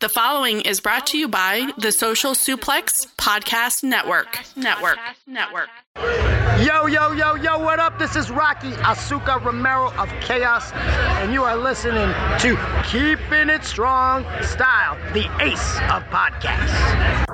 The following is brought to you by the Social Suplex Podcast Network. Network. Network. Yo, yo, yo, yo, what up? This is Rocky Azucar Romero of Chaos, and you are listening to Keeping It Strong Style, the ace of podcasts.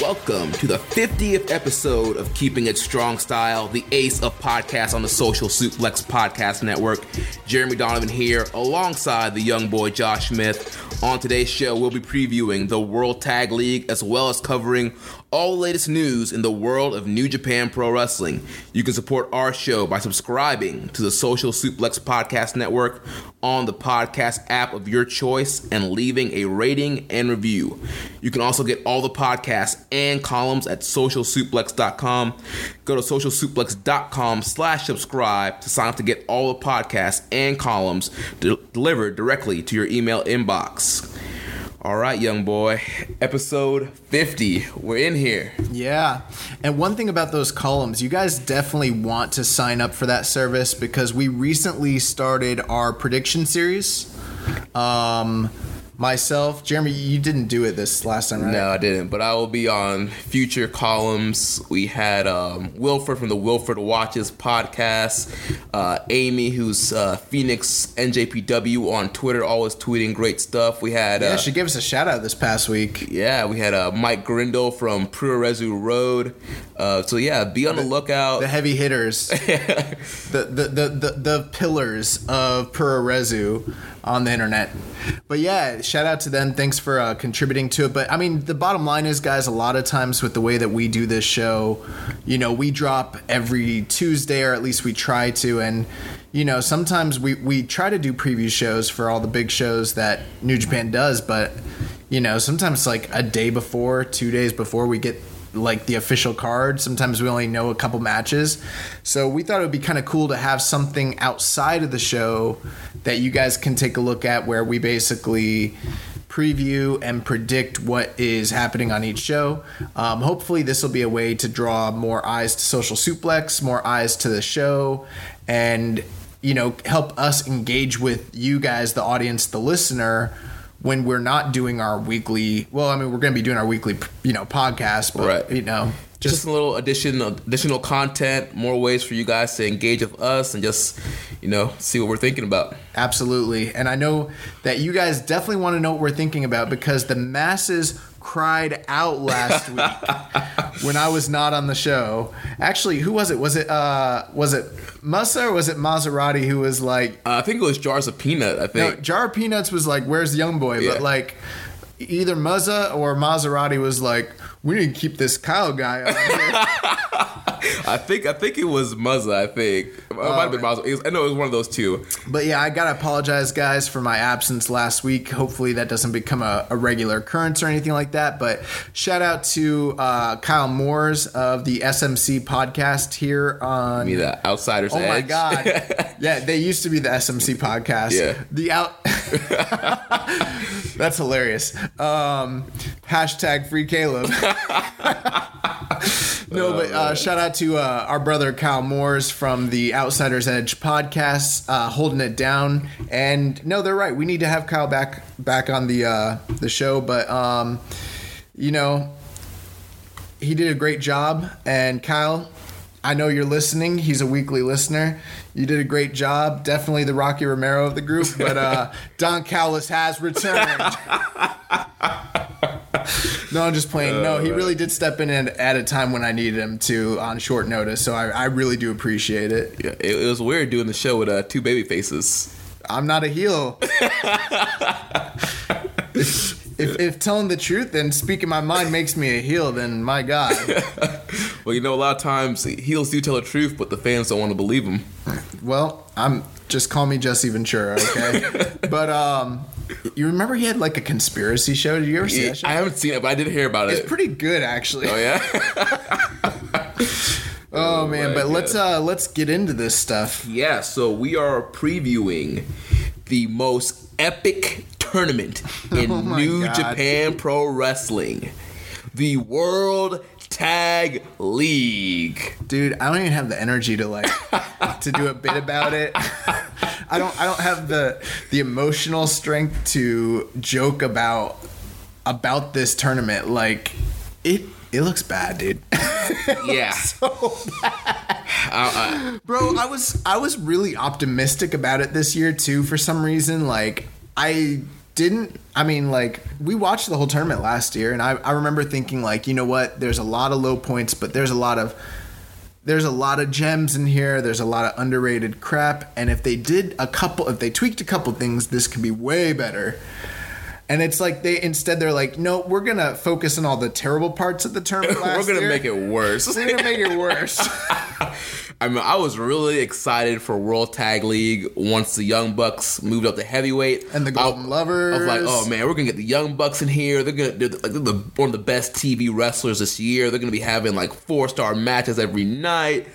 Welcome to the 50th episode of Keeping It Strong Style, the ace of podcasts on the Social Suplex Podcast Network. Jeremy Donovan here, alongside the young boy Josh Smith. On today's show, we'll be previewing the World Tag League as well as covering all the latest news in the world of New Japan Pro Wrestling. You can support our show by subscribing to the Social Suplex Podcast Network on the podcast app of your choice and leaving a rating and review. You can also get all the podcasts and columns at socialsuplex.com. Go to socialsuplex.com slash subscribe to sign up to get all the podcasts and columns de- delivered directly to your email inbox. All right, young boy. Episode 50. We're in here. Yeah. And one thing about those columns, you guys definitely want to sign up for that service because we recently started our prediction series. Um, myself, Jeremy, you didn't do it this last time, right? No, I didn't, but I will be on future columns. We had um, Wilford from the Wilford Watches podcast, uh, Amy, who's uh, Phoenix NJPW on Twitter, always tweeting great stuff. We had Yeah, uh, she gave us a shout out this past week. yeah, we had uh, Mike Grindle from Puroresu Road. Uh, so yeah, be on the lookout. The heavy hitters, the, the, the, the, the pillars of Puroresu on the internet. But yeah, shout out to them. Thanks for uh, contributing to it. But I mean, the bottom line is, guys, a lot of times with the way that we do this show, you know, we drop every Tuesday, or at least we try to. And, you know, sometimes we, we try to do preview shows for all the big shows that New Japan does. But, you know, sometimes like a day before, two days before we get like the official card. Sometimes we only know a couple matches. So we thought it would be kind of cool to have something outside of the show that you guys can take a look at where we basically preview and predict what is happening on each show. Um, hopefully, this will be a way to draw more eyes to Social Suplex, more eyes to the show, and you know help us engage with you guys, the audience, the listener. When we're not doing our weekly, well, I mean, we're going to be doing our weekly, you know, podcast, but Right. you know, just, a little additional additional content, more ways for you guys to engage with us and just you know see what we're thinking about. Absolutely. And I know that you guys definitely want to know what we're thinking about because the masses cried out last week when I was not on the show. Actually, who was it? Was it uh was it Musa or was it Maserati who was like Uh, I think it was jars of peanut. I no, think. Jar of Peanuts was like, "Where's the young boy?" Yeah. But like, either Muzza or Maserati was like, "We need to keep this Kyle guy on here." I think I think it was Muzza. I think it might have been Muzza. Was, I know it was one of those two. But yeah, I gotta apologize, guys, for my absence last week. Hopefully, that doesn't become a, a regular occurrence or anything like that. But shout out to uh, Kyle Moores of the SMC podcast here on. Be the outsider's Oh my god! yeah, they used to be the SMC podcast. Yeah. The out. That's hilarious. Um, hashtag free Caleb. No, but uh, shout out to uh, our brother Kyle Moores from the Outsiders Edge podcast, uh, holding it down. And no, they're right. We need to have Kyle back back on the uh, the show. But um, you know, he did a great job. And Kyle, I know you're listening. He's a weekly listener. You did a great job. Definitely the Rocky Romero of the group. But uh, Don Callis has returned. no, I'm just playing. No, he really did step in at, at a time when I needed him to on short notice. So I, I really do appreciate it. Yeah, it, it was weird doing the show with uh, two baby faces. I'm not a heel. if, if telling the truth and speaking my mind makes me a heel, then my God. Well, you know, a lot of times heels do tell the truth, but the fans don't want to believe them. Well, I'm just call me Jesse Ventura, okay? but um, you remember he had like a conspiracy show? Did you ever see that show? I haven't seen it, but I did hear about it. It's pretty good, actually. oh yeah. Oh man, my but let's uh let's get into this stuff. Yeah, so we are previewing the most epic tournament in Oh my New God. Japan Pro Wrestling. The World Tag League. Dude, I don't even have the energy to like to do a bit about it. I don't I don't have the the emotional strength to joke about about this tournament. Like it it looks bad, dude. Yeah. Uh, uh, Bro, I was I was really optimistic about it this year too for some reason. Like I didn't I mean like we watched the whole tournament last year and I, I remember thinking like, you know what, there's a lot of low points, but there's a lot of there's a lot of gems in here. There's a lot of underrated crap. And if they did a couple if they tweaked a couple things, this could be way better. And it's like they instead they're like, no, we're gonna focus on all the terrible parts of the tournament. We're gonna year. make it worse. We're gonna make it worse. I mean, I was really excited for World Tag League once the Young Bucks moved up to heavyweight And the Golden I, Lovers. I was like, oh man, we're gonna get the Young Bucks in here. They're gonna they're, like, they're the, one of the best TV wrestlers this year. They're gonna be having like four star matches every night.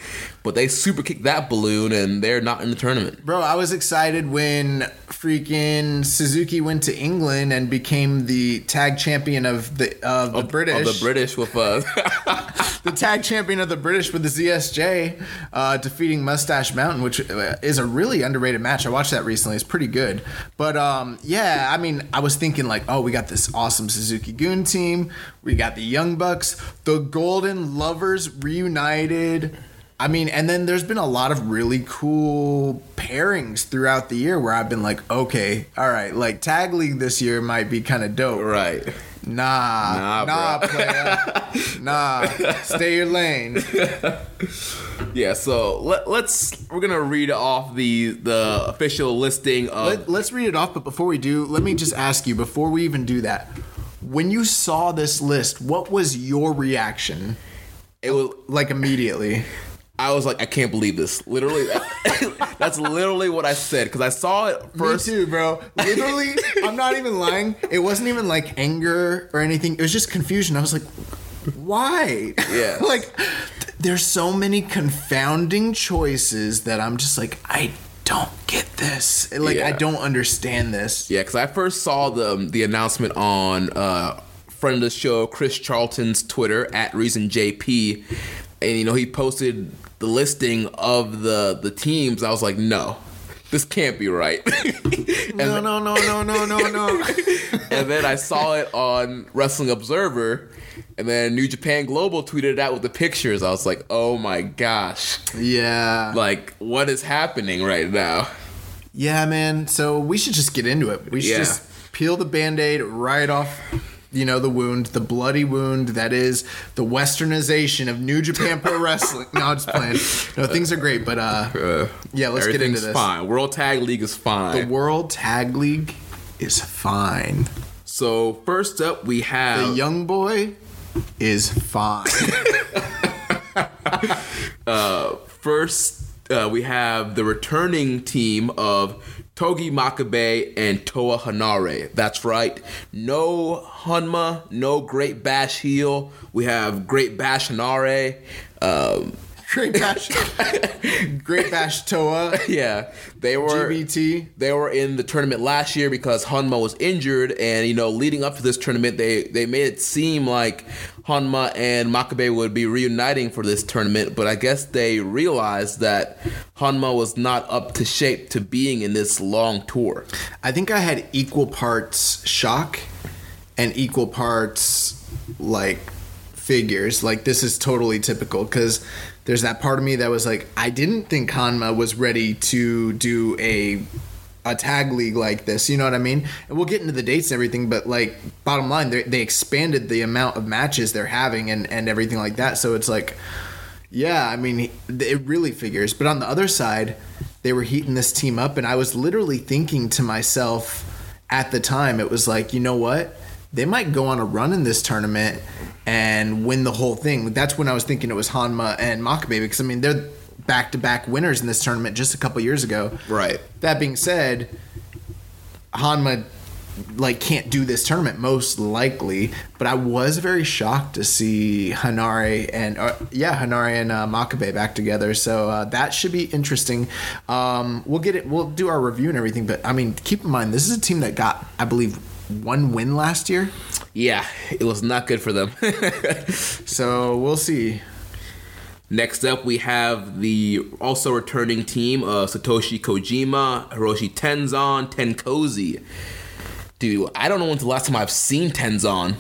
But they super kicked that balloon, and they're not in the tournament. Bro, I was excited when freaking Suzuki went to England and became the tag champion of the of the British. Of the British with uh, the tag champion of the British with the ZSJ, uh, defeating Mustache Mountain, which uh, is a really underrated match. I watched that recently; it's pretty good. But um, yeah, I mean, I was thinking like, oh, we got this awesome Suzuki-gun team, we got the Young Bucks, the Golden Lovers reunited. I mean, and then there's been a lot of really cool pairings throughout the year where I've been like, okay, all right, like Tag League this year might be kind of dope. right. Nah, Nah, nah, bro. player. nah, stay your lane. Yeah. So let, let's we're gonna read off the the official listing of Let, let's read it off, but before we do, let me just ask you before we even do that. When you saw this list, what was your reaction? it was Like immediately. I was like, I can't believe this. Literally, that's literally what I said because I saw it first. Me too, bro. Literally, I'm not even lying. It wasn't even like anger or anything. It was just confusion. I was like, why? Yeah. like, there's so many confounding choices that I'm just like, I don't get this. Like, I don't understand this. Yeah, because I first saw the the announcement on uh, friend of the show Chris Charlton's Twitter at Reason JP, and you know he posted the listing of the the teams. I was like, no, this can't be right. No, no, no, no, no, no, no. and then I saw it on Wrestling Observer. And then New Japan Global tweeted it out with the pictures. I was like, "Oh my gosh! yeah. Like, what is happening right now?" Yeah, man. So we should just get into it. We should Yeah. just peel the band-aid right off you know the wound, the bloody wound that is the westernization of New Japan Pro Wrestling. No, I'm just playing. No, things are great, but uh, yeah, let's get into this. fine. World Tag League is fine. The World Tag League is fine. so first up, we have The young boy is fine. First, uh, we have the returning team of Togi Makabe and Toa Henare. That's right. No Honma, no Great Bash Heel. We have Great Bash Henare. Um, Great Bash, Great Bash Toa, yeah, they were GBT. they were in the tournament last year because Honma was injured, and you know, leading up to this tournament, they they made it seem like Honma and Makabe would be reuniting for this tournament, but I guess they realized that Honma was not up to shape to being in this long tour. I think I had equal parts shock and equal parts like figures. Like this is totally typical because there's that part of me that was like, I didn't think Honma was ready to do a a tag league like this. You know what I mean? And we'll get into the dates and everything, but like bottom line, they they expanded the amount of matches they're having and and everything like that. So it's like. Yeah, I mean, it really figures. But on the other side, they were heating this team up, and I was literally thinking to myself at the time, it was like, you know what? They might go on a run in this tournament and win the whole thing. That's when I was thinking it was Honma and Makabe because I mean they're back to back winners in this tournament just a couple years ago. Right. That being said, Honma like can't do this tournament most likely, but I was very shocked to see Henare and uh, yeah Henare and uh, Makabe back together. So uh, that should be interesting. Um, we'll get it. We'll do our review and everything. But I mean, keep in mind this is a team that got I believe one win last year. Yeah, it was not good for them. So we'll see. Next up, we have the also returning team of Satoshi Kojima, Hiroshi Tenzan, TenKoji. Dude, I don't know when's the last time I've seen Tenzan.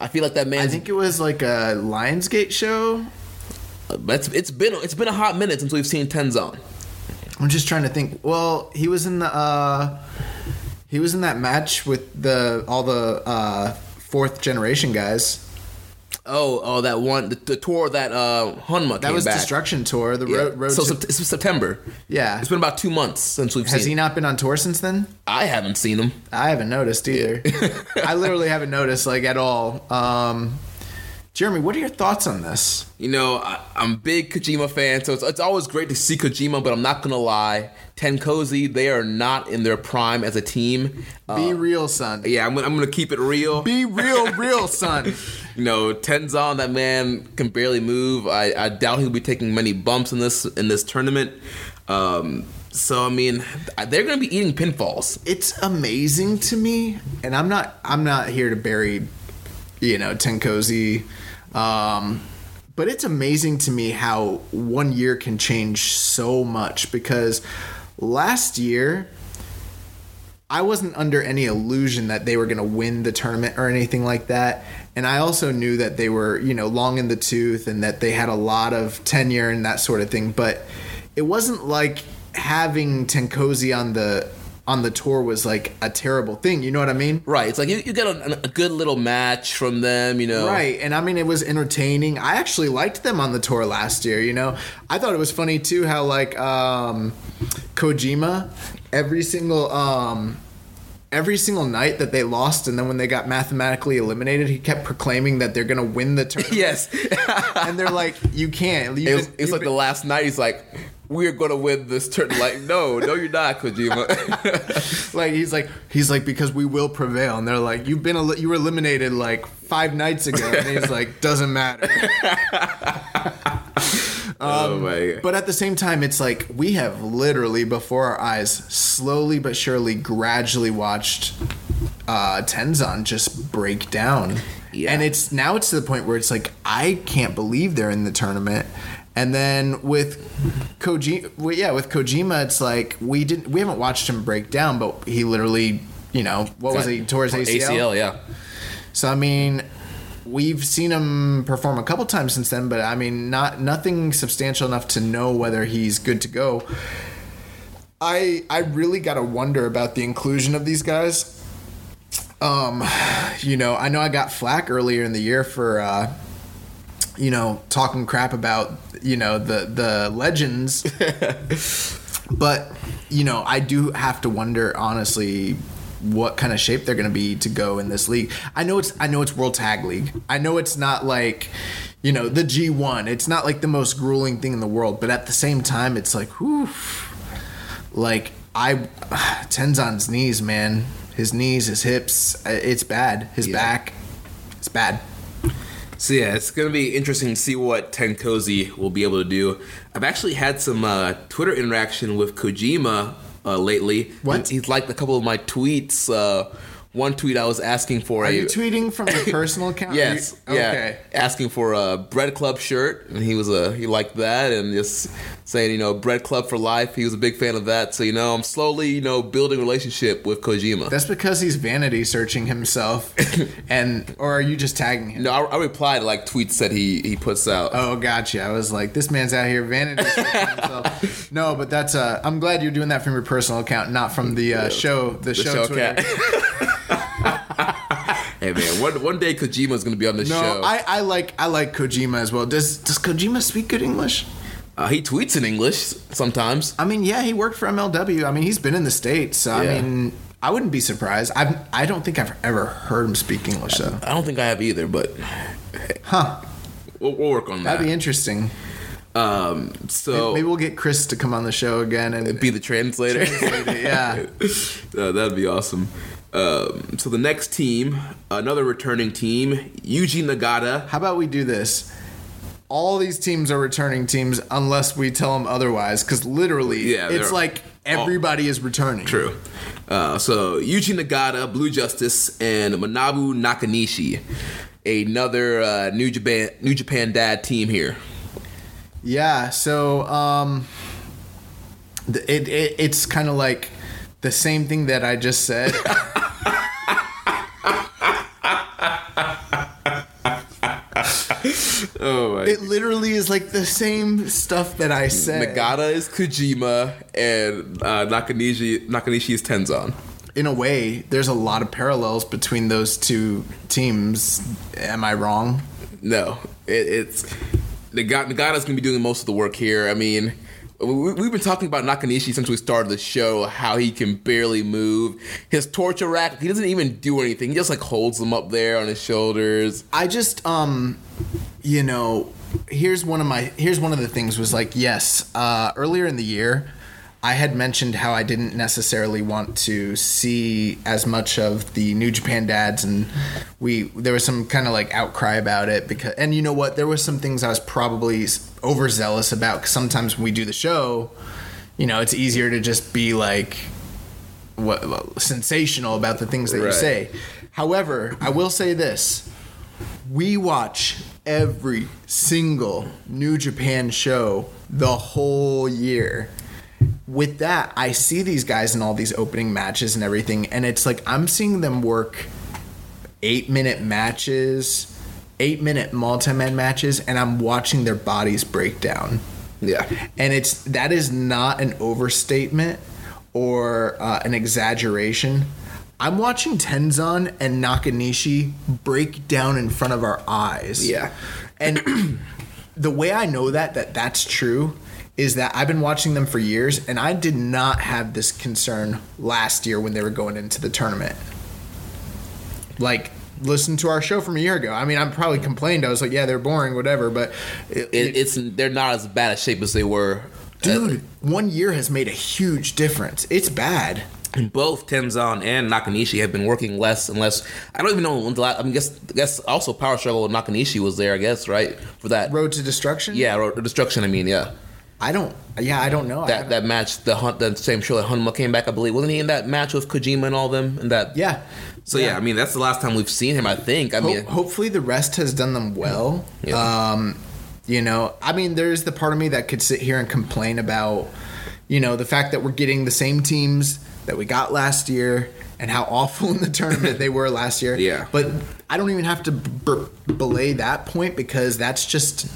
I feel like that man. I think it was like a Lion's Gate show. it's, it's been it's been a hot minute since we've seen Tenzan. I'm just trying to think. Well, he was in the uh he was in that match with the all the uh fourth generation guys. Oh, oh, that one, the, the tour that uh Honma That was back. Destruction Tour. The Yeah. road, road so to- Sept- September. Yeah. it's been about two months since we've seen. has he not been on tour since then? I haven't seen him. I haven't noticed either. I literally haven't noticed like at all. Um Jeremy, what are your thoughts on this? You know, I, I'm a big Kojima fan, so it's, it's always great to see Kojima, but I'm not gonna lie. TenKoji, they are not in their prime as a team. Uh, Be real, son. yeah, I'm, gonna- I'm gonna keep it real. Be real, real, son. you know, Tenzan, that man can barely move. I, I doubt he'll be taking many bumps in this in this tournament. Um, so I mean, they're gonna be eating pinfalls. it's amazing to me and i'm not i'm not here to bury you know tenkoji um but it's amazing to me how one year can change so much because last year I wasn't under any illusion that they were going to win the tournament or anything like that. And I also knew that they were, you know, long in the tooth and that they had a lot of tenure and that sort of thing. But it wasn't like having TenKoji on the on the tour was like a terrible thing. You know what I mean? Right. It's like you, you get a, a good little match from them. You know. Right. And I mean, it was entertaining. I actually liked them on the tour last year, you know? I thought it was funny too how, like, um, Kojima, every single, um, every single night that they lost and then when they got mathematically eliminated he kept proclaiming that they're gonna win the tournament Yes. and they're like you can't it was, it's like the last night. He's like, "We're gonna win this tournament." Like, no, no, you're not, Kojima. like he's like he's like because we will prevail and they're like you've been el- you were eliminated like five nights ago and he's like doesn't matter oh my god. but at the same time it's like we have literally before our eyes slowly but surely gradually watched uh tenzan just break down Yeah. and it's now it's to the point where it's like i can't believe they're in the tournament and then with Kojima, well, yeah, with Kojima, it's like we didn't, we haven't watched him break down, but he literally, you know, what was he towards ACL? ACL, yeah. So I mean, we've seen him perform a couple times since then, but I mean, not nothing substantial enough to know whether he's good to go. I I really got to wonder about the inclusion of these guys. Um, you know, I know I got flack earlier in the year for uh, you know talking crap about you know the the legends, but you know I do have to wonder honestly what kind of shape they're going to be to go in this league. I know it's I know it's World Tag League. I know it's not like you know the G1. It's not like the most grueling thing in the world, but at the same time it's like whew like I Tenzan's knees, man. His knees, his hips, uh, it's bad. His Yeah. back, it's bad. So yeah, it's gonna be interesting to see what TenKoji will be able to do. I've actually had some uh, Twitter interaction with Kojima uh, lately. What? He's liked a couple of my tweets. Uh, one tweet I was asking for Are a you tweeting from your personal account? Yes. You- yeah. Okay. Asking for a Bread Club shirt, and he was a he liked that, and just saying you know Bread Club for life. He was a big fan of that. So you know I'm slowly you know building relationship with Kojima. That's because he's vanity searching himself, and or are you just tagging him? no, I, I replied to like tweets that he he puts out. Oh, gotcha. I was like, this man's out here vanity searching himself. No, but that's uh, I'm glad you're doing that from your personal account, not from the uh, show, the, the show, show Twitter. hey man, one one day Kojima's gonna be on the No, show. I, I like I like Kojima as well. Does does Kojima speak good English? Uh, he tweets in English sometimes. I mean, yeah, he worked for MLW. I mean, he's been in the states. So, Yeah. I mean, I wouldn't be surprised. I I don't think I've ever heard him speak English though. I don't think I have either, but Huh? we'll, we'll work on that. That'd be interesting. um, so Maybe we'll get Chris to come on the show again and be the translator. translate it. Yeah. Uh, that'd be awesome. Um, so the next team, another returning team, Yuji Nagata. How about we do this? All these teams are returning teams unless we tell them otherwise, because literally, Yeah, it's like everybody is returning. True. Uh, so Yuji Nagata, Blue Justice, and Manabu Nakanishi, another uh, New Japan New Japan Dad team here. Yeah. So, um, it, it it's kind of like the same thing that I just said. Oh my. it literally is like the same stuff that I said. Nagata is Kojima, and uh, Nakanishi Nakanishi is Tenzan. In a way, there's a lot of parallels between those two teams. Am I wrong? No, it, it's Nagata, Nagata's gonna be doing most of the work here. I mean, we, we've been talking about Nakanishi since we started the show. How he can barely move. His torture rack. He doesn't even do anything. He just like holds them up there on his shoulders. I just um you know, here's one of my here's one of the things was like yes, uh earlier in the year I had mentioned how I didn't necessarily want to see as much of the New Japan dads and we there was some kind of like outcry about it because and you know what? There was some things I was probably overzealous about cuz sometimes when we do the show you know it's easier to just be like what, what- sensational about the things that you say. However, I will say this we watch every single New Japan show the whole year. With that, I see these guys in all these opening matches and everything, and it's like I'm seeing them work eight minute matches, eight minute multi man matches, and I'm watching their bodies break down Yeah. and it's that is not an overstatement or uh, an exaggeration. I'm watching Tenzan and Nakanishi break down in front of our eyes. Yeah. and the way I know that that that's true is that I've been watching them for years, and I did not have this concern last year when they were going into the tournament. Like. Listen to our show from a year ago. I mean, I'm probably complained. I was like, "Yeah, they're boring, whatever." But it, It, it's they're not as bad a shape as they were. dude one year has made a huge difference it's bad both Tenzan and Nakanishi have been working less and less. I don't even know when the last. I mean, guess guess also Power Struggle with Nakanishi was there. I guess right for that. road to destruction yeah, Road to Destruction. I mean, yeah, i don't yeah i don't know that that match, the hunt, that same show that Honma came back. I believe wasn't he in that match with Kojima and all them? And that yeah So yeah, I mean that's the last time we've seen him. I think. I Ho- mean, hopefully the rest has done them well Yeah. um you know i mean there's the part of me that could sit here and complain about you know the fact that we're getting the same teams that we got last year and how awful in the tournament they were last year Yeah. but i don't even have to b- belay that point because that's just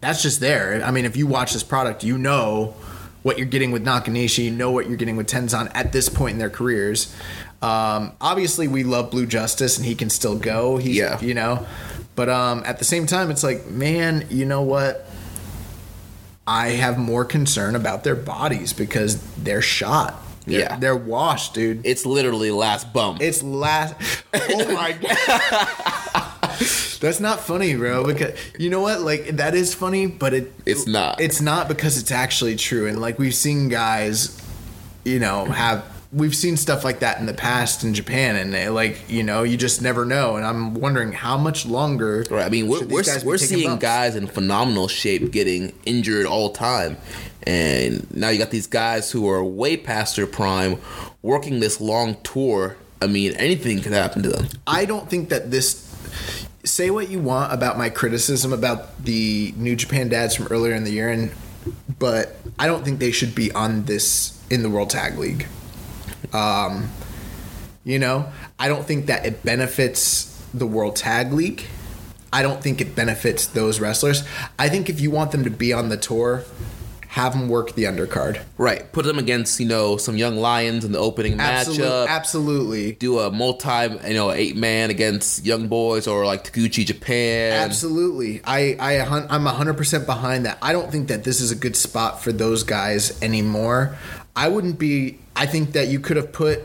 that's just there. I mean, if you watch this product, you know what you're getting with Nakanishi, you know what you're getting with Tenzan at this point in their careers. Um, obviously, we love Blue Justice, and he can still go. He's, Yeah. you know, but um, at the same time, it's like, man, you know what? I have more concern about their bodies because they're shot. They're, Yeah. they're washed, dude. it's literally last bump. It's last. Oh my god. That's not funny, bro. Because you know what? Like that is funny, but it It's not. It's not because it's actually true. And like we've seen guys, you know, have we've seen stuff like that in the past in Japan, and it, like you know, you just never know. And I'm wondering how much longer. Right. I mean, we're we're, we're seeing bumps? guys in phenomenal shape getting injured all the time, and now you got these guys who are way past their prime, working this long tour. I mean, anything could happen to them. I don't think that this. Say what you want about my criticism about the New Japan dads from earlier in the year, and but I don't think they should be on this in the World Tag League. Um, you know, I don't think that it benefits the World Tag League. I don't think it benefits those wrestlers. I think if you want them to be on the tour, have them work the undercard. Right. Put them against you know some young lions in the opening Absolutely, matchup. absolutely. Do a multi you know eight man against young boys or like Taguchi Japan. Absolutely. I, I I'm 100% behind that. I don't think that this is a good spot for those guys anymore. I wouldn't be I think that you could have put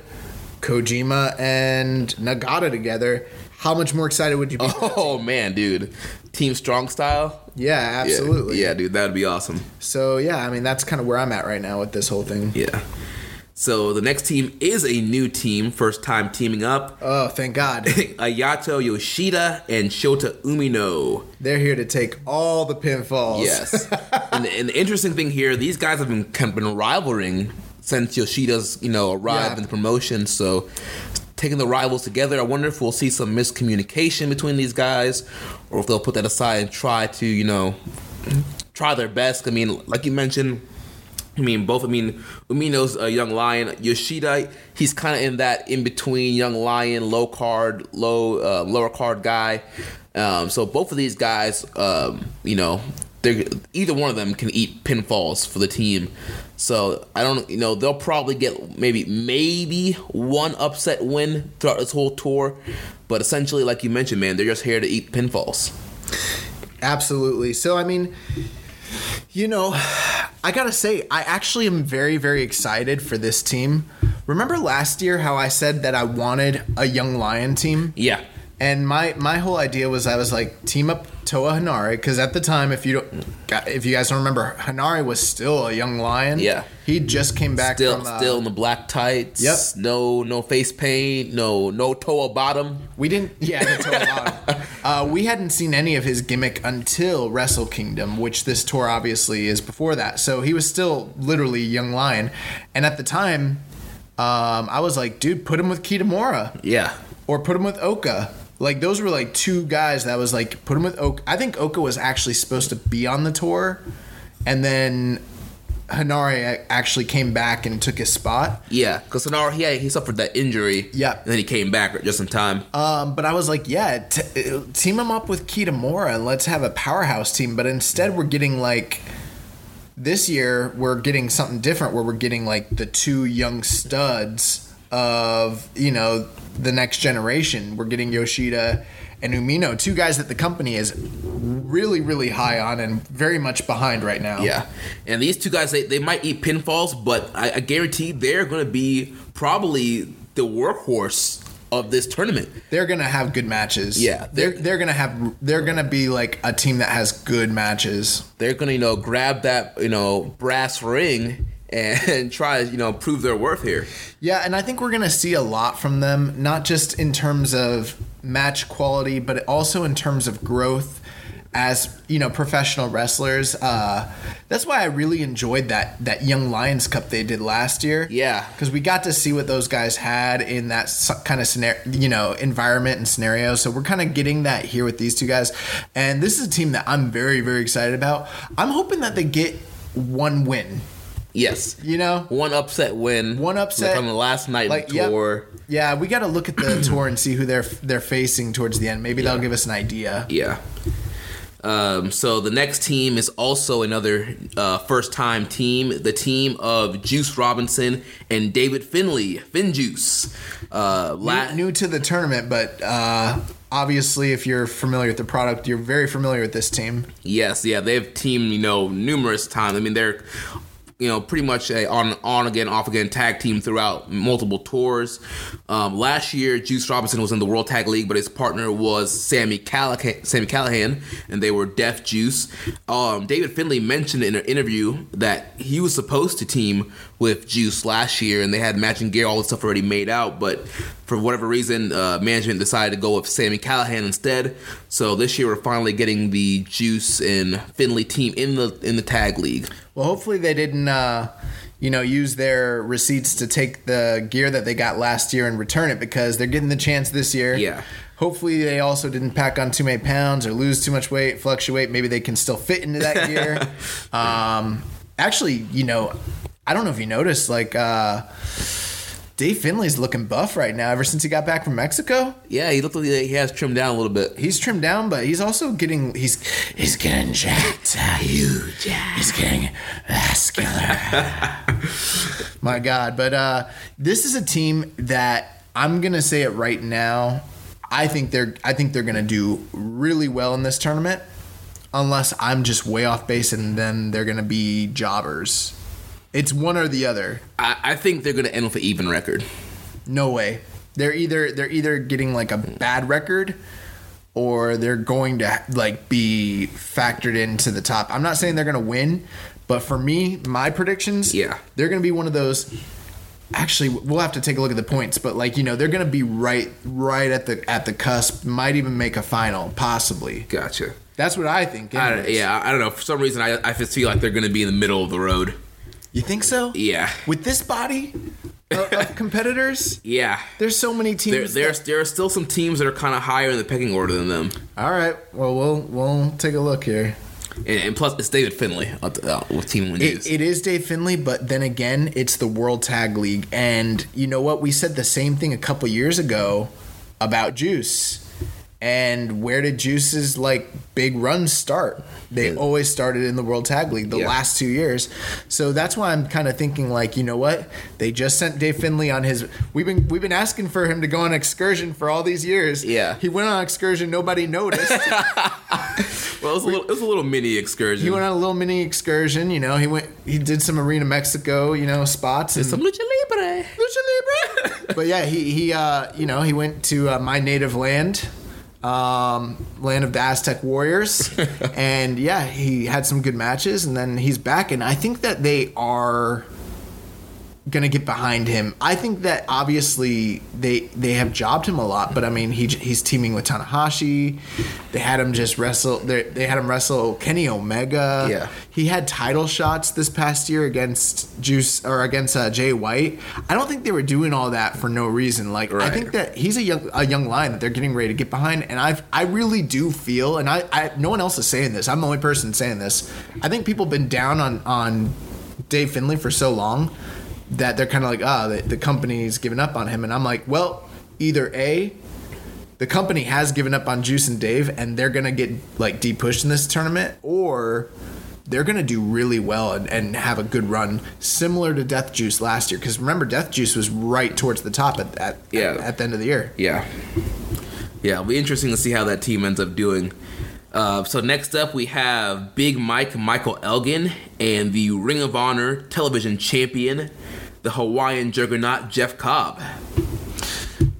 Kojima and Nagata together. How much more excited would you be? Oh man, dude. Team Strong style. yeah, Yeah. absolutely. Yeah, dude, that'd be awesome. So, yeah, I mean, that's kind of where I'm at right now with this whole thing. Yeah. So the next team is a new team, first time teaming up. Oh, thank God. Ayato Yoshida and Shota Umino. They're here to take all the pinfalls. Yes. and, the, and the interesting thing here, these guys have been kind of been rivaling since Yoshida's you know arrived Yeah. in the promotion. So taking the rivals together, I wonder if we'll see some miscommunication between these guys, or if they'll put that aside and try to you know try their best. I mean, like you mentioned. I mean, both. I mean, Umino's a young lion. Yoshida, he's kind of in that in between young lion, low card, low uh, lower card guy. Um, so both of these guys, um, you know, either one of them can eat pinfalls for the team. So I don't, you know, they'll probably get maybe maybe one upset win throughout this whole tour, but essentially, like you mentioned, man, they're just here to eat pinfalls. Absolutely. So I mean, you know, I gotta say, I actually am very, very excited for this team. Remember last year how I said that I wanted a young lion team? Yeah. And my my whole idea was I was like team up Toa Henare because at the time, if you don't, if you guys don't remember, Henare was still a young lion. Yeah. he just came back Still, from. Uh, still in the black tights. Yep. No, no face paint. No, no Toa bottom. We didn't, yeah, the Toa bottom. uh, we hadn't seen any of his gimmick until Wrestle Kingdom, which this tour obviously is before that. So he was still literally a young lion. And at the time, um, I was like, dude, put him with Kitamura Yeah. or put him with Oka. Like those were like two guys that was like put him with Oka. I think Oka was actually supposed to be on the tour, and then Hanare actually came back and took his spot. Yeah, because Sonara, he had, he suffered that injury. Yeah. and then he came back just in time. Um, but I was like, yeah, t- uh, team him up with Kitamura and let's have a powerhouse team. But instead, we're getting like this year, we're getting something different where we're getting like the two young studs of you know the next generation. We're getting Yoshida and Umino, two guys that the company is really, really high on and very much behind right now. yeah, and these two guys, they, they might eat pinfalls, but I, I guarantee they're going to be probably the workhorse of this tournament. they're gonna have good matches. Yeah, they're they're- they're gonna have they're gonna be like a team that has good matches. They're going to, you know, grab that, you know, brass ring and try to, you know, prove their worth here. Yeah, and I think we're gonna see a lot from them, not just in terms of match quality, but also in terms of growth as you know professional wrestlers. Uh, that's why I really enjoyed that that Young Lions Cup they did last year. Yeah. because we got to see what those guys had in that kind of scenario, you know, environment and scenario. So we're kind of getting that here with these two guys, and this is a team that I'm very very excited about. I'm hoping that they get one win. Yes. You know, One upset win. One upset. From the last night Like, of the yep. tour. Yeah, we got to look at the tour and see who they're they're facing towards the end. Maybe they'll give us an idea. Yeah. Um, so the next team is also another uh, first-time team, the team of Juice Robinson and David Finley, Finjuice. Uh, la- New, new to the tournament, but uh, obviously, if you're familiar with the product, you're very familiar with this team. yes, yeah, they've teamed, you know, numerous times. I mean, they're you know, pretty much a on on again, off again tag team throughout multiple tours. Um, last year, Juice Robinson was in the World Tag League, but his partner was Sami Callihan, Sami Callihan, and they were Death Juice. Um, David Finley mentioned in an interview that he was supposed to team with Juice last year, and they had matching gear, all the stuff already made out, but for whatever reason, uh, management decided to go with Sami Callihan instead. So this year, we're finally getting the Juice and Finley team in the in the tag league. Well, hopefully they didn't, uh, you know, use their receipts to take the gear that they got last year and return it because they're getting the chance this year. Yeah. Hopefully they also didn't pack on too many pounds or lose too much weight, fluctuate. Maybe they can still fit into that gear. um, actually, you know, I don't know if you noticed, like. Uh, Dave Finley's looking buff right now ever since he got back from Mexico. Yeah, he looked like he has trimmed down a little bit. He's trimmed down, but he's also getting he's he's getting jacked. Huge. He's getting vascular. My God. But uh this is a team that I'm gonna say it right now. I think they're I think they're gonna do really well in this tournament. Unless I'm just way off base and then they're gonna be jobbers. It's one or the other. I, I think they're going to end with an even record. No way. They're either they're either getting like a bad record or they're going to like be factored into the top. I'm not saying they're going to win, but for me, my predictions, Yeah. they're going to be one of those Actually, we'll have to take a look at the points, but like, you know, they're going to be right right at the at the cusp, might even make a final, possibly. Gotcha. That's what I think. I yeah, I don't know. For some reason, I, I just feel like they're going to be in the middle of the road. You think so? Yeah. With this body of, of competitors, Yeah. there's so many There, teams. there's there are still some teams that are kind of higher in the pecking order than them, All right. Well, we'll we'll take a look here. and, and plus it's David Finley uh, uh, with Team Win It, it is Dave Finley, but then again, it's the World Tag League, and you know what? We said the same thing a couple years ago about Juice. And where did Juice's like big runs start? They always started in the World Tag League the Yeah. last two years. So that's why I'm kind of thinking like, you know what? They just sent Dave Finley on his. We've been we've been asking for him to go on excursion for all these years. Yeah. he went on excursion. Nobody noticed. well, it was, a little, it was a little mini excursion. he went on a little mini excursion. You know, he went. He did some Arena Mexico. You know, spots and some lucha libre. Lucha Libre. but yeah, he he uh, you know he went to uh, my native land, um, land of the Aztec warriors, and yeah, he had some good matches, and then he's back, and I think that they are gonna get behind him. I think that obviously they they have jobbed him a lot, but I mean he he's teaming with Tanahashi. They had him just wrestle. They they had him wrestle Kenny Omega. Yeah. he had title shots this past year against Juice or against uh, Jay White. I don't think they were doing all that for no reason. Like I think that he's a young a young line that they're getting ready to get behind, and I I really do feel, and I, I no one else is saying this. I'm the only person saying this. I think people have been down on on Dave Finley for so long that they're kind of like, ah, the, the company's given up on him. And I'm like, well, either A, the company has given up on Juice and Dave and they're going to get like deep pushed in this tournament, or they're going to do really well and, and have a good run, similar to Death Juice last year. Because remember, Death Juice was right towards the top at, at, Yeah. at, at the end of the year. Yeah. Yeah, it'll be interesting to see how that team ends up doing. Uh, so next up we have Big Mike Michael Elgin and the Ring of Honor television champion, the Hawaiian juggernaut Jeff Cobb.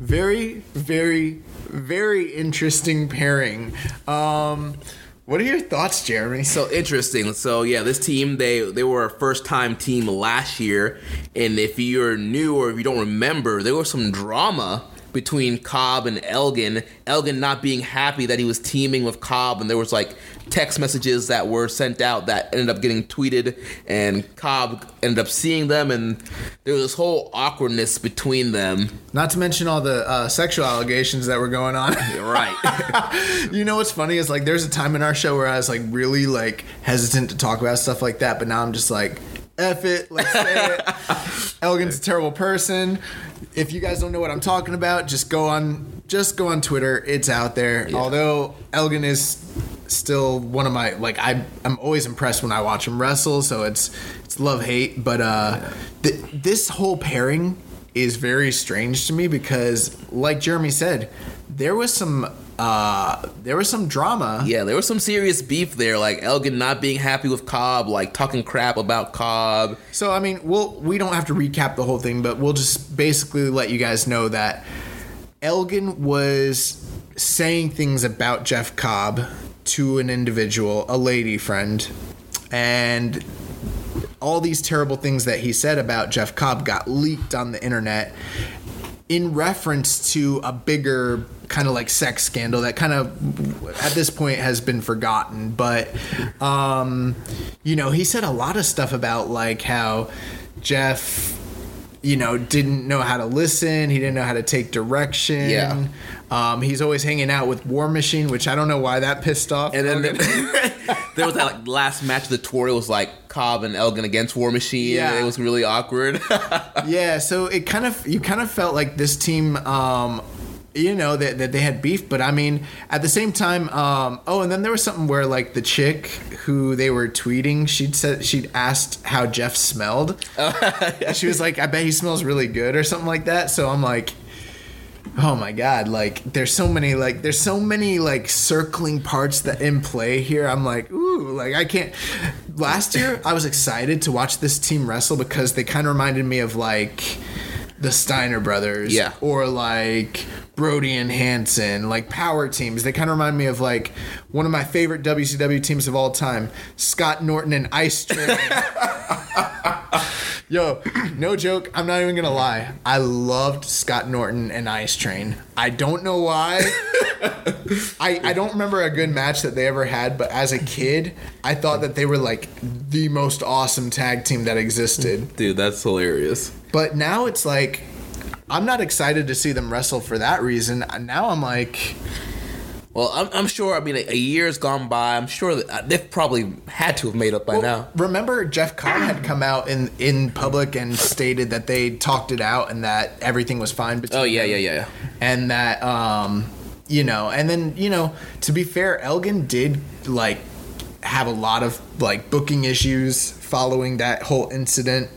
Very, very, very interesting pairing. Um, what are your thoughts, Jeremy? So interesting. So yeah, this team they they were a first time team last year, and if you're new or if you don't remember, there was some drama between Cobb and Elgin. Elgin not being happy that he was teaming with Cobb, and there was like text messages that were sent out that ended up getting tweeted, and Cobb ended up seeing them, and there was this whole awkwardness between them. Not to mention all the uh, sexual allegations that were going on. Right. you know what's funny is like there's a time in our show where I was like really like hesitant to talk about stuff like that, but now I'm just like, F it, let's say it. Elgin's a terrible person. If you guys don't know what I'm talking about, just go on just go on Twitter. It's out there. Although Elgin is still one of my like I I'm always impressed when I watch him wrestle, so it's it's love hate, but uh th- this whole pairing is very strange to me because, like Jeremy said, there was some uh, there was some drama. Yeah, there was some serious beef there, like Elgin not being happy with Cobb, like talking crap about Cobb. So I mean, we'll we don't have to recap the whole thing, but we'll just basically let you guys know that Elgin was saying things about Jeff Cobb to an individual, a lady friend, and all these terrible things that he said about Jeff Cobb got leaked on the internet in reference to a bigger kind of like sex scandal that kind of at this point has been forgotten but um you know he said a lot of stuff about like how Jeff you know didn't know how to listen he didn't know how to take direction Yeah. um, he's always hanging out with War Machine, which I don't know why that pissed off. And then there was that like, last match of the tour. It was like Cobb and Elgin against War Machine. Yeah. it was really awkward. yeah, so it kind of you kind of felt like this team, um, you know, that, that they had beef, but I mean, at the same time, um, oh, and then there was something where like the chick who they were tweeting, she'd said she'd asked how Jeff smelled. she was like, "I bet he smells really good" or something like that. So I'm like. Oh my god, like there's so many like there's so many like circling parts that in play here. I'm like, ooh, like I can't last year I was excited to watch this team wrestle because they kind of reminded me of like the Steiner brothers Yeah. or like Brody and Hansen, like power teams. They kind of remind me of like one of my favorite WCW teams of all time, Scott Norton and Ice Train. Yo, no joke. I'm not even gonna lie. I loved Scott Norton and Ice Train. I don't know why. I, I don't remember a good match that they ever had, but as a kid, I thought that they were like the most awesome tag team that existed. Dude, that's hilarious. But now it's like I'm not excited to see them wrestle for that reason. Now I'm like, Well, I'm, I'm sure. I mean, a, a year's gone by. I'm sure that uh, they've probably had to have made up by now. remember Jeff Cobb had come out in in public and stated that they talked it out and that everything was fine between Oh yeah, yeah, yeah, yeah. and that um you know and then you know to be fair elgin did like have a lot of like booking issues following that whole incident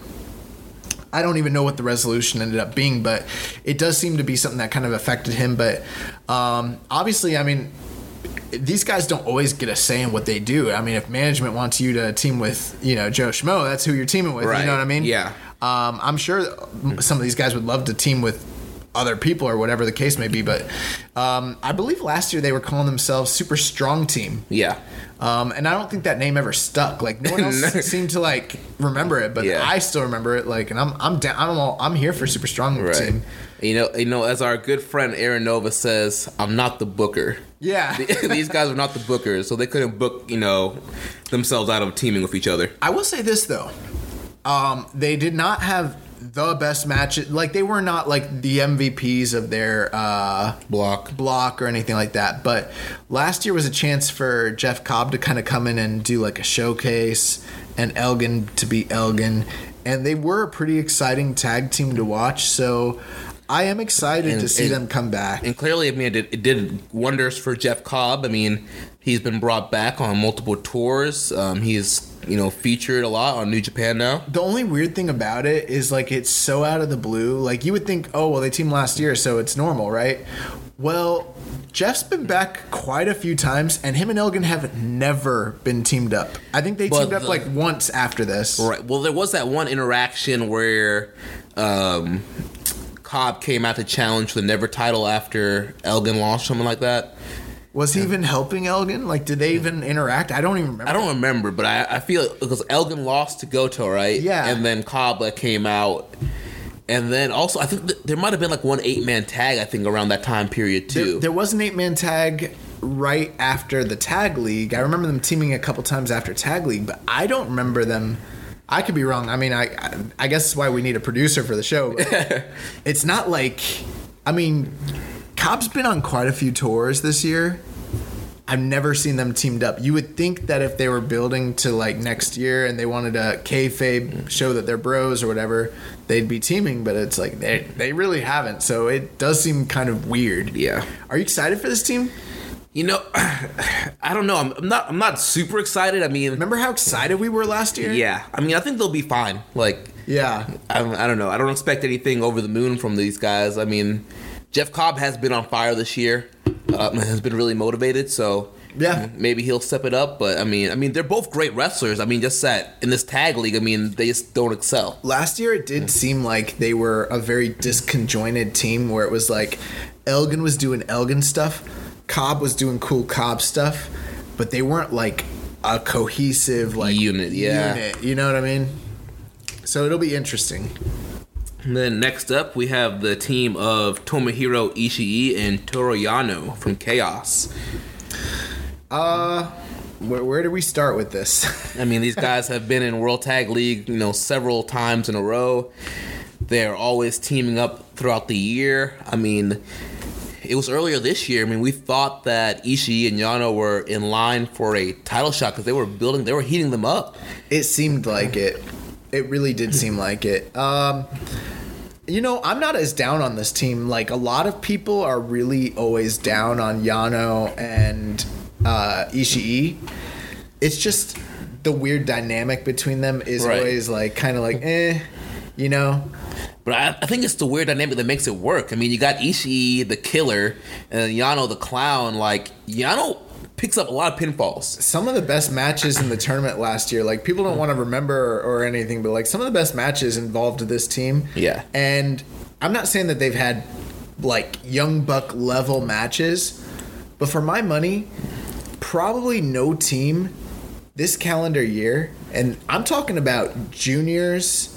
I don't even know what the resolution ended up being, but it does seem to be something that kind of affected him. But um, obviously, I mean, these guys don't always get a say in what they do. I mean, if management wants you to team with, you know, Joe Schmo, that's who you're teaming with. Right. You know what I mean? Yeah. Um, I'm sure some of these guys would love to team with other people or whatever the case may be. But um, I believe last year they were calling themselves Super Strong Team. Yeah. Um, and I don't think that name ever stuck. Like no one else seemed to like remember it, but Yeah. I still remember it. Like, and I'm I'm down. I'm all, I'm here for Super Strong Right. Team. You know, you know, as our good friend Aaron Nova says, I'm not the booker. Yeah. These guys are not the bookers, so they couldn't book, you know, themselves out of teaming with each other. I will say this though, um, they did not have the best match. Like they were not like the MVPs of their uh, Block. block or anything like that. But last year was a chance for Jeff Cobb to kind of come in and do like a showcase, and Elgin to be Elgin, and they were a pretty exciting tag team to watch. So. I am excited And- to see and- them come back. And clearly, I mean, it did, it did wonders for Jeff Cobb. I mean, he's been brought back on multiple tours. Um, he's, you know, featured a lot on New Japan now. The only weird thing about it is like it's so out of the blue. Like you would think, oh well, they teamed last year, so it's normal, right? Well, Jeff's been back quite a few times, and him and Elgin have never been teamed up. I think they But teamed up like once after this. Right. Well, there was that one interaction where um, Cobb came out to challenge the Never title after Elgin lost, something like that. Was he even helping Elgin? Like, did they even interact? I don't even remember. I don't remember, but I, I feel because Elgin lost to Goto, right? Yeah. And then Cobb like, came out. And then also, I think th- there might have been like one eight man tag, I think, around that time period There, too. there was an eight man tag right after the tag league. I remember them teaming a couple times after tag league, but I don't remember them. I could be wrong. I mean, I I, guess that's why we need a producer for the show. But it's not like, I mean, Cobb's been on quite a few tours this year. I've never seen them teamed up. You would think that if they were building to like next year and they wanted to kayfabe show that they're bros or whatever, they'd be teaming. But it's like they they really haven't. So it does seem kind of weird. Yeah. Are you excited for this team? You know, I don't know. I'm, I'm not. I'm not super excited. I mean, Remember how excited we were last year? yeah. I mean, I think they'll be fine. Like, Yeah. I don't, I don't know. I don't expect anything over the moon from these guys. I mean, Jeff Cobb has been on fire this year. Uh, has been really motivated. So Yeah. maybe he'll step it up. But I mean, I mean, they're both great wrestlers. I mean, just that in this tag league, I mean, they just don't excel. Last year, it did seem like they were a very disconjointed team where it was like Elgin was doing Elgin stuff, Cobb was doing cool Cobb stuff, but they weren't like a cohesive like Unit, yeah. unit. You know what I mean? So it'll be interesting. And then next up, we have the team of Tomohiro Ishii and Toru Yano from Chaos. Uh, where, where do we start with this? I mean, these guys have been in World Tag League, you know, several times in a row. They're always teaming up throughout the year. I mean, it was earlier this year. I mean, we thought that Ishii and Yano were in line for a title shot because they were building, they were heating them up. It seemed like it. It really did seem like it. Um, you know, I'm not as down on this team. Like a lot of people are really always down on Yano and uh, Ishii. It's just the weird dynamic between them is Right. always like kind of like eh, you know. But I, I think it's the weird dynamic that makes it work. I mean, you got Ishii, the killer, and Yano, the clown. Like, Yano picks up a lot of pinfalls. Some of the best matches in the tournament last year, like people don't want to remember or anything, but like some of the best matches involved this team. Yeah. And I'm not saying that they've had like young buck level matches, but for my money, probably no team this calendar year, and I'm talking about juniors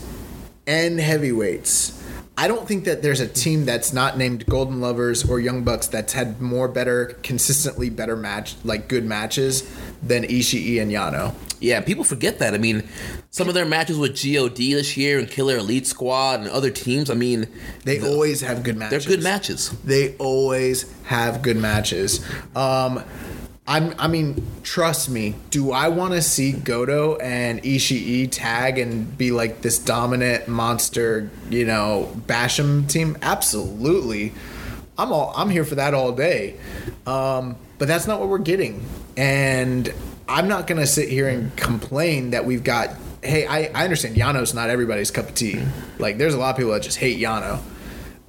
and heavyweights. I don't think that there's a team that's not named Golden Lovers or Young Bucks that's had more better, consistently better match, like good matches than Ishii and Yano. Yeah, people forget that. I mean, some of their matches with God this year and Killer Elite Squad and other teams. I mean, They always have good matches. they're good matches. They always have good matches. Um, I'm, I mean, trust me. Do I want to see Goto and Ishii tag and be like this dominant monster, you know, Basham team? Absolutely. I'm all. I'm here for that all day. Um, but that's not what we're getting, and I'm not gonna sit here and complain that we've got. Hey, I, I understand Yano's not everybody's cup of tea. Like, there's a lot of people that just hate Yano.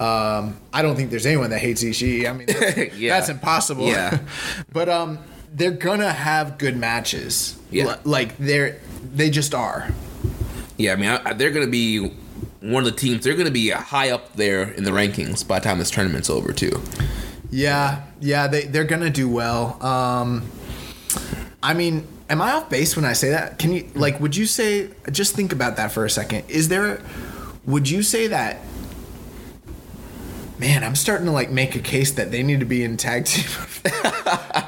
Um, I don't think there's anyone that hates Ishii. I mean, that's, Yeah. that's impossible. Yeah. but um, they're gonna have good matches. Yeah. L- like they're they just are. Yeah, I mean, I, I- they're going to be one of the teams. They're going to be high up there in the rankings by the time this tournament's over, too. Yeah, yeah, they they're gonna do well. Um, I mean, am I off base when I say that? Can you like? Would you say? Just think about that for a second. Is there? Would you say that? Man, I'm starting to like make a case that they need to be in tag team.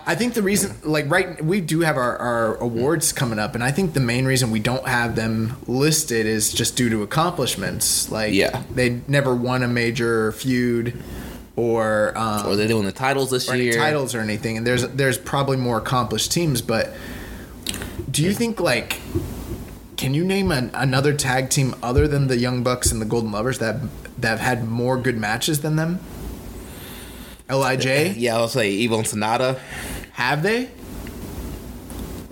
I think the reason, like, right, we do have our, our awards coming up, and I think the main reason we don't have them listed is just due to accomplishments. Like, Yeah. they never won a major feud, or um, Or they're doing the titles this year. titles or anything. And there's there's probably more accomplished teams, but do you think like can you name an, another tag team other than the Young Bucks and the Golden Lovers that that have had more good matches than them? Lij, Yeah, I'll say Evil and Sanada. have they?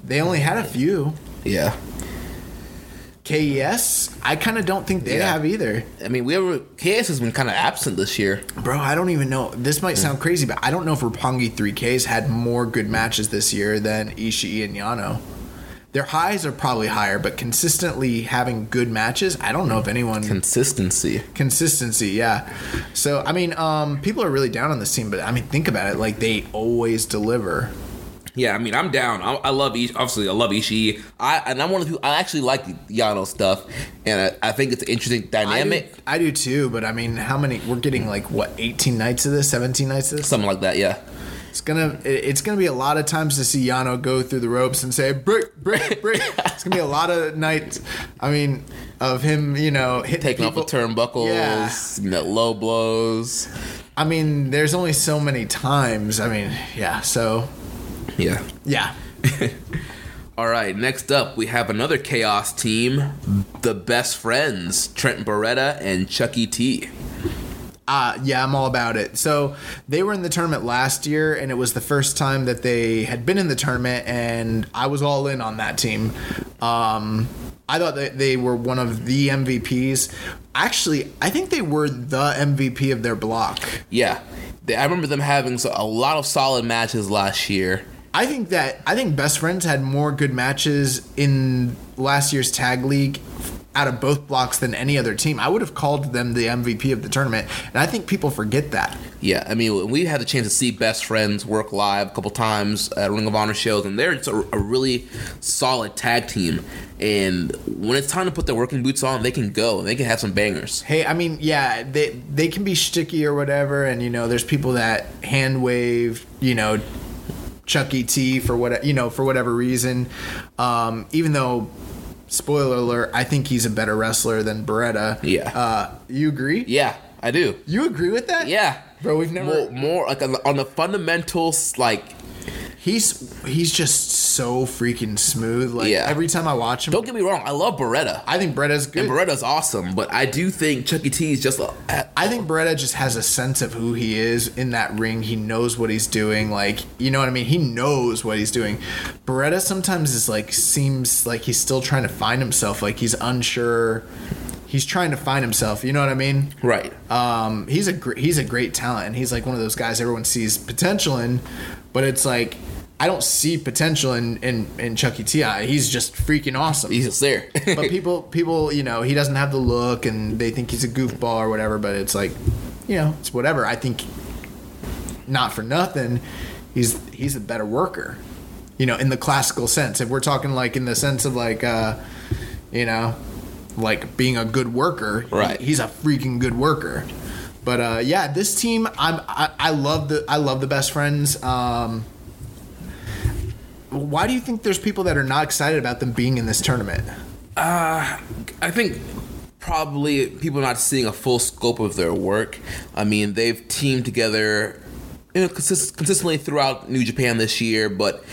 They only had a few. Yeah. KES, I kind of don't think they Yeah. have either. I mean, we ever KES has been kind of absent this year. Bro, I don't even know. This might sound crazy, but I don't know if Roppongi 3Ks had more good matches this year than Ishii and Yano. Their highs are probably higher, but consistently having good matches, I don't know if anyone Consistency. consistency, yeah. So I mean, um, people are really down on this team, but I mean, think about it. Like they always deliver. Yeah, I mean, I'm down. I, I love Ish, obviously. I love Ishii. I and I'm one of the people. I actually like Yano stuff, and I, I think it's an interesting I do, dynamic. I do too, but I mean, how many? We're getting like what, 18 nights of this, 17 nights of this. Something like that. Yeah. It's gonna it's gonna be a lot of times to see Yano go through the ropes and say break break break. it's gonna be a lot of nights. I mean, of him, you know, Taking people. off the turnbuckles, Yeah. low blows. I mean, there's only so many times. I mean, yeah. So Yeah. yeah, All right, next up, we have another Chaos team, the Best Friends, Trent Beretta and Chuckie T. Uh, yeah, I'm all about it. So they were in the tournament last year, and it was the first time that they had been in the tournament, and I was all in on that team. Um, I thought that they were one of the MVPs. Actually, I think they were the MVP of their block. Yeah, They- I remember them having a lot of solid matches last year. I think that I think Best Friends had more good matches in last year's tag league out of both blocks than any other team. I would have called them the MVP of the tournament, and I think people forget that. Yeah, I mean, we had the chance to see Best Friends work live a couple times at Ring of Honor shows, and they're a, a really solid tag team. And when it's time to put their working boots on, they can go and they can have some bangers. Hey, I mean, yeah, they they can be sticky or whatever, and you know, there's people that hand wave, you know, Chuck E. T for what you know for whatever reason. Um, even though, spoiler alert, I think he's a better wrestler than Beretta. Yeah. Uh, you agree? Yeah, I do. You agree with that? Yeah, Bro, we've never- more, more like on the, on the fundamentals, like He's he's just so freaking smooth. Like Yeah. every time I watch him, don't get me wrong, I love Beretta. I think Beretta's good. and Beretta's awesome, but I do think Chuck E. T is just a, I think Beretta just has a sense of who he is in that ring. He knows what he's doing. Like, you know what I mean? He knows what he's doing. Beretta sometimes is like seems like he's still trying to find himself. Like he's unsure. He's trying to find himself. You know what I mean? right. Um, he's a gr- he's a great talent. And he's like one of those guys everyone sees potential in, but it's like I don't see potential in in, in Chuck E. T. I- He's just freaking awesome He's just there. but people people you know he doesn't have the look and they think he's a goofball or whatever but it's like you know it's whatever i think not for nothing he's he's a better worker you know in the classical sense if we're talking like in the sense of like uh you know like being a good worker Right. he's a freaking good worker but uh yeah this team i'm i, I love the i love the best friends um why do you think there's people that are not excited about them being in this tournament I think probably people not seeing a full scope of their work. I mean, they've teamed together you know, consist- consistently throughout New Japan this year, but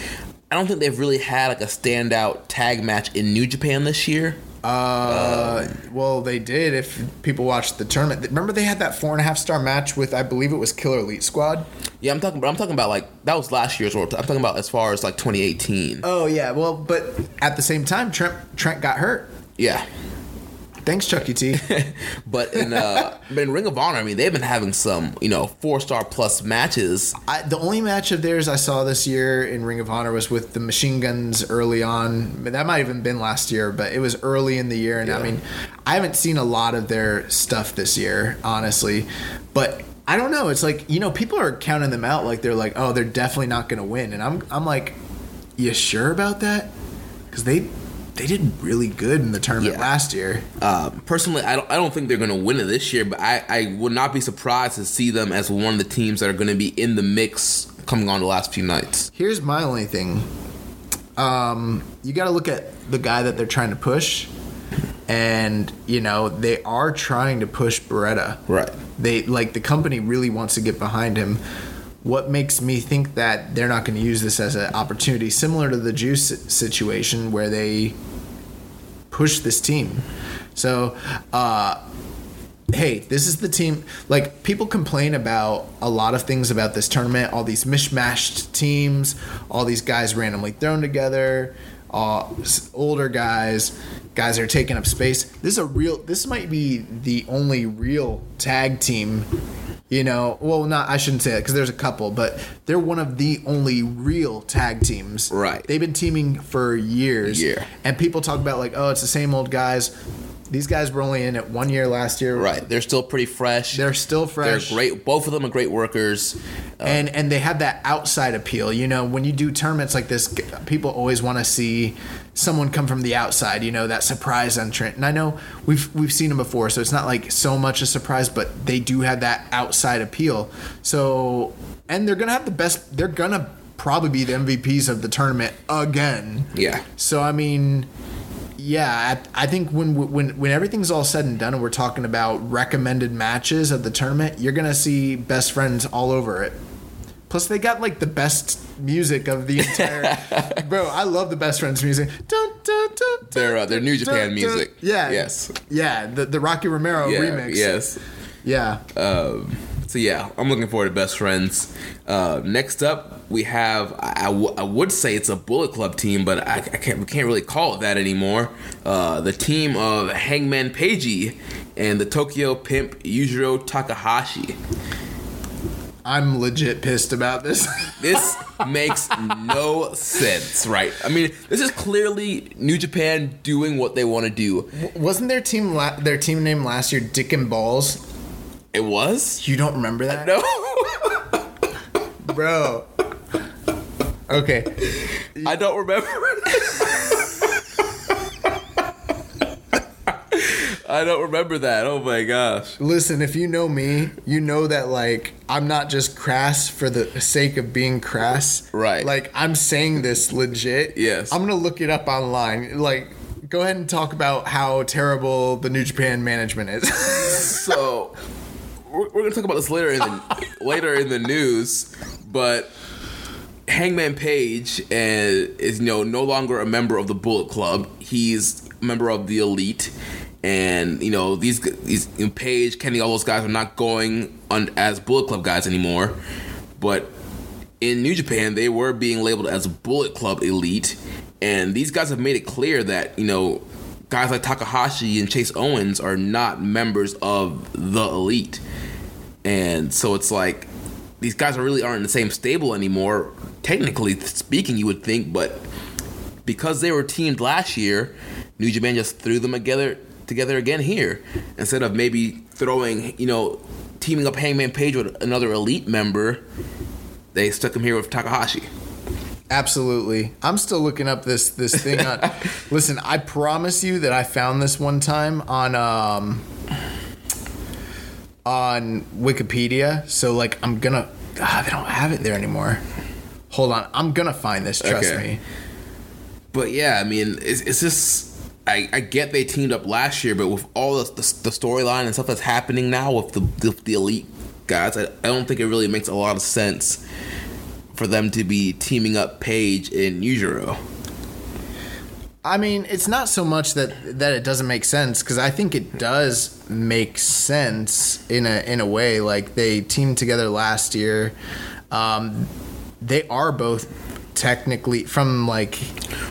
I don't think they've really had like a standout tag match in New Japan this year. Uh, well, they did. If people watched the tournament, remember they had that four and a half star match with, I believe it was Killer Elite Squad. Yeah, I'm talking, but I'm talking about like that was last year's World. I'm talking about as far as like 2018. Oh yeah, well, but at the same time, Trent Trent got hurt. Yeah, Thanks, Chuck E. T. but in uh, but in Ring of Honor, I mean, they've been having some you know four star plus matches. I, the only match of theirs I saw this year in Ring of Honor was with the Machine Guns early on. That might have even been last year, but it was early in the year. And I mean, I haven't seen a lot of their stuff this year, honestly. But I don't know. It's like you know, people are counting them out like they're like, oh, they're definitely not going to win. And I'm I'm like, you sure about that? Because they they did really good in the tournament Yeah. last year. Um, personally, I don't, I don't think they're going to win it this year, but I, I would not be surprised to see them as one of the teams that are going to be in the mix coming on the last few nights. Here's my only thing. Um, you got to look at the guy that they're trying to push, and you know they are trying to push Beretta. Right. They like the company really wants to get behind him. What makes me think that they're not going to use this as an opportunity, similar to the Juice situation where they push this team? So, uh, hey, this is the team. Like people complain about a lot of things about this tournament, all these mishmashed teams, all these guys randomly thrown together, uh, older guys, guys are taking up space. This is a real. This might be the only real tag team. You know, well, not I shouldn't say that because there's a couple, but they're one of the only real tag teams. Right. They've been teaming for years. Yeah. And people talk about like, oh, it's the same old guys. These guys were only in it one year last year. Right. They're still pretty fresh. They're still fresh. They're great. Both of them are great workers. Uh, and and they have that outside appeal. You know, when you do tournaments like this, people always want to see someone come from the outside. You know, that surprise entrant. And I know we've we've seen them before, so it's not like so much a surprise, but they do have that outside appeal. So, and they're gonna have the best. They're gonna probably be the MVPs of the tournament again. Yeah. So I mean, yeah, I, I think when when when everything's all said and done, and we're talking about recommended matches of the tournament, you're gonna see best friends all over it. Plus, they got like the best music of the entire. Bro, I love the best friends music. Dun, dun, dun, Their, uh, their New Japan music. Yeah. Yes. Yeah. The the Rocky Romero Yeah, remix. Yes. Yeah. Um, so yeah, I'm looking forward to best friends. Uh, next up, we have I, I, w- I would say it's a Bullet Club team, but I, I can't we can't really call it that anymore. Uh, the team of Hangman Pagey and the Tokyo Pimp Yujiro Takahashi. I'm legit pissed about this. This makes no sense, right? I mean, this is clearly New Japan doing what they want to do. Wasn't their team la- their team name last year Dick and Balls? It was You don't remember that? no. Bro. Okay. I don't remember. I don't remember that. Oh my gosh. Listen, if you know me, you know that like I'm not just crass for the sake of being crass. Right. Like I'm saying this legit. Yes. I'm gonna look it up online. Like, go ahead and talk about how terrible the New Japan management is. So we're, we're gonna talk about this later in the later in the news, but Hangman Page uh, is you know no longer a member of the Bullet Club. He's a member of the Elite, and you know these these Page, Kenny, all those guys are not going on as Bullet Club guys anymore. But in New Japan, they were being labeled as Bullet Club Elite, and these guys have made it clear that you know guys like Takahashi and Chase Owens are not members of the Elite, and so it's like these guys really aren't in the same stable anymore. Technically speaking, you would think, but because they were teamed last year, New Japan just threw them together together again here instead of maybe throwing you know teaming up Hangman Page with another Elite member. They stuck him here with Takahashi. Absolutely. I'm still looking up this this thing on Listen, I promise you that I found this one time on um on Wikipedia. So like I'm gonna ah, they don't have it there anymore. Hold on. I'm gonna find this, trust Okay. me. But yeah, I mean, it's, it's just I, I get they teamed up last year, but with all the, the, the storyline and stuff that's happening now with the the, elite guys, I, I don't think it really makes a lot of sense for them to be teaming up Page and Yujiro. I mean, it's not so much that that it doesn't make sense because I think it does make sense in a in a way. Like they teamed together last year. Um, they are both technically from like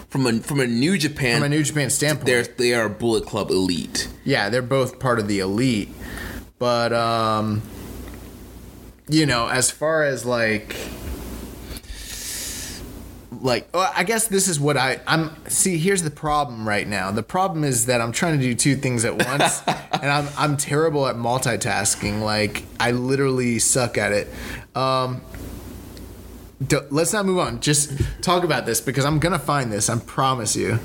From a from a New Japan, from a New Japan standpoint. they're they are Bullet Club elite. yeah, they're both part of the elite. But um, you know, as far as like like well, I guess this is what I I'm see here's the problem right now. The problem is that I'm trying to do two things at once and I'm I'm terrible at multitasking. Like I literally suck at it. Um let's not move on. Just talk about this because I'm to find this. I promise you.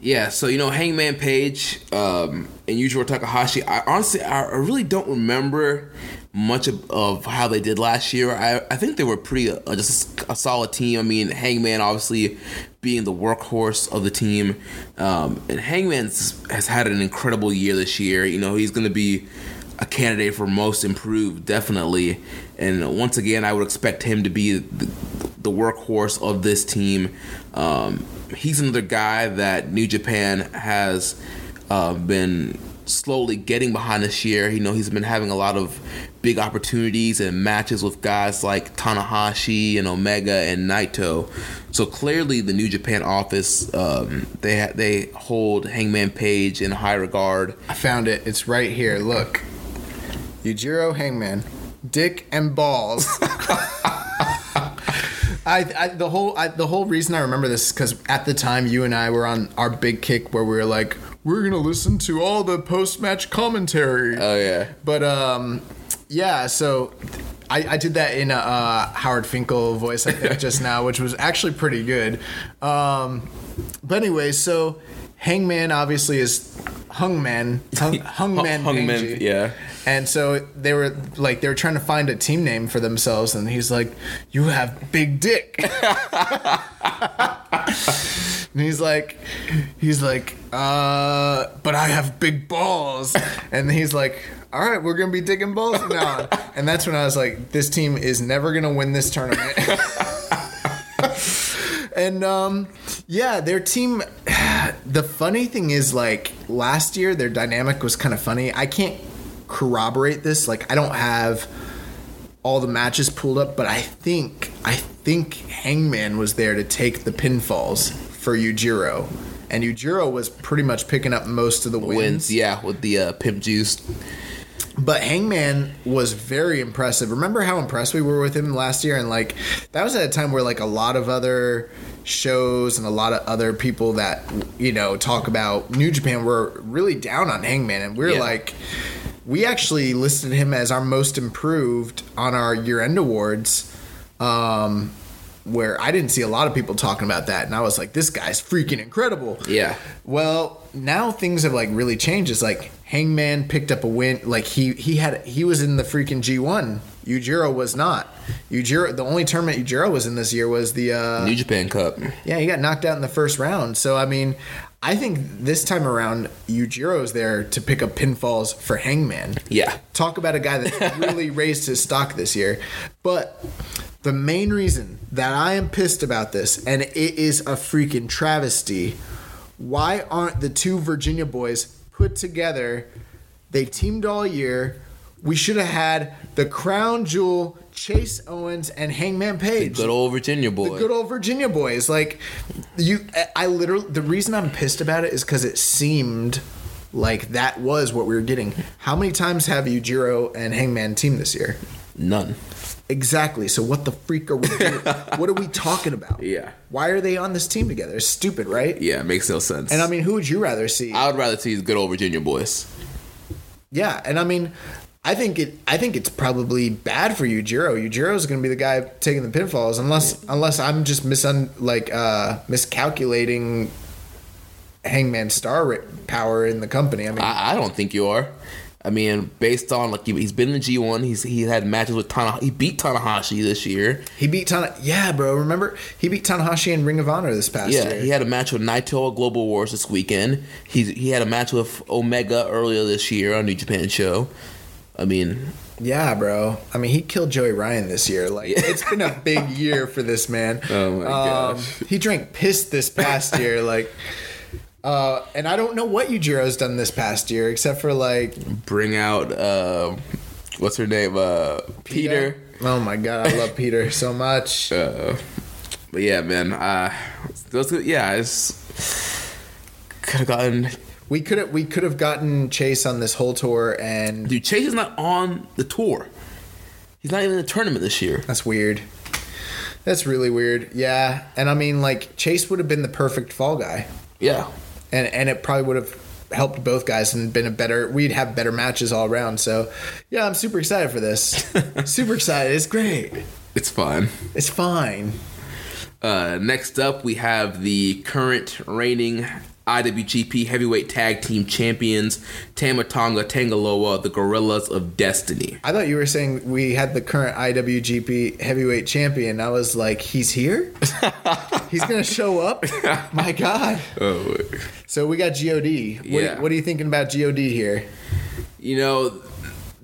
Yeah, so you know Hangman Page um, and Yujiro Takahashi. I honestly, I really don't remember much of, of how they did last year. I, I think they were pretty uh, just a solid team. I mean, Hangman obviously being the workhorse of the team, um, and Hangman has had an incredible year this year. You know, he's going to be a candidate for most improved, definitely. And once again, I would expect him to be the, the workhorse of this team. Um, he's another guy that New Japan has uh, been slowly getting behind this year. You know, he's been having a lot of big opportunities and matches with guys like Tanahashi and Omega and Naito. So clearly, the New Japan office um, they they hold Hangman Page in high regard. I found it. It's right here. Look. Yujiro Hangman. Dick and balls. I, I the whole I, the whole reason I remember this is because at the time you and I were on our big kick where we were like we're gonna listen to all the post match commentary. Oh yeah. But um, yeah. So I, I did that in a uh, Howard Finkel voice I think just now, which was actually pretty good. Um, but anyway, so Hangman obviously is Hungman, Hung, Hungman, Hungman, yeah. And so they were like they were trying to find a team name for themselves, and he's like, "You have big dick." And he's like, he's like, uh, but I have big balls. And he's like, all right, we're gonna be digging balls now. And that's when I was like, this team is never gonna win this tournament. and um, yeah, their team. The funny thing is, like last year, their dynamic was kind of funny. I can't corroborate this. Like I don't have all the matches pulled up, but I think I think Hangman was there to take the pinfalls for Yujiro. And Yujiro was pretty much picking up most of the wins. Wins, yeah, with the uh, pimp juice. But Hangman was very impressive. Remember how impressed we were with him last year? And like that was at a time where like a lot of other shows and a lot of other people that you know talk about New Japan were really down on Hangman, and we are Yeah. like, we actually listed him as our most improved on our year end awards. Um, where I didn't see a lot of people talking about that, and I was like, this guy's freaking incredible. Yeah. Well, now things have like really changed. It's like Hangman picked up a win. Like he he had he was in the freaking G one. Yujiro was not. Yujiro the only tournament Yujiro was in this year was the uh New Japan Cup. yeah he got knocked out in the first round. So I mean, I think this time around Yujiro's there to pick up pinfalls for Hangman Yeah. talk about a guy that's really raised his stock this year. But the main reason that I am pissed about this, and it is a freaking travesty, why aren't the two Virginia boys put together? They teamed all year. We should have had the crown jewel Chase Owens and Hangman Page. The Good old Virginia boy. The good old Virginia boys. Like you I- literally the reason I'm pissed about it is because it seemed like that was what we were getting. How many times have Yujiro and Hangman teamed this year? None. Exactly. So what the freak are we doing? what are we talking about? Yeah. Why are they on this team together? It's stupid, right? Yeah, it makes no sense. And I mean, who would you rather see? I would rather see these good old Virginia boys. Yeah, and I mean, I think it. I think it's probably bad for Yujiro. Yujiro is going to be the guy taking the pinfalls, unless unless I'm just misun like uh, miscalculating Hangman Star power in the company. I mean, I, I don't think you are. I mean, based on like he- he's been in the G one, he's he had matches with Tana. He beat Tanahashi this year. he beat Tana. Yeah, bro. Remember he beat Tanahashi in Ring of Honor this past Yeah, year. he had a match with Naito at Global Wars this weekend. He he had a match with Omega earlier this year on New Japan Show. I mean, Yeah, bro. I mean, he killed Joey Ryan this year. Like, it's been a big year for this man. Oh my um, gosh. He drank piss this past year. Like, uh, and I don't know what Yujiro's done this past year, except for like bring out uh, what's her name? Uh, Pieter. Oh my god, I love Pieter so much. Uh, but yeah, man. Uh, those yeah, it's could have gotten. We could have we could have gotten Chase on this whole tour, and Dude, Chase is not on the tour. He's not even in the tournament this year. that's weird. That's really weird. Yeah, and I mean, like Chase would have been the perfect fall guy, Yeah. And and it probably would have helped both guys and been a better. We'd have better matches all around. So, yeah, I'm super excited for this. super excited. It's great. It's fun. It's fine. Uh, next up, we have the current reigning IWGP Heavyweight Tag Team Champions, Tama Tonga Tanga Loa, the Gorillas of Destiny. I thought you were saying we had the current IWGP Heavyweight Champion. I was like, he's here. he's gonna show up. My God. Oh, So we got God. What, Yeah. what are you thinking about God here? you know,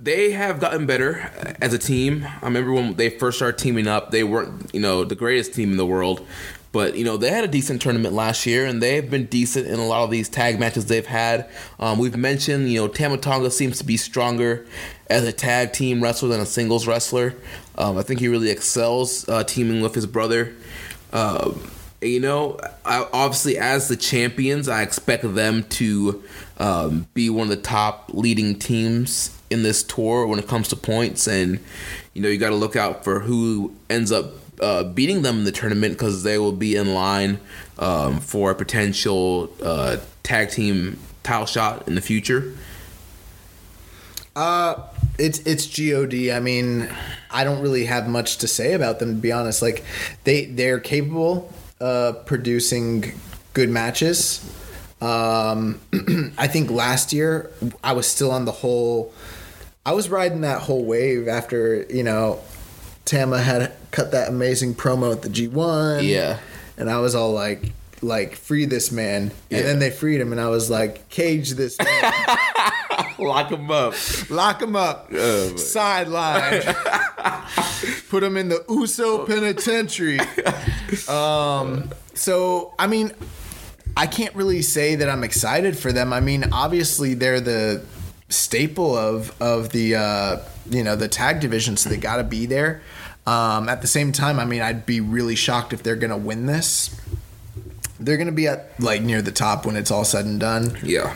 they have gotten better as a team. I remember when they first started teaming up, they weren't, you know, the greatest team in the world. But, you know, they had a decent tournament last year, and they've been decent in a lot of these tag matches they've had. Um, we've mentioned, you know, Tama Tonga seems to be stronger as a tag team wrestler than a singles wrestler. Um, I think he really excels uh, teaming with his brother. Uh, you know, I, obviously as the champions, I expect them to um, be one of the top leading teams in this tour when it comes to points, and you know you got to look out for who ends up uh, beating them in the tournament because they will be in line um, for a potential uh, tag team title shot in the future. It's it's God. I mean, I don't really have much to say about them to be honest. Like they they're capable of producing good matches. Um, I think last year I was still on the whole. I was riding that whole wave after you know Tama had cut that amazing promo at the G one. Yeah. and I was all like, like free this man, Yeah. and then they freed him, and I was like, cage this man. Lock him up. Lock him up. Oh, Sideline. Put him in the Uso penitentiary. Um, so, I mean, I can't really say that I'm excited for them. I mean, obviously, they're the staple of of the uh, you know the tag division, so they got to be there. Um, at the same time, I mean, I'd be really shocked if they're gonna win this. They're gonna be at like near the top when it's all said and done. Yeah.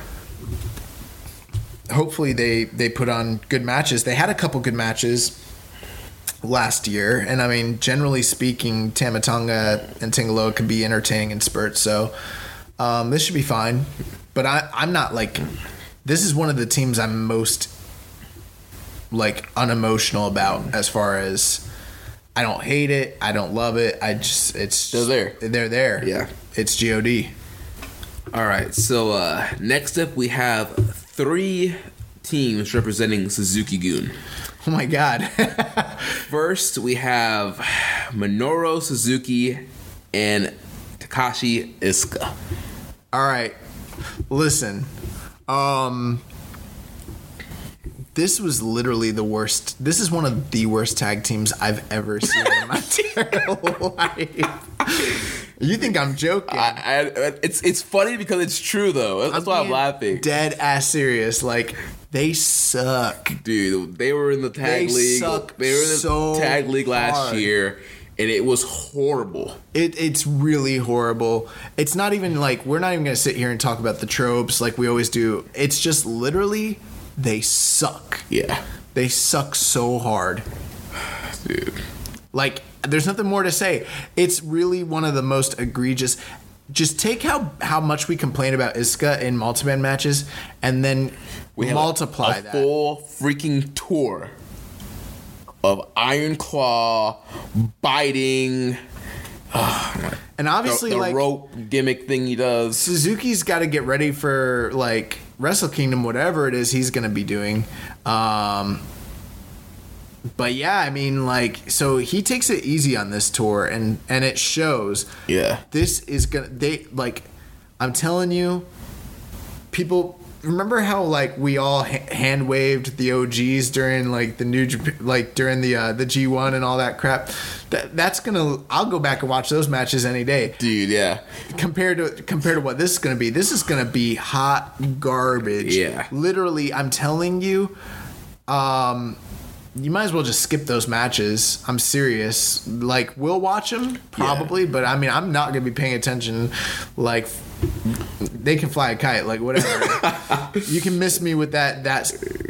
Hopefully, they they put on good matches. They had a couple good matches last year, and I mean, generally speaking, Tama Tonga and Tanga Loa can be entertaining in spurts. So um, this should be fine. But I, I'm not like this is one of the teams I'm most like unemotional about as far as I don't hate it, I don't love it. I just it's They're there. They're there. Yeah. It's God. All right. So uh, next up, we have three teams representing Suzuki-gun. Oh my god. First, we have Minoru Suzuki and Takashi Iizuka. All right. Listen. Um this was literally the worst. This is one of the worst tag teams I've ever seen in my entire life. You think I'm joking? I, I, it's it's funny because it's true though. That's why I'm laughing. Dead ass serious. Like they suck. Dude, they were in the tag They league. suck They were in the so tag league last hard. year, and it was horrible. It, it's really horrible. It's not even like we're not even gonna sit here and talk about the tropes like we always do. It's just literally they suck. Yeah, They suck so hard. dude. Like there's nothing more to say. It's really one of the most egregious. Just take how how much we complain about Iizuka in multi-man matches, and then We have multiply a, a that. full freaking tour of Iron Claw biting. and The, obviously, the like rope gimmick thing he does. Suzuki's got to get ready for like Wrestle Kingdom, whatever it is he's going to be doing. Um, but yeah, I mean, like, so he takes it easy on this tour, and and it shows. Yeah. This is gonna they like, I'm telling you, people. Remember how like we all hand waved the OGs during like the new like during the uh, the G1 and all that crap. That that's gonna I'll go back and watch those matches any day Dude, yeah. compared to compared to what this is to be this is to be hot garbage Yeah. literally i'm telling you um you might as well just skip those matches i'm serious like we'll watch them probably but i mean i'm not going to be paying attention like they can fly a kite like whatever you can miss me with that that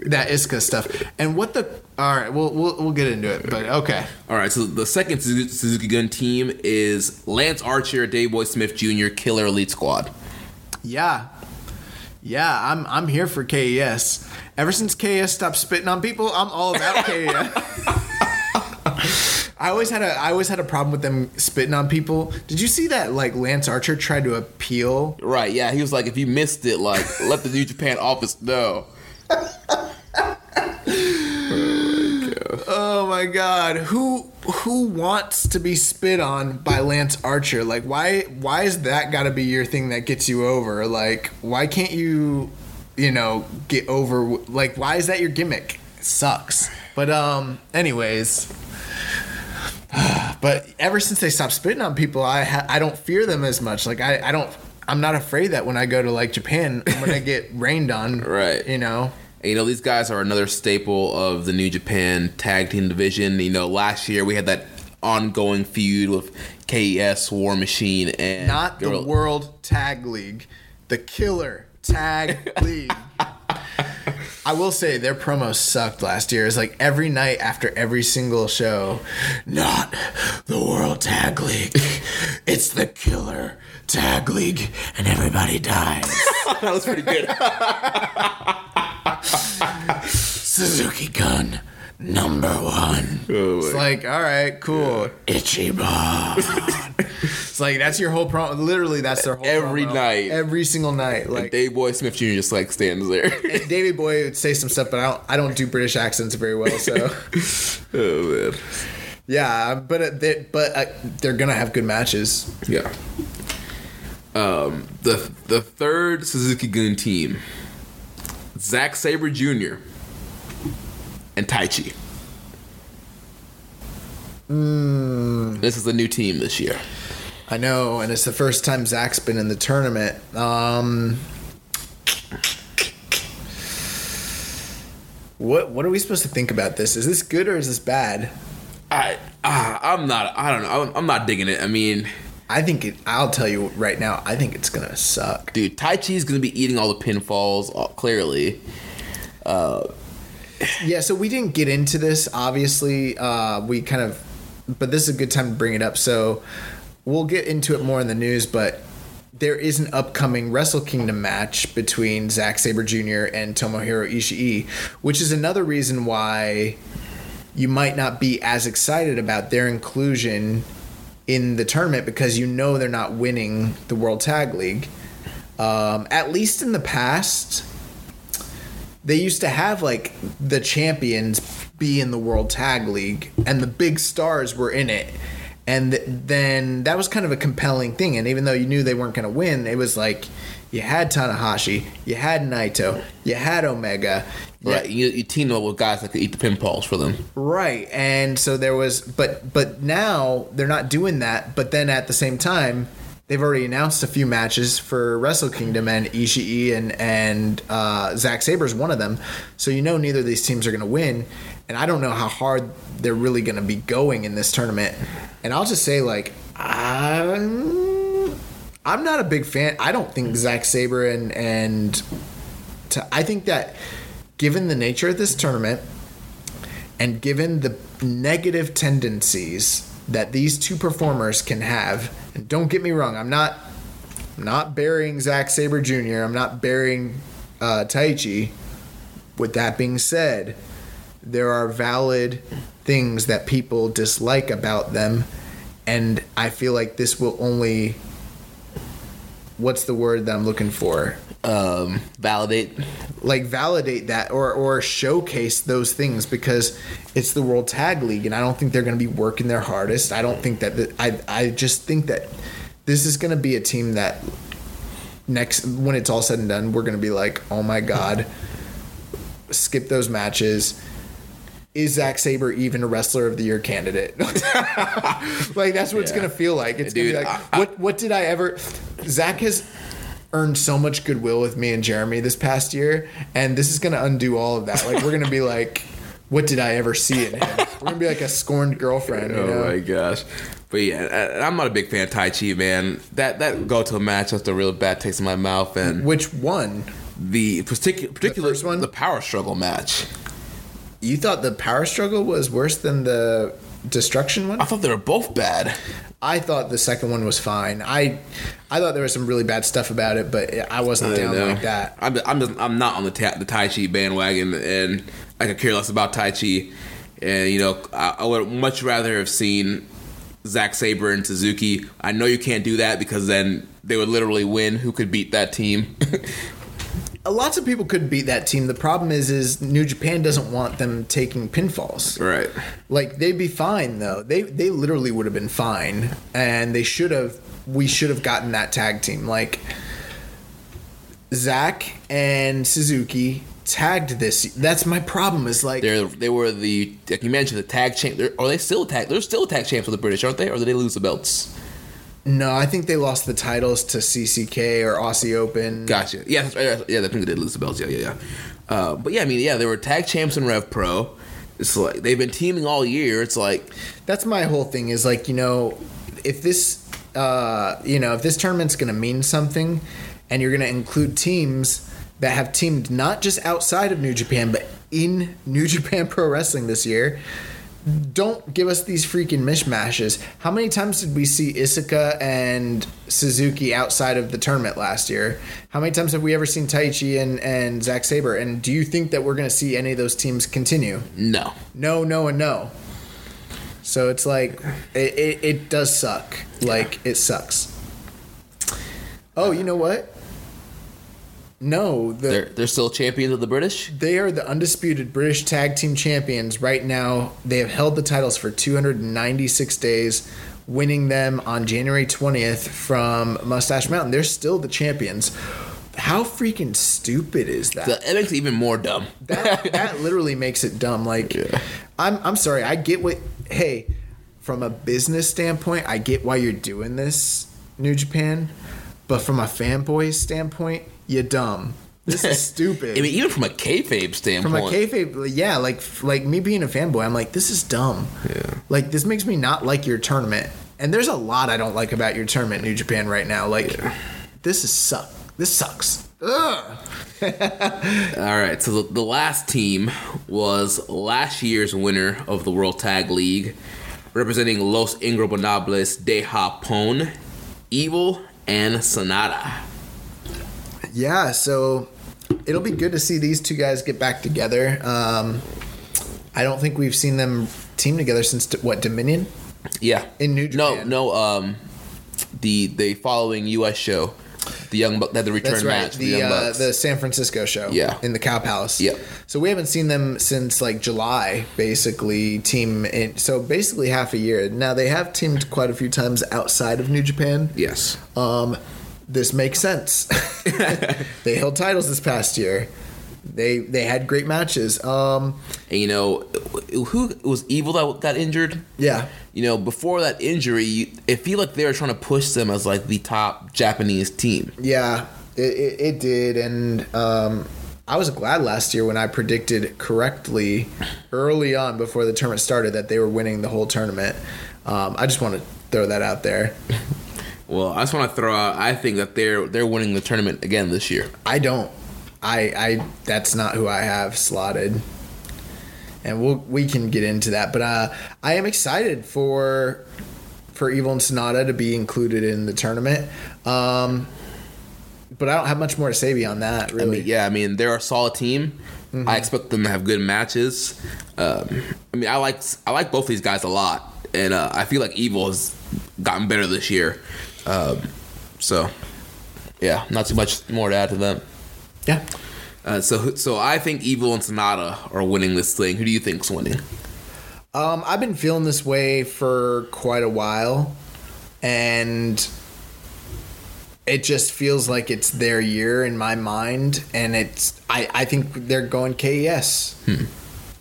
that iska stuff and what the all right we'll we'll, we'll get into it but okay All right, so the second Suzuki Suzuki Gun team is Lance Archer, Davey Boy Smith Jr., Killer Elite Squad. Yeah. Yeah, I'm I'm here for KES. Ever since KES stopped spitting on people, I'm all about KES. I always had a I always had a problem with them spitting on people. Did you see that like Lance Archer tried to appeal? Right, yeah, he was like, if you missed it, like, let the New Japan office know. Oh my god, who who wants to be spit on by Lance Archer? Like why why is that got to be your thing that gets you over? Like why can't you you know get over like why is that your gimmick? It sucks. But um anyways, but ever since they stopped spitting on people, I ha- I don't fear them as much. Like I I don't I'm not afraid that when I go to like Japan, I'm gonna get rained on. Right. You know. And, you know, these guys are another staple of the New Japan tag team division. You know, last year we had that ongoing feud with KES, War Machine, and not the Gorilla- World Tag League, the Killer Tag League. I will say their promos sucked last year. It's like every night after every single show, not the World Tag League. It's the Killer Tag League, and everybody dies. that was pretty good. Suzuki Gun, number one. Oh, It's like, all right, cool. Ichiban. it's like that's your whole promo. Literally, that's their whole Every promo. night. every single night. Like Davey Boy Smith Jr. just like stands there. Davy Boy would say some stuff, but I don't. I don't do British accents very well. So oh man. yeah, but uh, they, but uh, they're gonna have good matches. Yeah. Um, the the third Suzuki Gun team, Zack Sabre Jr. and Tai Taichi. This is a new team this year. I know, and it's the first time Zach's been in the tournament. Um, What what are we supposed to think about this? Is this good or is this bad? I uh, I'm not. I don't know. I'm, I'm not digging it. I mean, I think it. I'll tell you right now. I think it's gonna suck. dude, Taichi's gonna be eating all the pinfalls. uh, Clearly, Yeah. So we didn't get into this. Obviously, uh, we kind of, but this is a good time to bring it up. So we'll get into it more in the news, but. There is an upcoming Wrestle Kingdom match between Zack Sabre Jr. and Tomohiro Ishii, which is another reason why you might not be as excited about their inclusion in the tournament because you know they're not winning the World Tag League. Um, at least in the past, they used to have like the champions be in the World Tag League and the big stars were in it. And th- then that was kind of a compelling thing. And even though you knew they weren't going to win, it was like you had Tanahashi, you had Naito, you had Omega. right? You, you team up with guys that could eat the pinfalls for them. Right. And so there was but but now they're not doing that, but then at the same time they've already announced a few matches for Wrestle Kingdom and Ishii and and uh, Zack is one of them. So you know neither of these teams are going to win, and I don't know how hard they're really going to be going in this tournament. And I'll just say like I'm I'm not a big fan. I don't think Zack Sabre and and to, I think that given the nature of this tournament and given the negative tendencies that these two performers can have, and don't get me wrong, I'm not I'm not burying Zack Sabre Jr. I'm not burying uh, Taichi. With that being said, there are valid things that people dislike about them, and I feel like this will only. What's the word that I'm looking for? Um, validate. like validate that or or showcase those things because it's the World Tag League and I don't think they're going to be working their hardest. I don't think that the, I I just think that this is going to be a team that next when it's all said and done we're going to be like, "Oh my god, skip those matches." Is Zack Sabre even a wrestler of the year candidate? like that's what it's gonna feel like. It's Dude, gonna be like, I- I- what what did I ever? Zach has earned so much goodwill with me and Jeremy this past year, and this is gonna undo all of that. Like we're gonna be like, what did I ever see in him? We're gonna be like a scorned girlfriend. You oh know? Oh my gosh. But yeah, I- I'm not a big fan of Taichi, man. That that go to a match left a real bad taste in my mouth, and Which one? the particular particular first one? the power struggle match. You thought the power struggle was worse than the destruction one? I thought they were both bad. I thought the second one was fine. I I thought there was some really bad stuff about it, but I wasn't I down know. like that. I'm I'm, just, I'm not on the ta- the Taichi bandwagon, and I could care less about Taichi. And you know, I, I would much rather have seen Zack Sabre and Suzuki. I know you can't do that because then they would literally win. Who could beat that team? Lots of people could beat that team. The problem is, is New Japan doesn't want them taking pinfalls. right. Like they'd be fine though. They they literally would have been fine, and they should have. We should have gotten that tag team. Like Zach and Suzuki tagged this. That's my problem. Is like They're they were the like you mentioned the tag champ. Are they still tag? They're still tag champs for the British, aren't they? Or did they lose the belts? No, I think they lost the titles to CCK or Aussie Open. Gotcha. Yeah, that's right. Yeah, I think they did lose the belts. Yeah, yeah, yeah. Uh, but yeah, I mean, yeah, they were tag champs in Rev Pro. It's like they've been teaming all year. It's like That's my whole thing. Is like you know, if this, uh, you know, if this tournament's going to mean something, and you're going to include teams that have teamed not just outside of New Japan but in New Japan Pro Wrestling this year. Don't give us these freaking mishmashes. How many times did we see Iizuka and Suzuki outside of the tournament last year? How many times have we ever seen Taichi and, and Zack Sabre? And do you think that we're going to see any of those teams continue? no. no, no, and no. So it's like it, it, it does suck. Like it sucks. Oh, you know what? No, the, They're they're still champions of the British. they are the undisputed British Tag Team Champions right now. They have held the titles for 296 days, winning them on January 20th from Mustache Mountain. They're still the champions. How freaking stupid is that? That it makes even more dumb. that that literally makes it dumb. Like, I'm I'm sorry. I get what. Hey, from a business standpoint, I get why you're doing this, New Japan. But from a fanboy standpoint, you're dumb. This is stupid. I mean, even from a kayfabe standpoint. From a kayfabe, yeah, like like me being a fanboy, I'm like, this is dumb. Yeah. Like this makes me not like your tournament. And there's a lot I don't like about your tournament, New Japan, right now. Like, this is suck. This sucks. Ugh. All right, so the, the last team was last year's winner of the World Tag League, representing Los Ingobernables de Japón, Evil and Sanada. Yeah, so it'll be good to see these two guys get back together. Um, I don't think we've seen them team together since what Dominion. Yeah, In New No, Japan. no. Um, the the following U.S. show, the Young Buck, the return That's right. match, the, The Young uh, the San Francisco show. Yeah. In the Cow Palace. Yeah. So we haven't seen them since like July, basically. Team in so basically half a year. Now they have teamed quite a few times outside of New Japan. yes. Um, this makes sense. they held titles this past year. They they had great matches. Um, And you know, who it was Evil that got injured? yeah. You know, before that injury, you- it feel like they were trying to push them as like the top Japanese team. Yeah, it, it, it did, and um, I was glad last year when I predicted correctly early on before the tournament started that they were winning the whole tournament. Um, I just want to throw that out there. Well, I just want to throw out. I think that they're they're winning the tournament again this year. I don't. I I that's not who I have slotted. And we'll we can get into that, but uh, I am excited for for Evil and Sanada to be included in the tournament. Um, but I don't have much more to say beyond that. I Really, mean, yeah, I mean they're a solid team. I expect them to have good matches. Um, I mean, I like I like both these guys a lot, and uh, I feel like Evil has gotten better this year. Um, so, yeah, not too much more to add to them. yeah. Uh, so, so I think Evil and Sanada are winning this thing. Who do you think's winning? Um, I've been feeling this way for quite a while, and it just feels like it's their year in my mind, and it's I, I think they're going KES.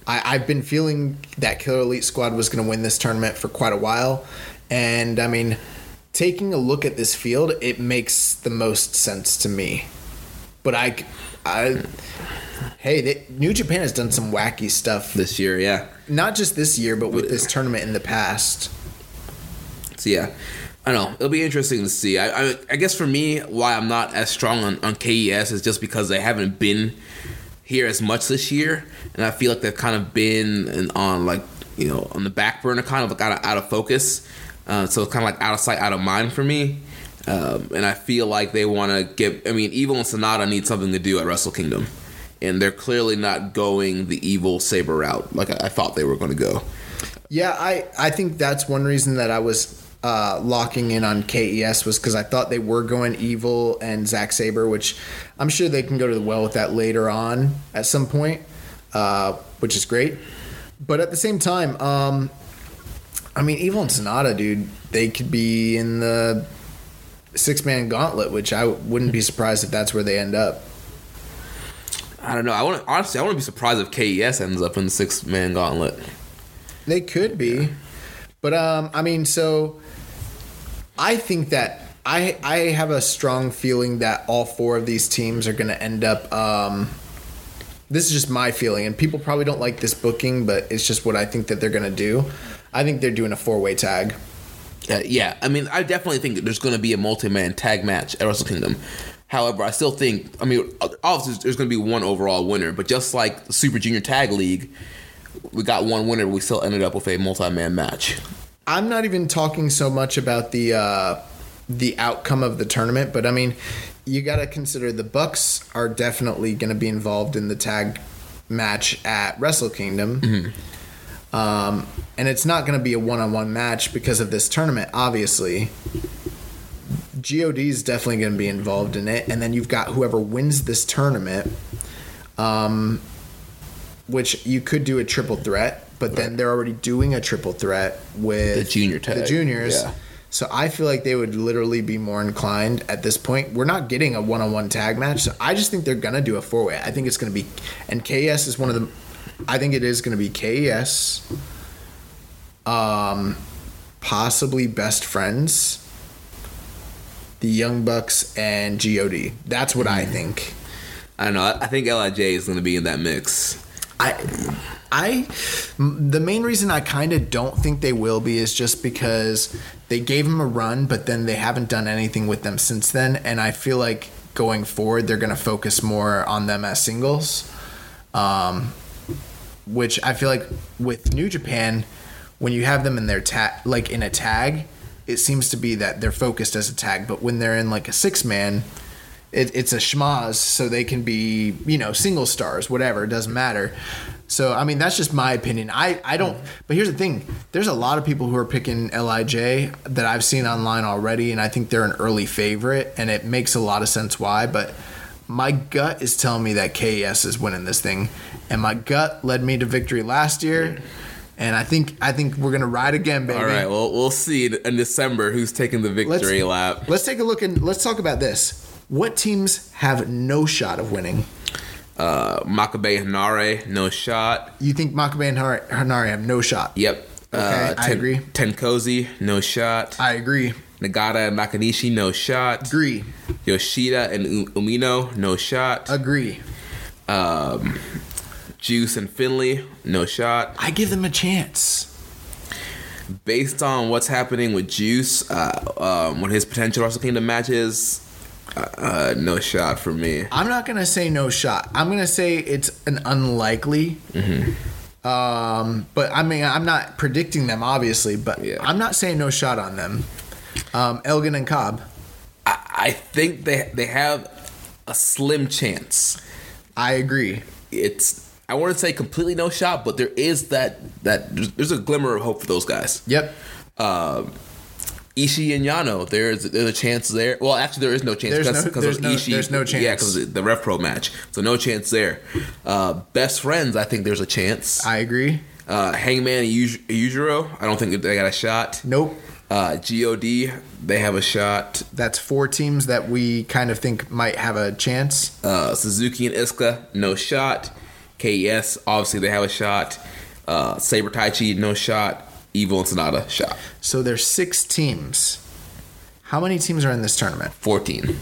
I, I've been feeling that Killer Elite Squad was going to win this tournament for quite a while, and I mean, taking a look at this field, it makes the most sense to me. But I, I, hey, they, New Japan has done some wacky stuff This year, yeah. not just this year, but with this tournament in the past. So yeah, I don't know. It'll be interesting to see. I, I, I guess for me, why I'm not as strong on, on KES is just because they haven't been here as much this year, and I feel like they've kind of been on like you know on the back burner, kind of like out of, out of focus. Uh, so it's kind of like out of sight, out of mind for me. Um, and I feel like they want to get. I mean, Evil and Sanada need something to do at Wrestle Kingdom, and they're clearly not going the Evil Sabre route like I, I thought they were going to go. Yeah, I, I think that's one reason that I was uh, locking in on KES was because I thought they were going Evil and Zack Sabre, which I'm sure they can go to the well with that later on at some point, uh, which is great. But at the same time, um, I mean, Evil and Sanada, dude, they could be in the six man gauntlet, which I wouldn't be surprised if that's where they end up. I don't know. I want to honestly. I want to be surprised if KES ends up in the six man gauntlet. They could be, but um, I mean, so I think that I I have a strong feeling that all four of these teams are going to end up. Um, this is just my feeling, and people probably don't like this booking, but it's just what I think that they're going to do. I think they're doing a four way tag. Uh, yeah, I mean, I definitely think that there's going to be a multi-man tag match at Wrestle Kingdom. However, I still think, I mean, obviously there's going to be one overall winner, but just like the Super Junior Tag League, we got one winner, we still ended up with a multi-man match. I'm not even talking so much about the uh, the outcome of the tournament, but I mean, you got to consider the Bucks are definitely going to be involved in the tag match at Wrestle Kingdom. Um, and it's not going to be a one-on-one match because of this tournament, obviously. God is definitely going to be involved in it, and then you've got whoever wins this tournament, um, which you could do a triple threat, but then they're already doing a triple threat with The junior tag, the juniors. yeah. So I feel like they would literally be more inclined at this point. We're not getting a one-on-one tag match, so I just think they're gonna do a four-way. I think it's gonna be, and KES is one of the. I think it is gonna be KES. Um, possibly best friends. The Young Bucks and God. That's what I think. I don't know. I I think Lij is going to be in that mix. I, I, the main reason I kind of don't think they will be is just because they gave him a run, but then they haven't done anything with them since then, and I feel like going forward they're going to focus more on them as singles, um, which I feel like with New Japan, when you have them in their tag, like in a tag, it seems to be that they're focused as a tag, but when they're in like a six man it, it's a schmozz, so they can be you know single stars, whatever. It doesn't matter. So I mean that's just my opinion. I I don't. But here's the thing: there's a lot of people who are picking Lij that I've seen online already, and I think they're an early favorite, and it makes a lot of sense why. But my gut is telling me that KES is winning this thing, and my gut led me to victory last year. And I think I think we're gonna ride again, baby. All right, well, we'll see in- December who's taking the victory lap. Let's take a look and let's talk about this. What teams have no shot of winning? Uh, Makabe and Henare, no shot. You think Makabe and Henare have no shot? Yep. Okay, I agree. TenKoji, no shot. I agree. Nagata and Nakanishi, no shot. Agree. Yoshida and Umino, no shot. Agree. Um, Juice and Finley, no shot. I give them a chance. Based on what's happening with Juice, uh, um, when his potential Wrestle Kingdom matches, uh, uh, no shot for me. I'm not gonna say no shot. I'm gonna say it's an unlikely. Um, but I mean, I'm not predicting them, obviously. But Yeah. I'm not saying no shot on them. Um, Elgin and Cobb. I, I think they they have a slim chance. I agree. It's I want to say completely no shot, but there is that that there's, a glimmer of hope for those guys. Yep. Um, Ishii and Yano, there's there's a chance there. Well, actually, there is no chance because no- there's of no- Ishii. there's no chance. Yeah, because the Rev Pro match, so no chance there. Uh, best friends, I think there's a chance. I agree. Uh, Hangman and Yujiro, I don't think they got a shot. Nope. Uh, God, they have a shot. That's four teams that we kind of think might have a chance. Uh, Suzuki and Iizuka, no shot. KES, obviously they have a shot. Uh, Sabre Taichi, no shot. Evil and Sanada, shot. So there's six teams. How many teams are in this tournament? 14.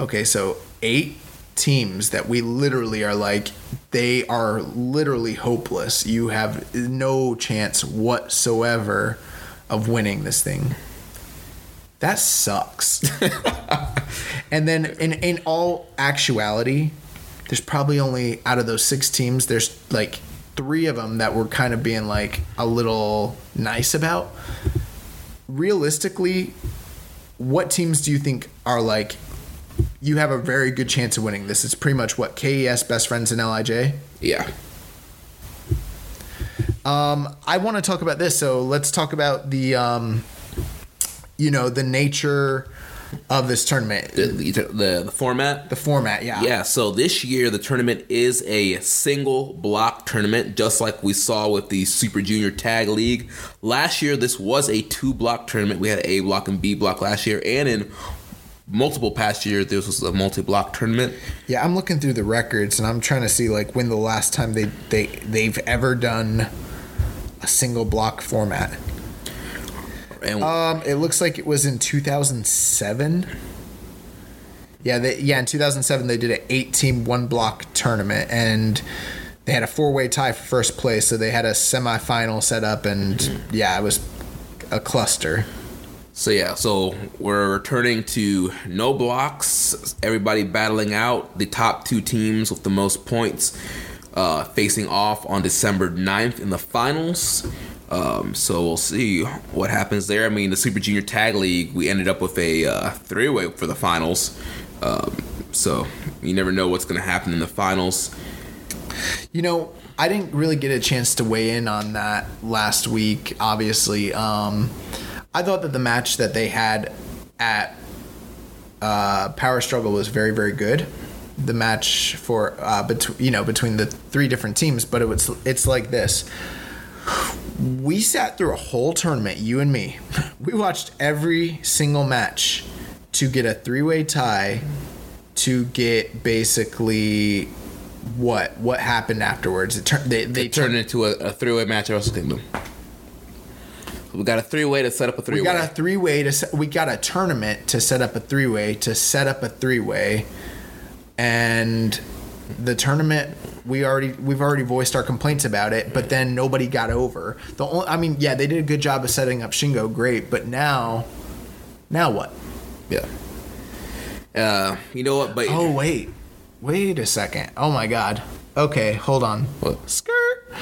Okay, so eight teams that we literally are like, they are literally hopeless. You have no chance whatsoever of winning this thing. That sucks. and then, in, in all actuality, there's probably only out of those six teams, there's like three of them that we're kind of being like a little nice about. Realistically, what teams do you think are like you have a very good chance of winning this? It's pretty much what KES, best friends, and Lij. Yeah. Um, I want to talk about this, so let's talk about the, um, you know, the nature of this tournament, The, the, the, format? the format. Yeah, Yeah, so this year the tournament is a single block tournament, just like we saw with the Super Junior Tag League. Last year, this was a two block tournament. We had A block and B block last year, and in multiple past years, this was a multi block tournament. Yeah, I'm looking through the records and I'm trying to see like when the last time they they they've ever done a single block format. And Um, it looks like it was in 2007. Yeah, they, yeah, in 2007 they did an eight-team one-block tournament, and they had a four-way tie for first place. So they had a semifinal set up, and yeah, it was a cluster. So yeah, so we're returning to no blocks. Everybody battling out the top two teams with the most points, uh, facing off on December 9th in the finals. Um, so we'll see what happens there. I mean, the Super Junior Tag League, we ended up with a uh, three-way for the finals. Um, so you never know what's going to happen in the finals. You know, I didn't really get a chance to weigh in on that last week. Obviously, um, I thought that the match that they had at uh, Power Struggle was very, very good. The match for uh, between you know between the three different teams, but it was it's like this. We sat through a whole tournament, you and me. We watched every single match to get a three-way tie to get basically what what happened afterwards. It turned they they They turned it into a, a three-way match at Wrestle Kingdom. We got a three-way to set up a three-way. we got a three way to set, we got a tournament to set up a three way to set up a three way and the tournament we already we've already voiced our complaints about it, but then nobody got over. The only, I mean, yeah, they did a good job of setting up Shingo, great, but now, now what? Yeah. Uh, you know what? But Oh wait, wait a second. Oh my god. Okay, hold on. What? Skirt.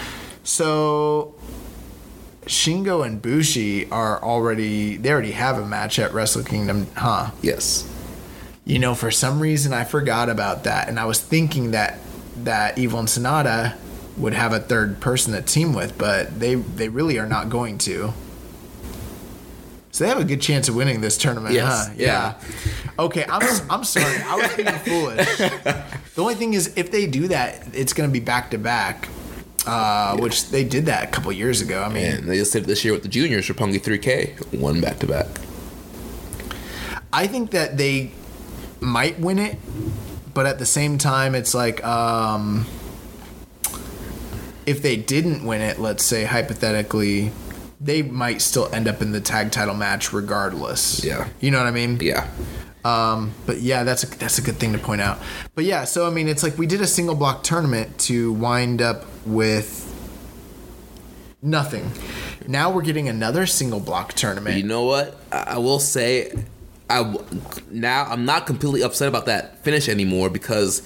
So Shingo and Bushi are already they already have a match at Wrestle Kingdom, huh? yes. You know, for some reason I forgot about that, and I was thinking that that Evil and Sanada would have a third person to team with, but they they really are not going to. So they have a good chance of winning this tournament, Yes, huh? yeah. Okay, I'm I'm sorry. I was being foolish. The only thing is, if they do that, it's going to be back to back, uh, which they did that a couple years ago. I mean, And they just did it this year with the juniors for Roppongi 3K, one back to back. I think that they might win it, but at the same time, it's like um, if they didn't win it, let's say hypothetically, they might still end up in the tag title match regardless. Yeah. you know what I mean. Yeah. Um, but yeah, that's a, that's a good thing to point out. But yeah, so I mean, it's like we did a single block tournament to wind up with nothing. Now we're getting another single block tournament. You know what? I, I will say, I now I'm not completely upset about that finish anymore because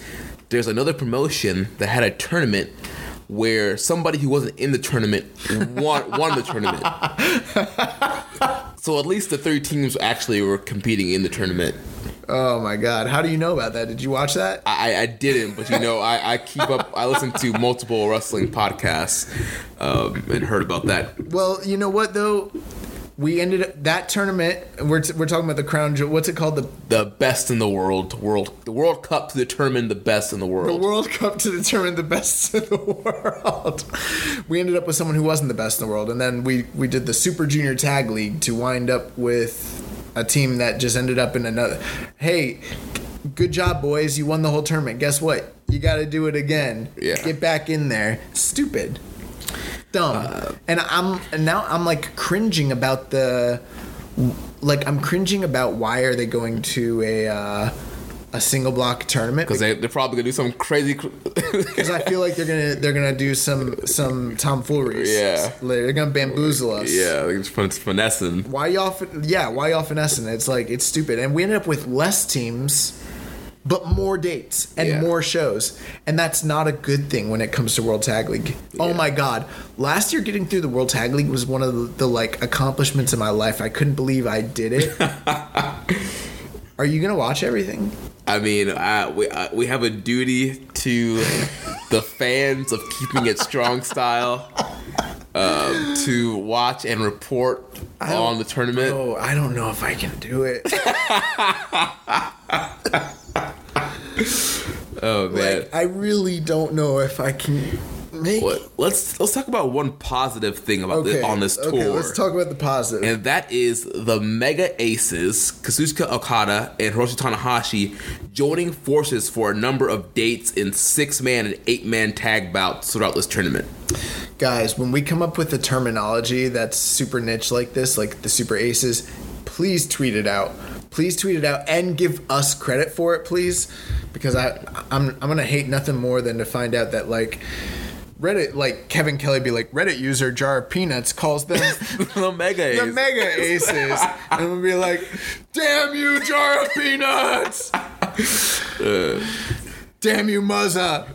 there's another promotion that had a tournament where somebody who wasn't in the tournament won won the tournament. so at least the three teams actually were competing in the tournament. Oh my god, how do you know about that? Did you watch that? I, I didn't, but you know, I, I keep up. I listen to multiple wrestling podcasts um, and heard about that. Well, you know what though, we ended up that tournament. We're, t- we're talking about the crown jewel. What's it called? The The best in the world, world, the World Cup to determine the best in the world. the World Cup to determine the best in the world. We ended up with someone who wasn't the best in the world, and then we we did the Super Junior Tag League to wind up with a team that just ended up in another. Hey, good job, boys! You won the whole tournament. Guess what? You got to do it again. Yeah. Get back in there. Stupid. Dumb. Uh, and I'm and now I'm like cringing about the like I'm cringing about why are they going to a uh, a single block tournament because they, they're probably gonna do some crazy. cr- because I feel like they're gonna they're gonna do some some tomfooleries. Yeah. they're gonna bamboozle us. yeah, like it's fin- finessing. Why y'all? fin- Yeah, why y'all finessing? It's like it's stupid, and we ended up with less teams, but more dates and Yeah. more shows, and that's not a good thing when it comes to World Tag League. Oh my God! Last year, getting through the World Tag League was one of the, the like accomplishments of my life. I couldn't believe I did it. Are you gonna watch everything? I mean, I, we I, we have a duty to the fans of keeping it strong style um, to watch and report on the tournament. Oh, I don't know if I can do it. Oh man. Like, I really don't know if I can make. What- let's let's talk about one positive thing about Okay, this, on this tour. Okay, let's talk about the positive. and that is the Mega Aces, Kazuchika Okada and Hiroshi Tanahashi, joining forces for a number of dates in six man and eight man tag bouts throughout this tournament. Guys, when we come up with a terminology that's super niche like this, like the super aces, please tweet it out. Please tweet it out and give us credit for it, please, because I I'm I'm gonna hate nothing more than to find out that like. Reddit, like Kevin Kelly, be like Reddit user Jar of Peanuts calls them the Mega Aces. the Aces. Mega Aces, and we'll be like, "Damn you, Jar of Peanuts! Damn you, Muzza!"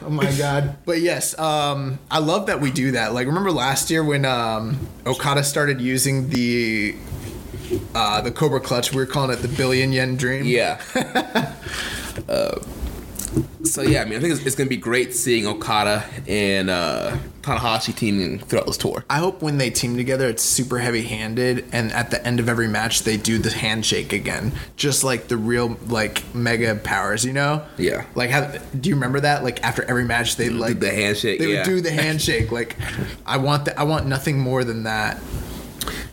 oh my god! But yes, um, I love that we do that. Like, remember last year when um, Okada started using the uh, the Cobra Clutch? We were calling it the Billion Yen Dream. Yeah. Uh, so yeah, I mean, I think it's, it's gonna be great seeing Okada and uh, Tanahashi teaming throughout this tour. I hope when they team together, it's super heavy handed, and at the end of every match, they do the handshake again, just like the real like mega powers, you know? Yeah. Like, how do you remember that? Like after every match, they like the handshake, They yeah. would do the handshake. like, I want that. I want nothing more than that.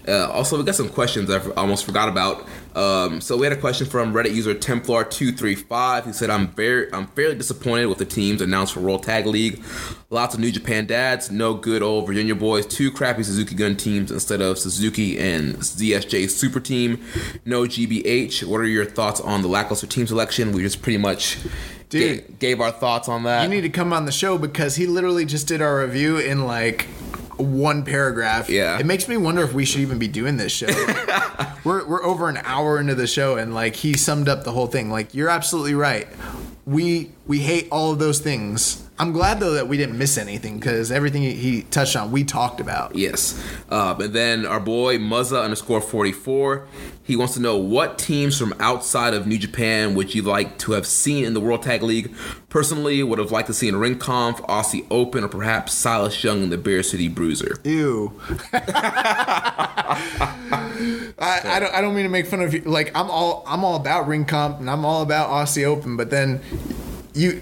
Uh, also, we got some questions I almost forgot about. Um, so we had a question from Reddit user Templar235 who said, "I'm very, I'm fairly disappointed with the teams announced for World Tag League. Lots of New Japan dads, no good old Virginia boys, two crappy Suzuki-gun teams instead of Suzuki and ZSJ Super Team. No GBH. What are your thoughts on the lackluster team selection? We just pretty much Dude. Ga- gave our thoughts on that. You need to come on the show because he literally just did our review in like one paragraph. Yeah. It makes me wonder if we should even be doing this show. we're we're over an hour into the show and like he summed up the whole thing. Like you're absolutely right. We we hate all of those things. I'm glad though that we didn't miss anything because everything he, he touched on we talked about. Yes. Um, and then our boy Muzza underscore 44. He wants to know what teams from outside of New Japan would you like to have seen in the World Tag League? Personally, would have liked to see in Ringkampf, Aussie Open, or perhaps Silas Young in the Beer City Bruiser. Ew. I, I don't I don't mean to make fun of you. Like I'm all I'm all about Ringkampf and I'm all about Aussie Open, but then you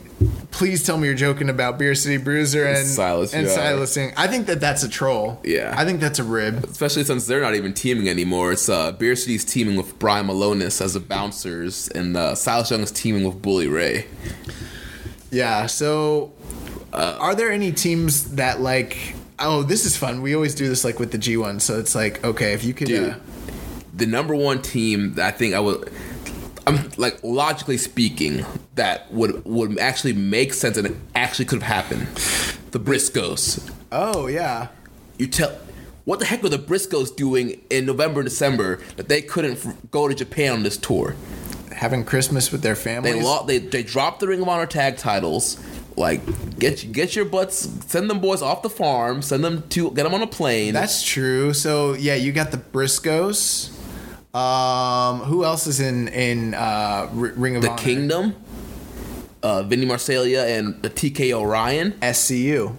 please tell me you're joking about Beer City Bruiser and Silas and Young. Silas Young. I think that that's a troll. Yeah. I think that's a rib. Especially since they're not even teaming anymore. It's uh, Beer City's teaming with Brian Milonas as the bouncers, and uh, Silas Young is teaming with Bully Ray. Yeah. So, are there any teams that like? Oh, this is fun. We always do this like with the G1. So it's like, okay, if you could. Dude, Uh, the number one team that I think I would, I'm like logically speaking, that would would actually make sense and it actually could have happened. The Briscoes. oh yeah. You tell. What the heck were the Briscoes doing in November and December that they couldn't f- go to Japan on this tour? Having Christmas with their families. They lo- they they dropped the Ring of Honor tag titles. Like get get your butts, send them boys off the farm, send them to get them on a plane. That's true. So yeah, you got the Briscoes. Um, who else is in in uh, Ring of the Honor? Kingdom, uh, Vinny Marseglia and the TK O'Ryan. SCU.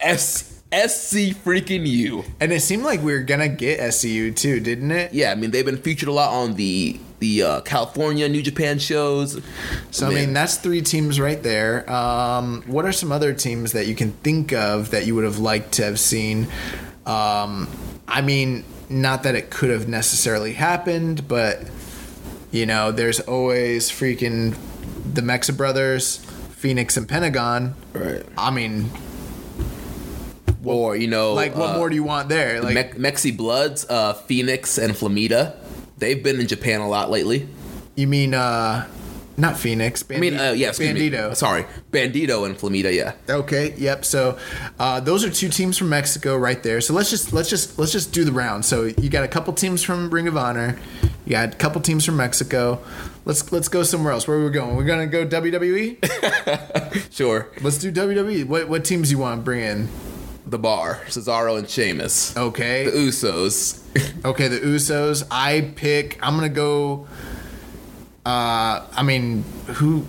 S SC freaking you. And it seemed like we were gonna get SCU too, didn't it? Yeah, I mean they've been featured a lot on the the uh, California New Japan shows. So I mean, that's three teams right there. Um, what are some other teams that you can think of that you would have liked to have seen? Um, I mean, not that it could have necessarily happened, but you know, there's always freaking the Mexa Brothers, Phoenix and Pentagon. right. I mean, Or you know, like, what uh, more do you want there? Like, Me- Mexi Bloods, uh, Phoenix and Flamita. They've been in Japan a lot lately. you mean uh, not Phoenix? I mean, uh, yeah, excuse me. Bandido. Sorry, Bandido and Flamita. Yeah. Okay. Yep. So uh, those are two teams from Mexico right there. So let's just let's just let's just do the round. So you got a couple teams from Ring of Honor. You got a couple teams from Mexico. Let's let's go somewhere else. Where are we going? We're gonna go WWE. Sure. let's do WWE. What what teams you want to bring in? The Bar, Cesaro and Sheamus. Okay. The Usos. Okay. The Usos. I pick. I'm gonna go. Uh, I mean, who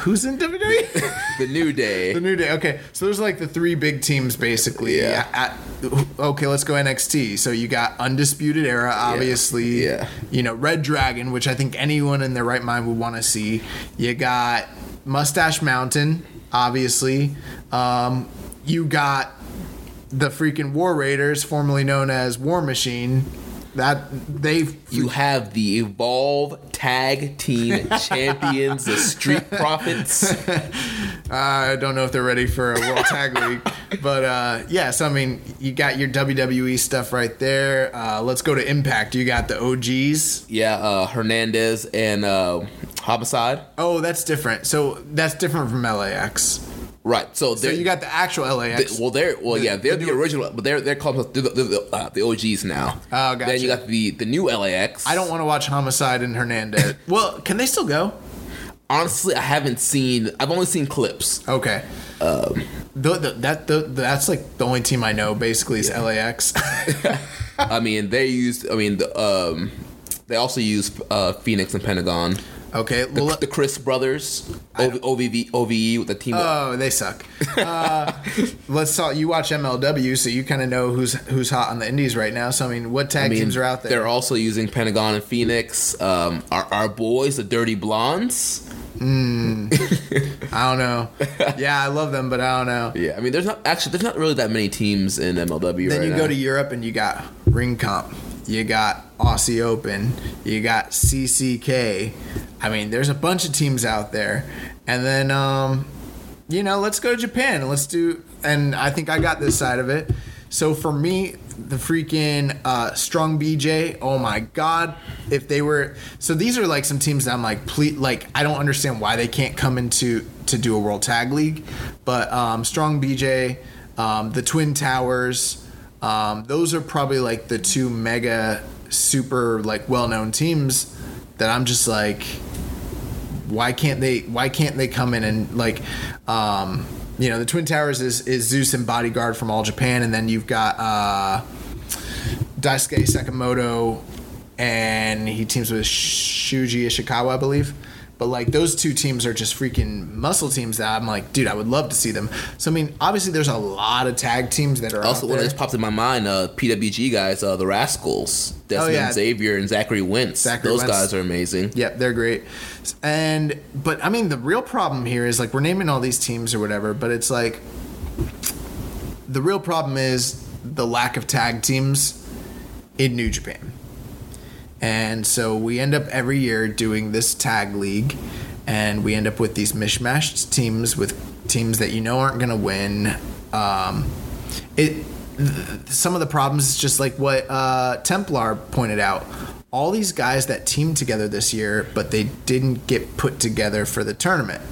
who's in WWE? the New Day. The New Day. Okay, so there's like the three big teams basically. Yeah. At- okay, let's go NXT. So you got Undisputed Era, obviously. Yeah. You know Red Dragon, which I think anyone in their right mind would want to see. You got Mustache Mountain, obviously. Um, you got the freaking War Raiders, formerly known as War Machine. That they You have the Evolve Tag Team Champions, the Street Profits. I don't know if they're ready for a World Tag League, but uh, yeah. So I mean, you got your WWE stuff right there. Uh, let's go to Impact. You got the OGs. Yeah, uh, Hernandez and uh, Homicide. Oh, that's different. So that's different from LAX. Right. So, So you got the actual LAX. they- well, they're well, the- yeah, they're the the, original, but they're they're called the, the, the, uh, the OGs now. Oh, gosh. Then you got the the new LAX. I don't want to watch Homicide and Hernandez. well, can they still go? honestly. I haven't seen. I've only seen clips. Okay. Um, the, the, that the, that's like the only team I know. Basically, is LAX. I mean, they used. I mean, the, um, they also used uh, Phoenix and Pentagon. Okay. The, Well, the Crist brothers, o- OVV, OVE with the team. Oh, they suck. Uh, let's talk. You watch MLW, so you kind of know who's who's hot on the Indies right now. So I mean, what tag I mean, teams are out there? They're also using Pentagon and Phoenix. Um, our, our boys, the Dirty Blondes. I don't know. Yeah, I love them, but I don't know. Yeah, I mean, there's not actually there's not really that many teams in MLW Then right you now. go to Europe and you got Ringkampf, you got Aussie Open, you got CCK. I mean, there's a bunch of teams out there. And then, um, you know, let's go to Japan let's do. And I think I got this side of it. So for me, the freaking uh, Strong BJ. Oh my god, if they were so these are like some teams that I'm like, please, like I don't understand why they can't come into to do a World Tag League, but um, Strong BJ, um, the Twin Towers, um, those are probably like the two mega super like well known teams that I'm just like, why can't they? Why can't they come in and like? Um, you know, the Twin Towers is, is Zeus and Bodyguard from All Japan, and then you've got uh, Daisuke Sekimoto, and he teams with Shuji Ishikawa, I believe. But like those two teams are just freaking muscle teams that I'm like, dude, I would love to see them. So I mean, obviously there's a lot of tag teams that are Also, one that just popped in my mind, uh, PWG guys, uh, the Rascals, Desmond yeah. Xavier and Zachary Wentz. Zachary Those Wentz. guys are amazing. Yep, they're great. And but I mean the real problem here is like we're naming all these teams or whatever, but it's like the real problem is the lack of tag teams in New Japan. And so we end up every year doing this tag league and we end up with these mishmashed teams with teams that you know aren't going to win. Um, it th- some of the problems is just like what uh, Templar pointed out. All these guys that teamed together this year, but they didn't get put together for the tournament.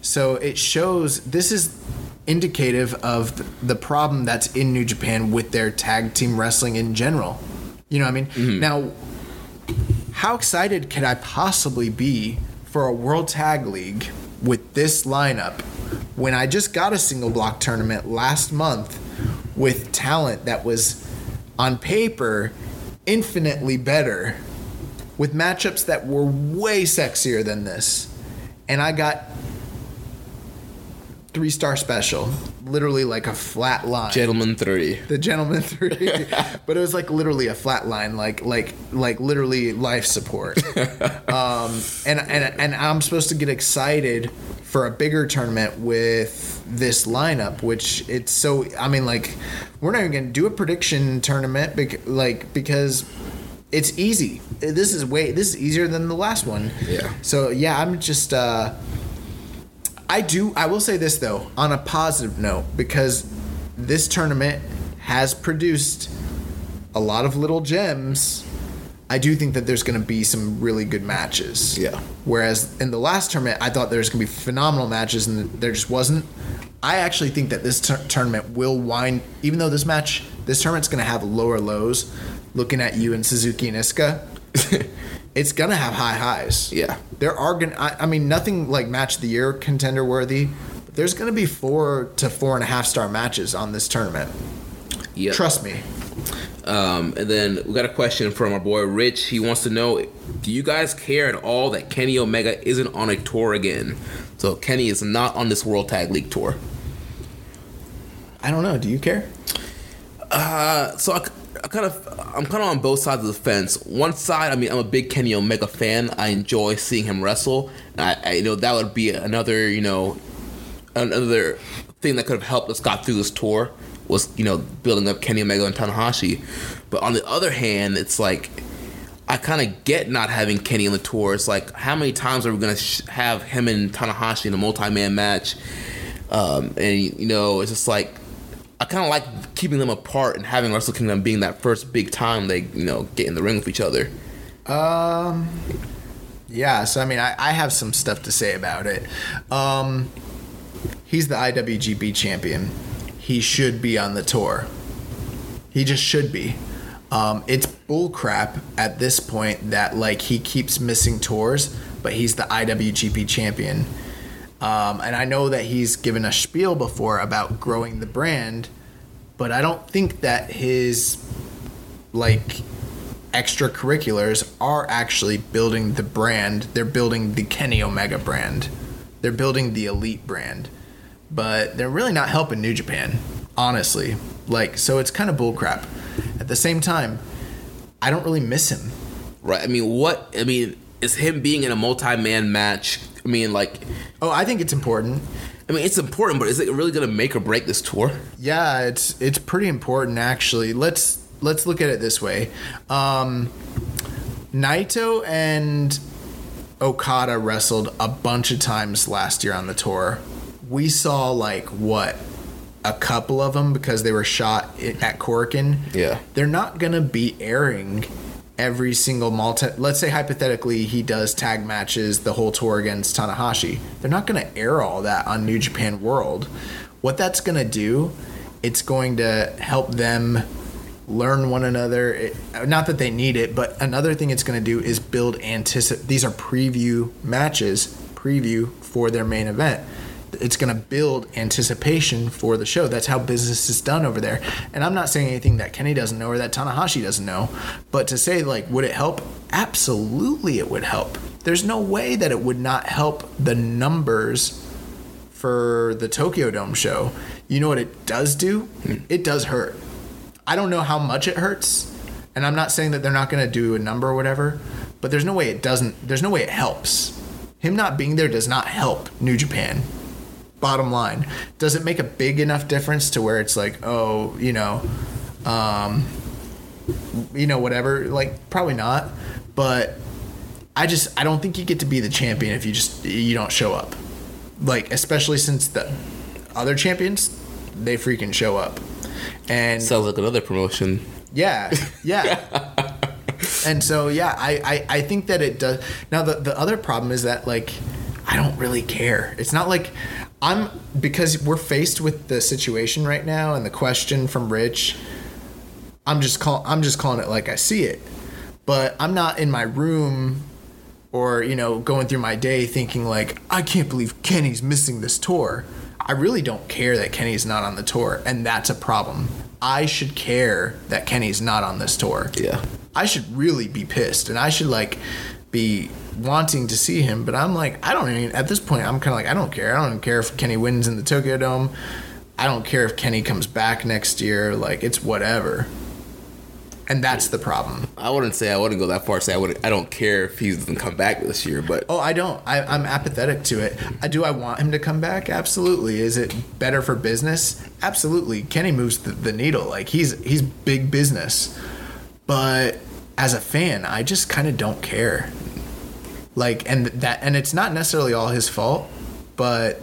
So it shows this is indicative of the problem that's in New Japan with their tag team wrestling in general. You know what I mean? Now, how excited could I possibly be for a World Tag League with this lineup when I just got a single block tournament last month with talent that was on paper infinitely better with matchups that were way sexier than this? And I got three star special. Literally like a flat line. Gentleman 3. the gentleman three. But it was like literally a flat line like like like literally life support. Um and and and i'm supposed to get excited for a bigger tournament with this lineup which it's so i mean like we're not even gonna do a prediction tournament bec- like because it's easy. This is way this is easier than the last one. Yeah. so yeah i'm just uh I do. I will say this though, on a positive note, because this tournament has produced a lot of little gems. I do think that there's going to be some really good matches. Yeah. Whereas in the last tournament, I thought there was going to be phenomenal matches, and there just wasn't. I actually think that this tur- tournament will wind, even though this match, this tournament's going to have lower lows. Looking at you and Suzuki and Iizuka, it's going to have high highs. Yeah. There are to I I mean, nothing like match of the year contender worthy. But there's going to be four to four and a half star matches on this tournament. Yep. Trust me. Um, and then we got a question from our boy Rich. He wants to know Do you guys care at all that Kenny Omega isn't on a tour again? So Kenny is not on this World Tag League tour. I don't know. Do you care? Uh, so I, I kind of I'm kind of on both sides of the fence. One side, I mean, I'm a big Kenny Omega fan. I enjoy seeing him wrestle. I, I you know that would be another you know another thing that could have helped us got through this tour was you know building up Kenny Omega and Tanahashi. But on the other hand, it's like I kind of get not having Kenny on the tour. It's like how many times are we gonna sh- have him and Tanahashi in a multi-man match? Um, and you know, it's just like I kind of like keeping them apart and having Wrestle Kingdom being that first big time they you know get in the ring with each other. Um, yeah. So I mean, I, I have some stuff to say about it. Um, he's the IWGP champion. He should be on the tour. He just should be. Um, it's bullcrap at this point that like he keeps missing tours, but he's the IWGP champion. Um, and I know that he's given a spiel before about growing the brand, but I don't think that his like extracurriculars are actually building the brand. They're building the Kenny Omega brand. They're building the Elite brand. But they're really not helping New Japan, honestly. Like, so it's kind of bullcrap. At the same time, I don't really miss him. Right. I mean, what? I mean, is him being in a multi-man match? I mean, like, Oh, I think it's important. I mean, it's important, but is it really going to make or break this tour? Yeah, it's it's pretty important actually. Let's let's look at it this way. Um, Naito and Okada wrestled a bunch of times last year on the tour. We saw like what a couple of them because they were shot at Korakuen. Yeah. They're not going to be airing every single multi. Let's say hypothetically he does tag matches the whole tour against Tanahashi. They're not going to air all that on New Japan World. What that's going to do, it's going to help them learn one another. It, not that they need it, but another thing it's going to do is build anticip. These are preview matches, preview for their main event. It's going to build anticipation for the show. That's how business is done over there. And I'm not saying anything that Kenny doesn't know or that Tanahashi doesn't know, but to say like, would it help? Absolutely, it would help. There's no way that it would not help the numbers for the Tokyo Dome show. You know what it does do? Hmm. It does hurt. I don't know how much it hurts, and I'm not saying that they're not going to do a number or whatever, but there's no way it doesn't. There's no way it helps. Him not being there does not help New Japan. Bottom line, does it make a big enough difference to where it's like, oh, you know, um, you know, whatever? Like, probably not. But I just, I don't think you get to be the champion if you just you don't show up. Like, especially since the other champions, they freaking show up. And Sounds like another promotion. yeah, yeah. and so yeah, I, I I think that it does. Now the the other problem is that like I don't really care. It's not like I'm because we're faced with the situation right now and the question from Rich. I'm just call I'm just calling it like I see it. But I'm not in my room or you know going through my day thinking like I can't believe Kenny's missing this tour. I really don't care that Kenny's not on the tour and that's a problem. I should care that Kenny's not on this tour. Yeah. I should really be pissed and I should like be wanting to see him, but I'm like I don't even at this point I'm kind of like I don't care. I don't care if Kenny wins in the Tokyo Dome. I don't care if Kenny comes back next year. Like it's whatever. And that's the problem. I wouldn't say I wouldn't go that far. Say I would. I don't care if he doesn't come back this year, but Oh, I don't. I, I'm apathetic to it. I, do I want him to come back? Absolutely. Is it better for business? Absolutely. Kenny moves the, the needle. Like he's he's big business. But as a fan, I just kind of don't care. Like and that and it's not necessarily all his fault, but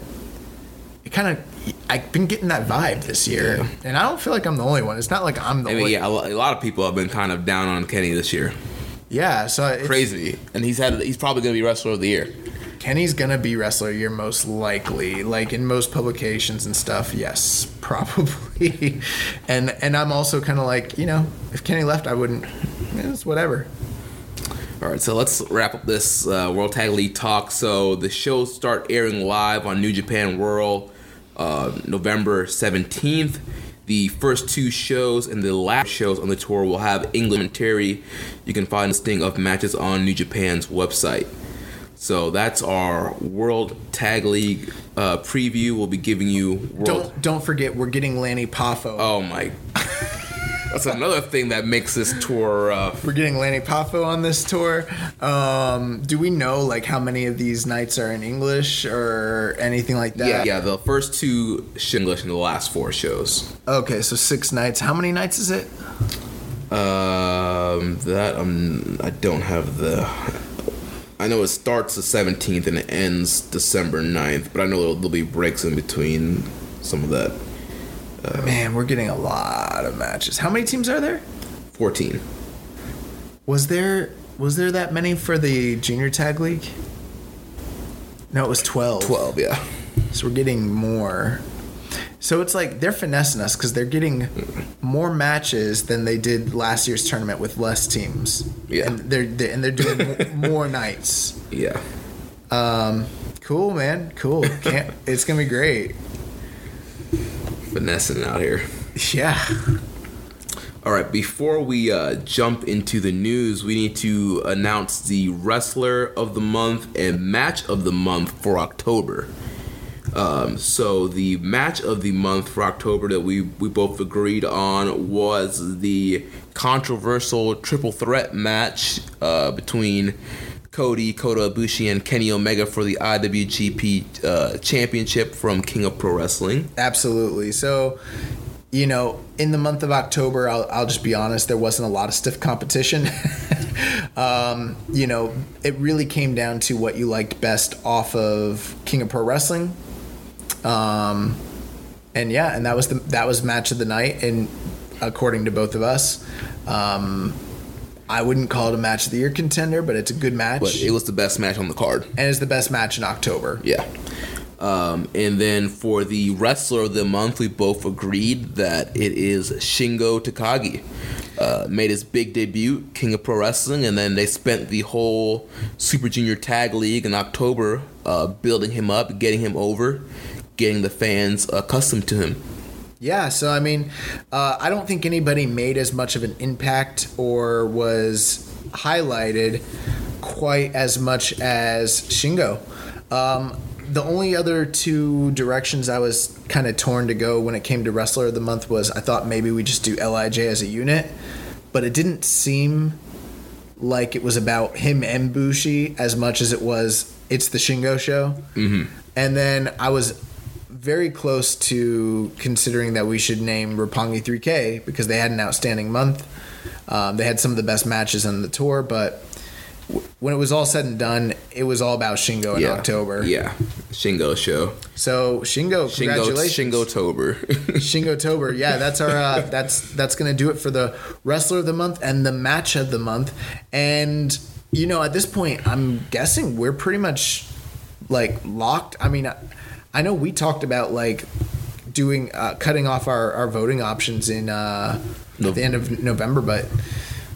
it kind of I've been getting that vibe this year, Yeah. and I don't feel like I'm the only one. It's not like I'm the I mean, only. yeah, a lot of people have been kind of down on Kenny this year. yeah. So Crazy, and he's had. He's probably going to be wrestler of the year. Kenny's gonna be wrestler of the year most likely, like in most publications and stuff. Yes, probably. and and I'm also kind of like, you know, if Kenny left, I wouldn't. It's whatever. All right, so let's wrap up this uh, World Tag League talk. So the shows start airing live on New Japan World uh, November 17th. The first two shows and the last shows on the tour will have English commentary. You can find a listing of matches on New Japan's website. So that's our World Tag League uh, preview. We'll be giving you World. Don't don't forget, we're getting Lanny Poffo. Oh my. That's another thing that makes this tour uh, We're getting Lanny Poffo on this tour. Um, do we know like how many of these nights are in English or anything like that? Yeah, yeah. The first two English and the last four shows. Okay, so six nights. How many nights is it? Um, that um, I don't have the. I know it starts the 17th and it ends December 9th, but I know there'll, there'll be breaks in between some of that. Man, we're getting a lot of matches. How many teams are there? 14. Was there was there that many for the junior tag league? No, it was twelve. 12, yeah. So we're getting more. So it's like they're finessing us because they're getting more matches than they did last year's tournament with less teams. Yeah. and they're, they and they're doing more nights. Yeah. Um, cool, man. Cool. Can't. It's gonna be great. Finessing out here. Yeah. All right, before we uh, jump into the news, we need to announce the wrestler of the month and match of the month for October. Um, so the match of the month for October that we we both agreed on was the controversial triple threat match uh, between Cody, Kota Ibushi, and Kenny Omega for the IWGP uh, Championship from King of Pro Wrestling. Absolutely. So, you know, in the month of October, I'll, I'll just be honest, there wasn't a lot of stiff competition. um, you know, it really came down to what you liked best off of King of Pro Wrestling. Um, and yeah, and that was the that was match of the night, and according to both of us, um, I wouldn't call it a match of the year contender, but it's a good match, But it was the best match on the card. and it's the best match in October. Yeah. Um, and then for the wrestler of the month, we both agreed that it is Shingo Takagi. Uh, made his big debut, King of Pro Wrestling, and then they spent the whole Super Junior Tag League in October uh, building him up, getting him over, getting the fans accustomed to him. Yeah, so I mean, uh, I don't think anybody made as much of an impact or was highlighted quite as much as Shingo. Um, the only other two directions I was kind of torn to go when it came to Wrestler of the Month was I thought maybe we just do Lij as a unit, but it didn't seem like it was about him and Bushi as much as it was it's the Shingo show. Mm-hmm. And then I was very close to considering that we should name Roppongi 3K because they had an outstanding month. Um, they had some of the best matches on the tour, but w- when it was all said and done, it was all about Shingo in yeah. October. Yeah. Shingo show. So Shingo, Shingo congratulations. Shingo Tober. Shingo Tober. Yeah, that's our uh, that's that's gonna do it for the wrestler of the month and the match of the month. And you know, at this point, I'm guessing we're pretty much like locked. I mean, I, I know we talked about like doing uh, cutting off our, our voting options in uh, at the end of November, but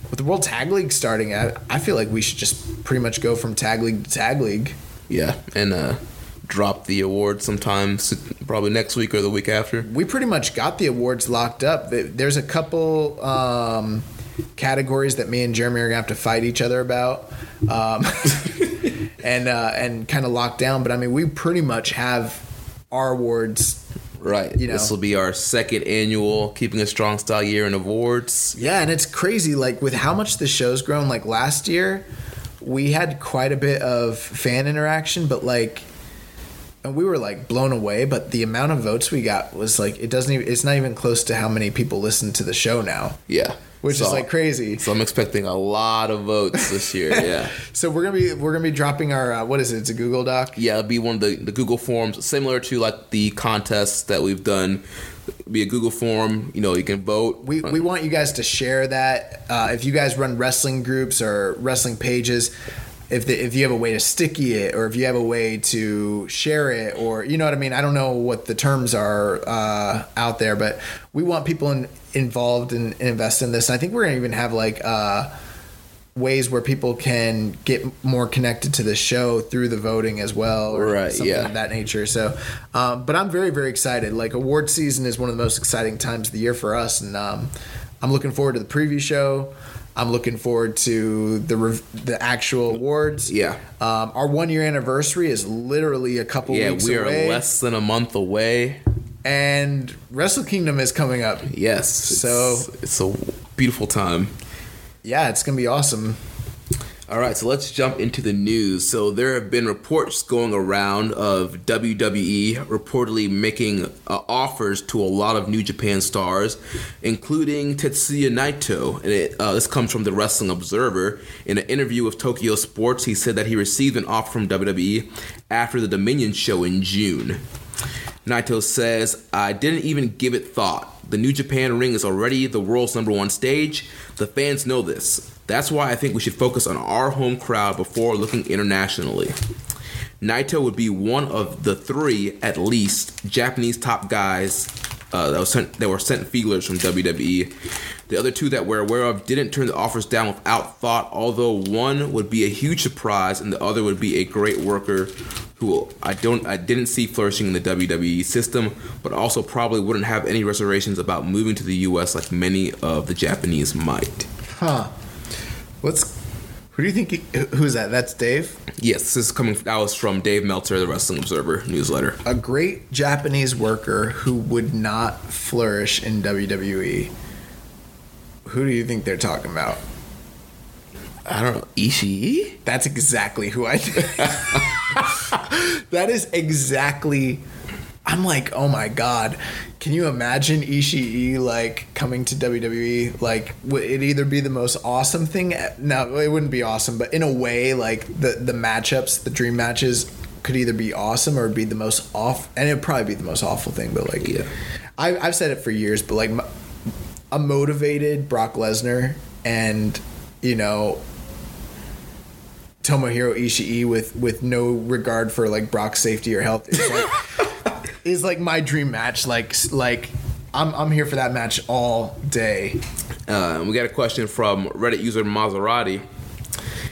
with the World Tag League starting, I, I feel like we should just pretty much go from tag league to tag league. yeah. And uh, drop the award sometime, probably next week or the week after. we pretty much got the awards locked up. There's a couple um, categories that me and Jeremy are gonna have to fight each other about, um, and uh, and kind of locked down. But I mean, we pretty much have our awards. Right. You know. This will be our second annual Keeping a Strong Style year in awards. Yeah, and it's crazy. Like with how much the show's grown. Like last year, we had quite a bit of fan interaction, but like. And we were like blown away, but the amount of votes we got was like it doesn't even it's not even close to how many people listen to the show now. Yeah. Which is, like, crazy. So I'm expecting a lot of votes this year. Yeah. So we're gonna be we're gonna be dropping our uh, what is it? It's a Google Doc. yeah, it'll be one of the, the Google forms, similar to like the contests that we've done. Be a Google form. You know, you can vote. We, we want you guys to share that. Uh, if you guys run wrestling groups or wrestling pages, if the, if you have a way to sticky it or if you have a way to share it or you know what I mean. I don't know what the terms are uh, out there, but we want people in, involved and, and invest in this. And I think we're gonna even have like. Uh, ways where people can get more connected to the show through the voting as well or Right, something yeah. of that nature so um, but i'm very very excited like award season is one of the most exciting times of the year for us and um, i'm looking forward to the preview show i'm looking forward to the rev- the actual awards Yeah. um, our one year anniversary is literally a couple weeks. yeah, weeks we are away less than a month away. and wrestle kingdom is coming up Yes. So- it's, it's a beautiful time. yeah it's gonna be awesome All right, so let's jump into the news. So there have been reports going around of WWE reportedly making uh, offers to a lot of New Japan stars, including Tetsuya Naito. And it, uh, this comes from the Wrestling Observer. In an interview with Tokyo Sports, he said that he received an offer from WWE after the Dominion show in June. Naito says, I didn't even give it thought. The New Japan ring is already the world's number one stage. The fans know this. That's why I think we should focus on our home crowd before looking internationally. Naito would be one of the three, at least, Japanese top guys uh, that, was sent, that were sent feelers from WWE. The other two that we're aware of didn't turn the offers down without thought, although one would be a huge surprise and the other would be a great worker who I don't I didn't see flourishing in the WWE system, but also probably wouldn't have any reservations about moving to the US like many of the Japanese might. huh what's who do you think he, who's that that's dave Yes, this is coming that was from Dave Meltzer, the Wrestling Observer newsletter. a great Japanese worker who would not flourish in WWE. Who do you think they're talking about? I don't know, Ishii? That's exactly who I think. that is exactly. I'm like, oh my god. Can you imagine Ishii like coming to WWE? Like, would it either be the most awesome thing? No, it wouldn't be awesome, but in a way, like the the matchups, the dream matches could either be awesome or be the most off, and it'd probably be the most awful thing. But like, Yeah. I, I've said it for years, but like, a motivated Brock Lesnar and you know Tomohiro Ishii with with no regard for like Brock's safety or health is like, is like my dream match. Like like I'm I'm here for that match all day. Uh, we got a question from Reddit user Maserati.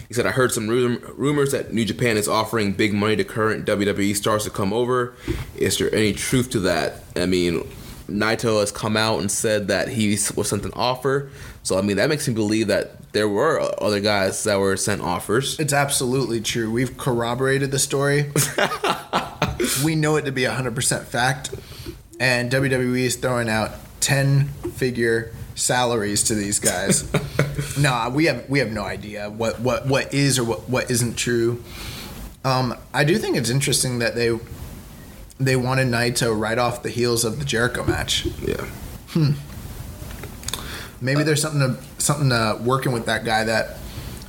He said, I heard some rumors that New Japan is offering big money to current WWE stars to come over. Is there any truth to that? I mean, Naito has come out and said that he was sent an offer. So, I mean, that makes me believe that there were other guys that were sent offers. It's absolutely true. We've corroborated the story. we know it to be 100% fact. And WWE is throwing out 10 figure salaries to these guys. nah, we have we have no idea what what what is or what what isn't true. Um, I do think it's interesting that they they wanted Naito right off the heels of the Jericho match. Yeah. Hmm. Maybe there's something to something to working with that guy that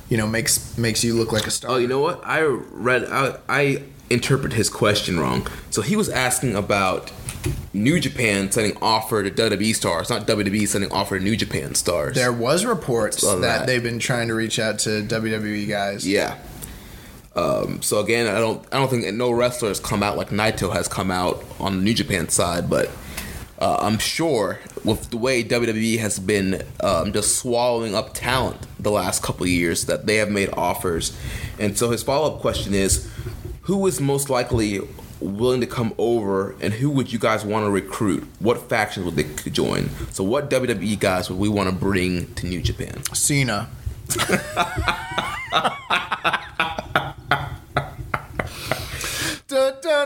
you know makes makes you look like a star. Oh, you know what? I read. I, I interpret his question wrong. So he was asking about New Japan sending offer to WWE stars, not WWE sending offer to New Japan stars. There was reports that. that. they've been trying to reach out to WWE guys. yeah. Um, so again, I don't. I don't think no wrestler has come out like Naito has come out on the New Japan side, but uh, I'm sure with the way WWE has been um, just swallowing up talent the last couple years that they have made offers. And so his follow up question is, who is most likely willing to come over, and who would you guys want to recruit? What factions would they join? So what WWE guys would we want to bring to New Japan? Cena. Da, da,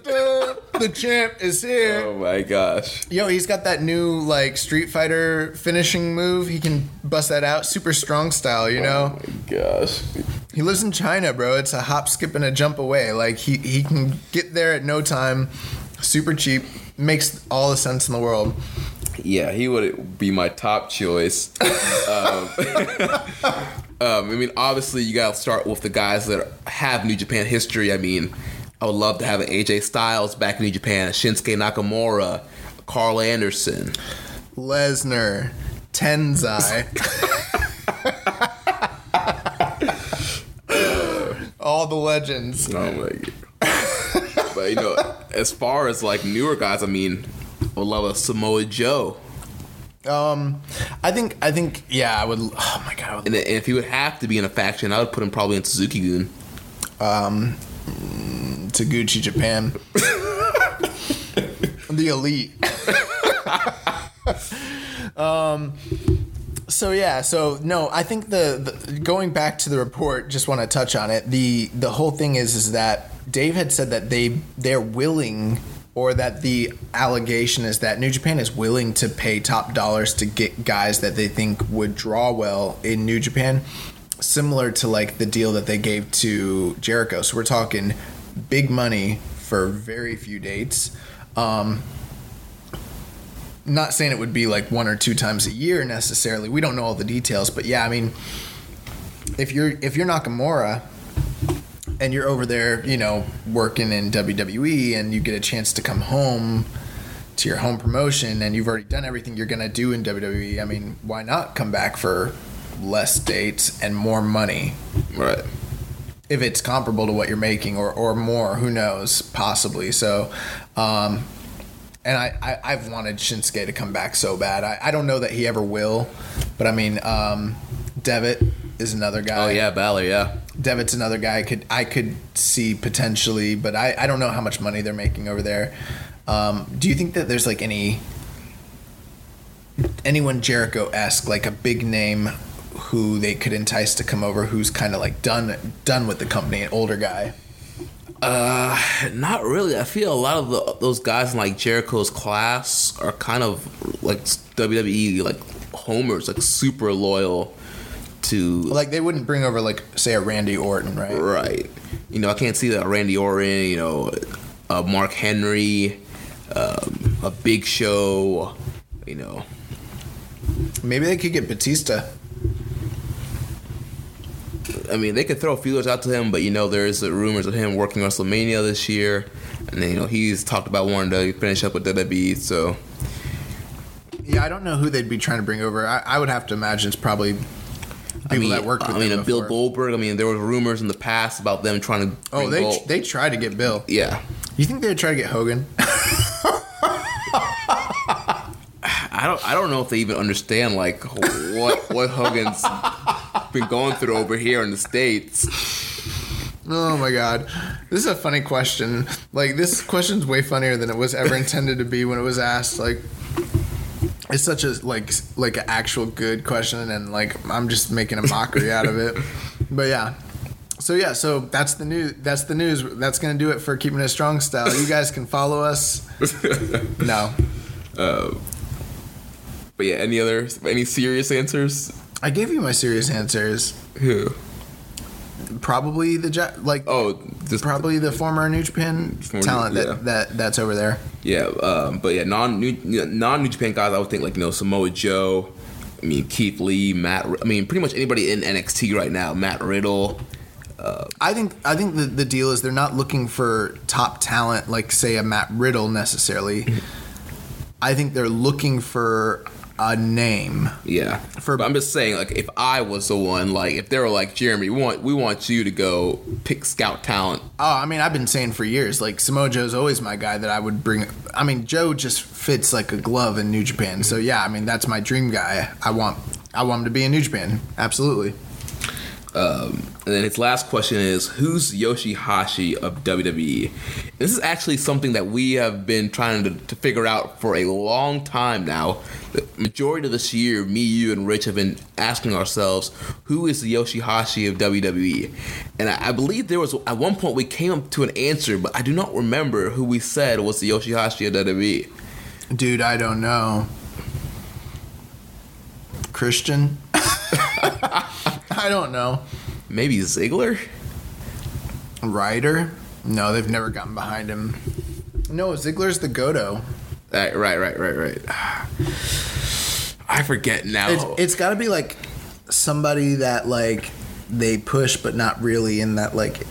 da, The champ is here. Oh my gosh! Yo, he's got that new like Street Fighter finishing move. He can bust that out, super strong style. You know, Oh my gosh! he lives in China, bro. It's a hop, skip, and a jump away. Like he he can get there at no time, super cheap. Makes all the sense in the world. Yeah, he would be my top choice. um, um, I mean, obviously, you got to start with the guys that have New Japan history. I mean, I would love to have an AJ Styles back in New Japan, a Shinsuke Nakamura, Carl Anderson. Lesnar, Tensai. All the legends. Oh my god! but you know, as far as like newer guys, I mean, I would love a Samoa Joe. Um, I think I think yeah, I would. Oh my god, And if he would have to be in a faction, I would put him probably in Suzuki Gun. Taguchi Japan. the elite. um. So yeah, so no, I think the, the going back to the report, just want to touch on it. The the whole thing is is that Dave had said that they they're willing or that the allegation is that New Japan is willing to pay top dollars to get guys that they think would draw well in New Japan, similar to like the deal that they gave to Jericho. So we're talking big money for very few dates. Um, not saying it would be like one or two times a year necessarily. We don't know all the details, but yeah, I mean, if you're if you're Nakamura and you're over there, you know, working in WWE, and you get a chance to come home to your home promotion, and you've already done everything you're gonna do in WWE. I mean, why not come back for less dates and more money? Right. if it's comparable to what you're making or, or more, who knows? Possibly. So, um, and I, I, I've wanted Shinsuke to come back so bad. I, I don't know that he ever will, but I mean, um, Devitt is another guy. Oh yeah, Balor. Yeah. Devitt's another guy I could I could see potentially, but I, I don't know how much money they're making over there. Um, do you think that there's like any anyone Jericho esque, like a big name who they could entice to come over who's kind of like done done with the company, an older guy? Uh, not really. I feel a lot of the, those guys in like Jericho's class are kind of like WWE like homers, like super loyal to Like they wouldn't bring over like say a Randy Orton, right? right. You know, I can't see that Randy Orton. You know, uh, Mark Henry, um, a Big Show. You know, Maybe they could get Batista. I mean, they could throw feelers out to him, but you know, there's rumors of him working WrestleMania this year, and then you know he's talked about wanting to finish up with WWE. So Yeah, I don't know who they'd be trying to bring over. I, I would have to imagine it's probably people I mean, that worked with I mean, them uh, Bill. Goldberg. I mean, there were rumors in the past about them trying to. Oh, they Gold- they tried to get Bill. yeah. You think they'd try to get Hogan? I don't. I don't know if they even understand like what what Hogan's been going through over here in the states. Oh my god, this is a funny question. Like this question's way funnier than it was ever intended to be when it was asked. Like it's such a like like an actual good question, and like I'm just making a mockery out of it. But yeah. So yeah, so that's the news. That's the news. That's gonna do it for keeping it strong style. You guys can follow us. No, Uh, But yeah, any other any serious answers? I gave you my serious answers. Who? Probably the Ja- like Oh, just probably the former New Japan Former- talent that, yeah. that that's over there. Yeah, um, but yeah, non New non New Japan guys, I would think like you know Samoa Joe. I mean Keith Lee, Matt. I mean pretty much anybody in NXT right now. Matt Riddle. I think I think the, the deal is they're not looking for top talent like say a Matt Riddle necessarily. I think they're looking for a name. Yeah, For- but I'm just saying like if I was the one, like if they were like Jeremy, we want we want you to go pick scout talent. Oh, I mean, I've been saying for years, like Samoa Joe's always my guy that I would bring. I mean, Joe just fits like a glove in New Japan. So yeah, I mean, that's my dream guy. I want I want him to be in New Japan. Absolutely. Um, and then his last question is, who's Yoshihashi of WWE? This is actually something that we have been trying to, to figure out for a long time now. The majority of this year, me, you, and Rich have been asking ourselves, who is the Yoshihashi of WWE? And I, I believe there was, at one point, we came up to an answer, but I do not remember who we said was the Yoshihashi of WWE. Dude, I don't know. Christian? I don't know. Maybe Ziggler? Ryder? No, they've never gotten behind him. No, Ziggler's the Goto. Right, right, right, right, right. I forget now. It's, it's got to be like somebody that like they push, but not really in that like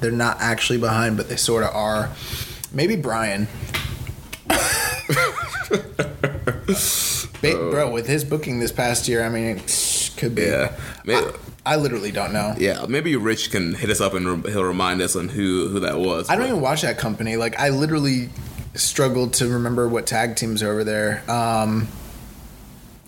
they're not actually behind, but they sort of are. Maybe Brian. Bro, with his booking this past year, I mean, it could be. yeah. Maybe, I literally don't know. Yeah, maybe Rich can hit us up and re- he'll remind us on who who that was. I don't even watch that company. Like, I literally struggled to remember what tag teams are over there. Um,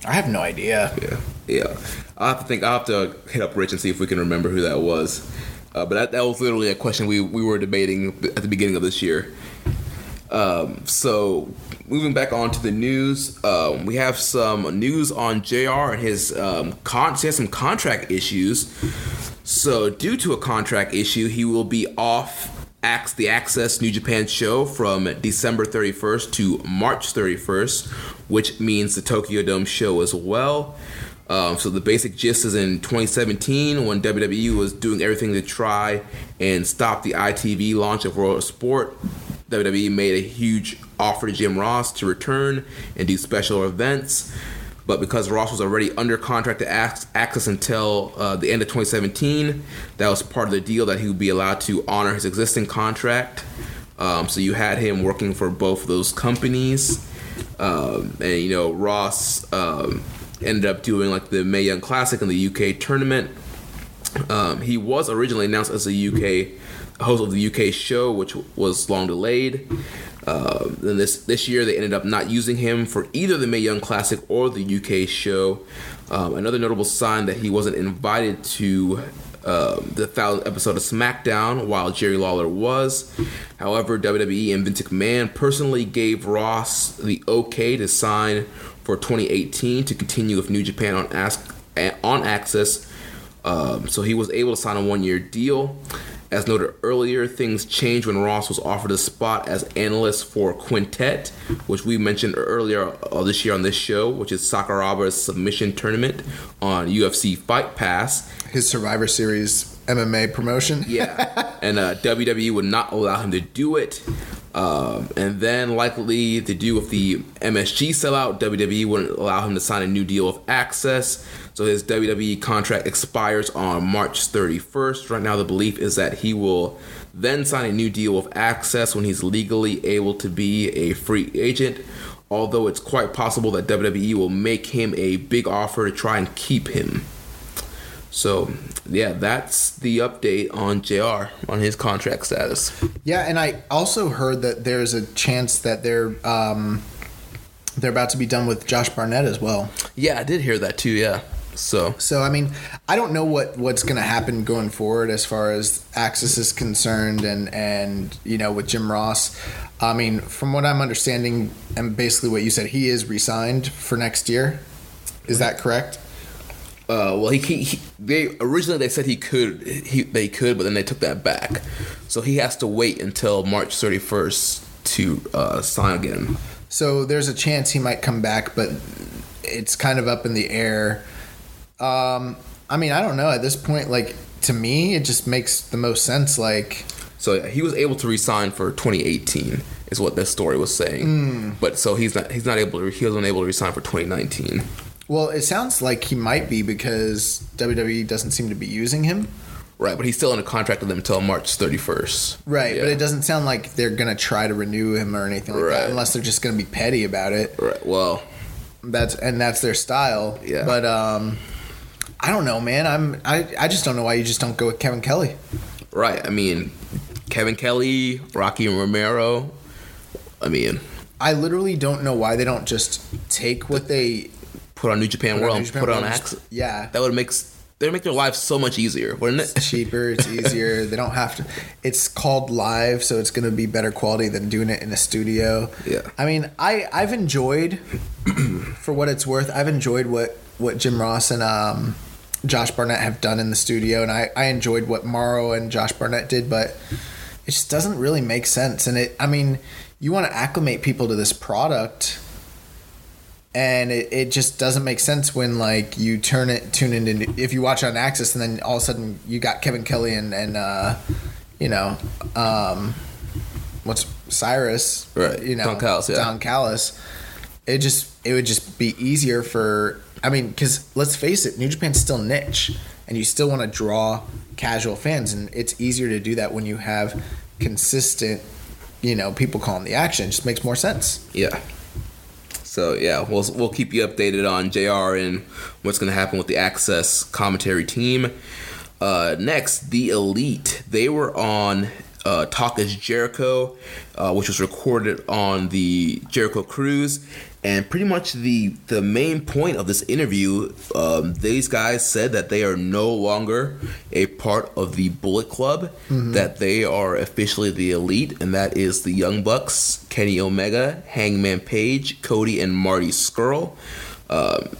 I have no idea. Yeah, yeah. I'll have to think. I'll have to hit up Rich and see if we can remember who that was. Uh, but that, that was literally a question we we were debating at the beginning of this year. Um, so moving back on to the news, um, we have some news on Jr. and his um, con. He has some contract issues. So due to a contract issue, he will be off. Ax the AXS New Japan show from December 31st to March 31st, which means the Tokyo Dome show as well. Um, so the basic gist is in 2017 when WWE was doing everything to try and stop the ITV launch of World of Sport. WWE made a huge offer to Jim Ross to return and do special events. But because Ross was already under contract to AXS until uh, the end of 2017, that was part of the deal that he would be allowed to honor his existing contract. Um, so you had him working for both of those companies. Um, and, you know, Ross um, ended up doing like the Mae Young Classic in the UK tournament. Um, he was originally announced as a UK host of the UK show, which was long delayed. Uh, then this this year they ended up not using him for either the Mae Young Classic or the UK show. Um, another notable sign that he wasn't invited to um, the thousandth episode of SmackDown, while Jerry Lawler was. However, WWE and Vince McMahon personally gave Ross the okay to sign for 2018 to continue with New Japan on Ask on AXS. Um, so he was able to sign a one-year deal. As noted earlier, things changed when Ross was offered a spot as analyst for Quintet, which we mentioned earlier uh, this year on this show, which is Sakuraba's submission tournament on UFC Fight Pass. His Survivor Series MMA promotion. Yeah, and uh, WWE would not allow him to do it. Um, and then likely to do with the MSG sellout, WWE wouldn't allow him to sign a new deal with AXS. So his WWE contract expires on March 31st. Right now, the belief is that he will then sign a new deal with AXS when he's legally able to be a free agent. Although it's quite possible that WWE will make him a big offer to try and keep him. So, yeah, that's the update on JR on his contract status. Yeah, and I also heard that there's a chance that they're um, they're about to be done with Josh Barnett as well. Yeah, I did hear that too. Yeah. So, So I mean, I don't know what what's going to happen going forward as far as AXS is concerned, and and you know with Jim Ross. I mean, from what I'm understanding, and basically what you said, he is re-signed for next year. Is that correct? Uh, well, he, he, he they originally they said he could he they could, but then they took that back. So he has to wait until March 31st to uh, sign again. So there's a chance he might come back, but it's kind of up in the air. Um, I mean, I don't know. At this point, like to me, it just makes the most sense. Like, So yeah, he was able to resign for 2018, is what this story was saying. But so he's not he's not able to he was unable to resign for 2019. Well, it sounds like he might be because WWE doesn't seem to be using him. Right, but he's still in a contract with them until March 31st. Right, but it doesn't sound like they're gonna try to renew him or anything like Right. that, unless they're just gonna be petty about it. Right. Well, That's and that's their style. Yeah. But um, I don't know, man. I'm I, I just don't know why you just don't go with Kevin Kelly. right. I mean, Kevin Kelly, Rocky Romero. I mean, I literally don't know why they don't just take what they put on New Japan put on World, New Japan put on AXS. Yeah, That would make they would make their lives so much easier, wouldn't it? cheaper. It's easier. they don't have to. It's called live, so it's gonna be better quality than doing it in a studio. Yeah. I mean, I I've enjoyed, for what it's worth, I've enjoyed what what Jim Ross and um, Josh Barnett have done in the studio, and I I enjoyed what Mauro and Josh Barnett did, but it just doesn't really make sense. And it, I mean, you want to acclimate people to this product. And it, it just doesn't make sense when like you turn it tune into if you watch on AXS and then all of a sudden you got Kevin Kelly and and uh, you know um, what's Cyrus Right. you know Don Callis, yeah. Don Callis it just it would just be easier for I mean because let's face it New Japan's still niche and you still want to draw casual fans and it's easier to do that when you have consistent you know people calling the action it just makes more sense Yeah. So yeah, we'll we'll keep you updated on JR and what's going to happen with the AXS commentary team. Uh, next, the Elite. They were on uh, Talk is Jericho, uh, which was recorded on the Jericho Cruise. And pretty much the the main point of this interview, um, these guys said that they are no longer a part of the Bullet Club, that they are officially the Elite, and that is the Young Bucks, Kenny Omega, Hangman Page, Cody, and Marty Scurll. Um,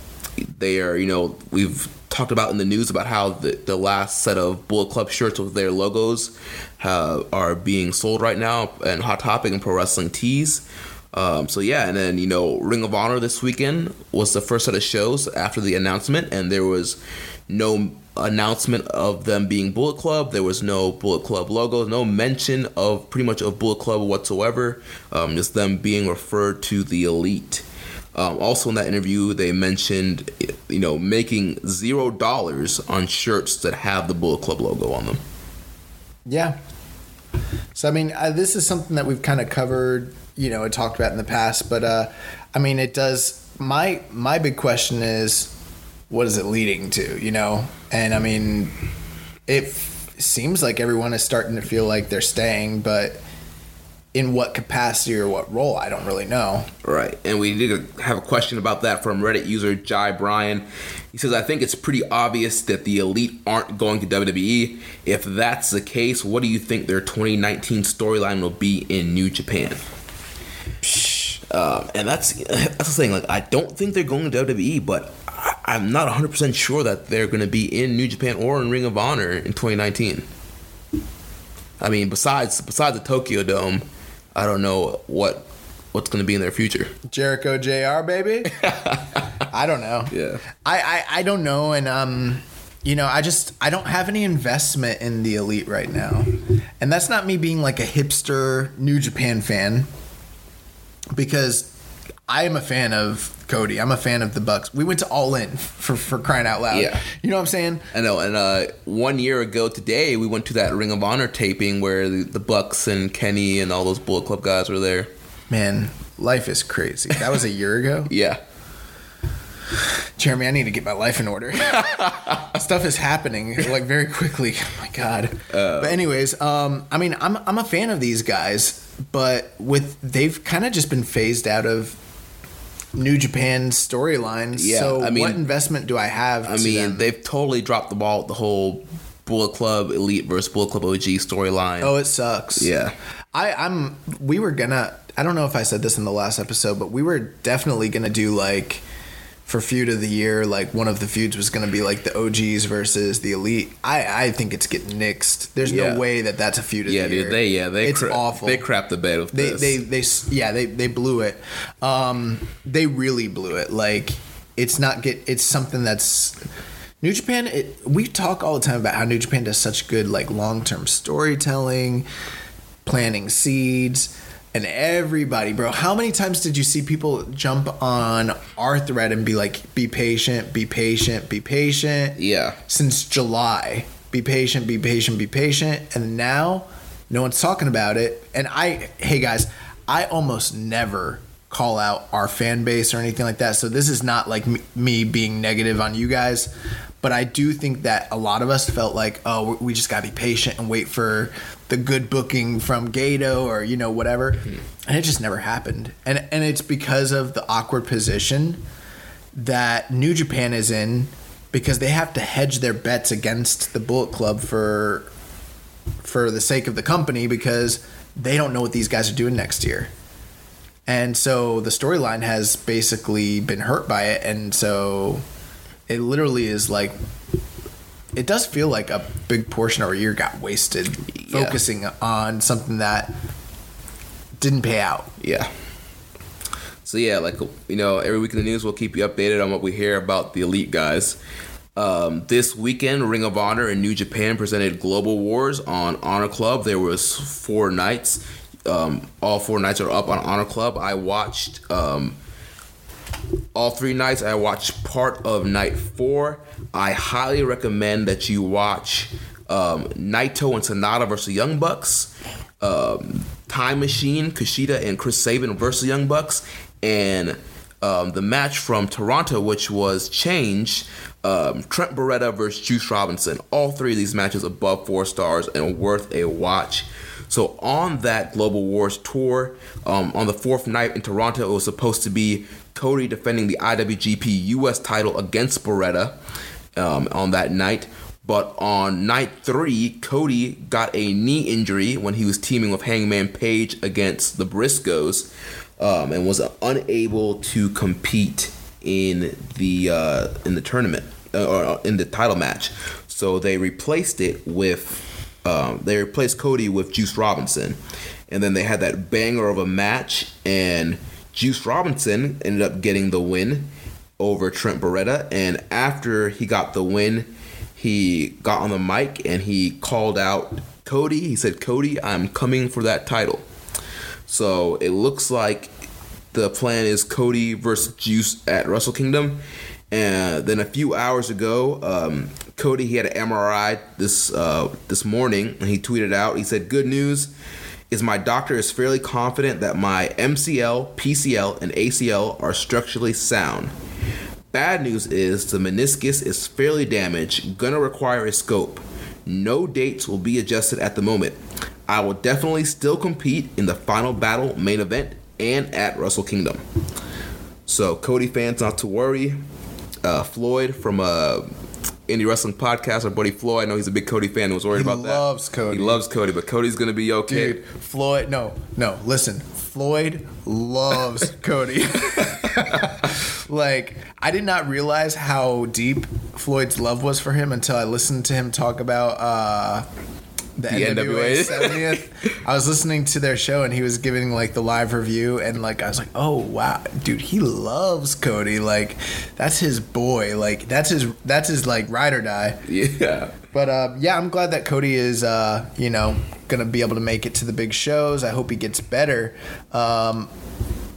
they are, you know, we've talked about in the news about how the, the last set of Bullet Club shirts with their logos uh, are being sold right now and Hot Topic and Pro Wrestling Tees. Um, so yeah, and then you know, Ring of Honor this weekend was the first set of shows after the announcement, and there was no announcement of them being Bullet Club. There was no Bullet Club logo, no mention of pretty much of Bullet Club whatsoever. Um, just them being referred to the Elite. Um, also in that interview, they mentioned, you know, making zero dollars on shirts that have the Bullet Club logo on them. Yeah. So I mean, uh, this is something that we've kind of covered, you know, and talked about in the past. But uh, I mean, it does. My my big question is, what is it leading to? You know, and I mean, it seems like everyone is starting to feel like they're staying, but in what capacity or what role, I don't really know. Right. And we did have a question about that from Reddit user Jai Bryan. He says, I think it's pretty obvious that the elite aren't going to WWE. If that's the case, what do you think their 2019 storyline will be in New Japan? Um, and that's that's the thing. Like, I don't think they're going to WWE, but I, I'm not 100 percent sure that they're going to be in New Japan or in Ring of Honor in 2019. I mean, besides besides the Tokyo Dome, I don't know what what's going to be in their future. Jericho Jr. Baby. I don't know. Yeah. I, I I don't know, and um, you know, I just I don't have any investment in the elite right now, And that's not me being like a hipster New Japan fan because I am a fan of Cody. I'm a fan of the Bucks. We went to All In for, for crying out loud. Yeah. You know what I'm saying? I know. And uh, one year ago today, we went to that Ring of Honor taping where the, the Bucks and Kenny and all those Bullet Club guys were there. Man, life is crazy. That was a year ago. Yeah. Jeremy, I need to get my life in order. Stuff is happening like very quickly. Oh my god. but anyways, um, I mean, I'm I'm a fan of these guys, but with they've kind of just been phased out of New Japan storylines. Yeah, so I mean- what investment do I have? I mean, them? they've totally dropped the ball with the whole Bullet Club Elite versus Bullet Club OG storyline. Oh, it sucks. Yeah. I, I'm. We were gonna. I don't know if I said this in the last episode, but we were definitely gonna do like for feud of the year. Like one of the feuds was gonna be like the OGs versus the Elite. I I think it's getting nixed. There's Yeah. no way that that's a feud of yeah, the year. Yeah, dude. They yeah they it's cra- awful. They crapped the bed with They this. they they s- yeah they they blew it. Um, they really blew it. Like it's not get. It's something that's. New Japan, it, we talk all the time about how New Japan does such good like long term storytelling, planting seeds, and everybody, bro. How many times did you see people jump on our thread and be like, "Be patient, be patient, be patient"? yeah. Since July, be patient, be patient, be patient, and now no one's talking about it. And I, hey guys, I almost never call out our fan base or anything like that. So this is not like me, me being negative on you guys, but I do think that a lot of us felt like, oh, we just gotta be patient and wait for the good booking from Gedo or you know whatever, and it just never happened. And and it's because of the awkward position that New Japan is in because they have to hedge their bets against the Bullet Club for for the sake of the company because they don't know what these guys are doing next year. And so the storyline has basically been hurt by it and so it literally is like it does feel like a big portion of our year got wasted Yeah. focusing on something that didn't pay out. Yeah. So yeah, like you know, every week in the news, we'll keep you updated on what we hear about the elite guys. Um, this weekend, Ring of Honor and New Japan presented Global Wars on Honor Club. There was four nights. Um, all four nights are up on Honor Club. I watched um, all three nights. I watched part of night four. I highly recommend that you watch um, Naito and Sanada versus Young Bucks, um, Time Machine, Kushida and Chris Sabin versus Young Bucks, and um, the match from Toronto, which was changed. Um, Trent Beretta versus Juice Robinson. All three of these matches above four stars and worth a watch. So on that Global Wars tour, um, on the fourth night in Toronto, it was supposed to be Cody defending the IWGP US title against Beretta um, on that night. But on night three, Cody got a knee injury when he was teaming with Hangman Page against the Briscoes, um, and was unable to compete in the uh, in the tournament uh, or in the title match. So they replaced it with um, they replaced Cody with Juice Robinson, and then they had that banger of a match, and Juice Robinson ended up getting the win over Trent Beretta. And after he got the win, he got on the mic and he called out Cody. He said, "Cody, I'm coming for that title." So it looks like the plan is Cody versus Juice at Wrestle Kingdom. And then a few hours ago, um, Cody he had an MRI this uh, this morning, and he tweeted out. He said, "Good news is my doctor is fairly confident that my MCL, PCL, and ACL are structurally sound. Bad news is the meniscus is fairly damaged, gonna require a scope. No dates will be adjusted at the moment. I will definitely still compete in the final battle main event and at Wrestle Kingdom. So Cody fans, not to worry. Uh, Floyd from uh, Indie Wrestling Podcast, our buddy Floyd, I know he's a big Cody fan. Was worried He about that. loves Cody. He loves Cody, but Cody's gonna be okay. Dude, Floyd, no, no, listen. Floyd loves Cody. like, I did not realize how deep Floyd's love was for him until I listened to him talk about uh, the, NWA, NWA. 70th. I was listening to their show and he was giving like the live review and like I was like, "Oh, wow, dude, he loves Cody. Like that's his boy. Like that's his that's his like ride or die." Yeah. But uh, yeah, I'm glad that Cody is, uh, you know, gonna be able to make it to the big shows. I hope he gets better. Um,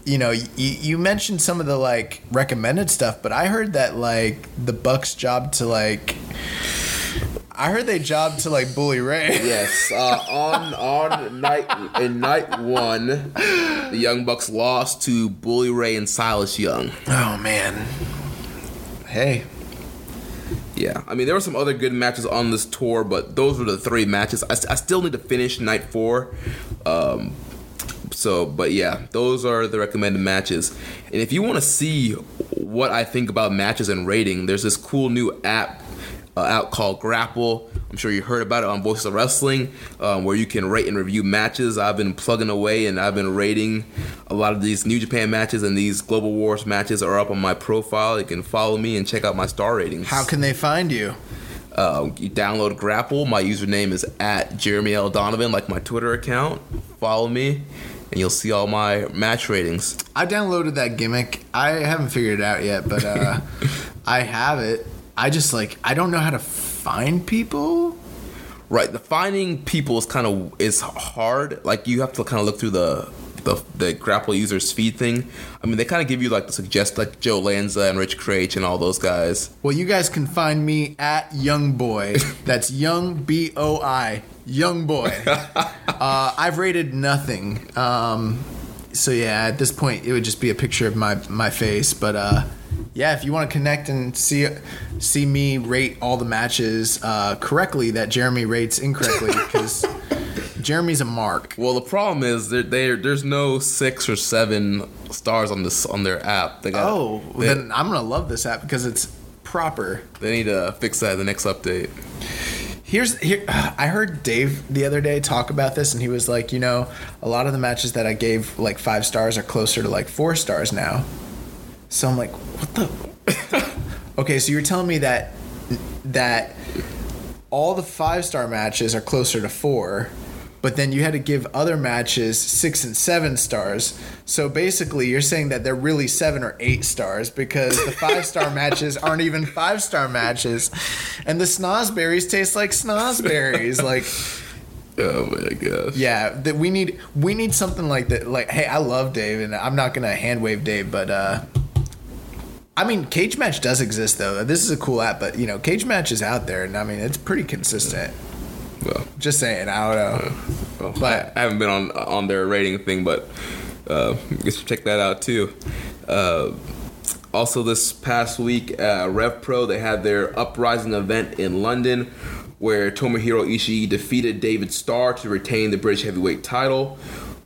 you know, you, you mentioned some of the like recommended stuff, but I heard that like the Bucks job to like. I heard they jobbed to like Bully Ray. Yes, uh, on on night in night one, the Young Bucks lost to Bully Ray and Silas Young. Oh man. Hey, Yeah, I mean there were some other good matches on this tour, but those were the three matches. I, I still need to finish night four. Um, so, but yeah, those are the recommended matches. And if you want to see what I think about matches and rating, there's this cool new app uh, out called Grapple. I'm sure you heard about it on Voices of Wrestling, um, where you can rate and review matches. I've been plugging away and I've been rating a lot of these New Japan matches and these Global Wars matches are up on my profile. You can follow me and check out my star ratings. how can they find you? Uh, you download Grapple. My username is at Jeremy L. Donovan, like my Twitter account. Follow me, and you'll see all my match ratings. I downloaded that gimmick. I haven't figured it out yet, but uh, I have it. I just like I don't know how to find people. Right, the finding people is kind of is hard. Like you have to kind of look through the the, the Grapple users feed thing. I mean, they kind of give you like the suggest like Joe Lanza and Rich Kraetsch and all those guys. Well, you guys can find me at Young Boy. That's Young B O I Young Boy. uh, I've rated nothing. Um, so yeah, at this point, it would just be a picture of my my face. But uh, yeah, if you want to connect and see see me rate all the matches uh, correctly that Jeremy rates incorrectly, because Jeremy's a mark. Well, the problem is there there there's no six or seven stars on this on their app. They got Oh, they, then I'm gonna love this app because it's proper. they need to fix that in the next update. Here's here. I heard Dave the other day talk about this, and he was like, you know, a lot of the matches that I gave like five stars are closer to like four stars now. So I'm like, what the? okay, so you're telling me that that all the five star matches are closer to four, but then you had to give other matches six and seven stars. So basically, you're saying that they're really seven or eight stars because the five star matches aren't even five star matches, and the snozberries taste like snozberries. like, Oh my gosh. yeah, that we need we need something like that. Like, hey, I love Dave, and I'm not gonna hand wave Dave, but uh. I mean, Cage Match does exist though. This is a cool app, but you know, Cage Match is out there, and I mean, it's pretty consistent. Well, Just saying, I don't know. well, But- I haven't been on on their rating thing, but uh, you should check that out too. Uh, also, this past week, uh, Rev Pro they had their Uprising event in London, where Tomohiro Ishii defeated David Starr to retain the British Heavyweight title.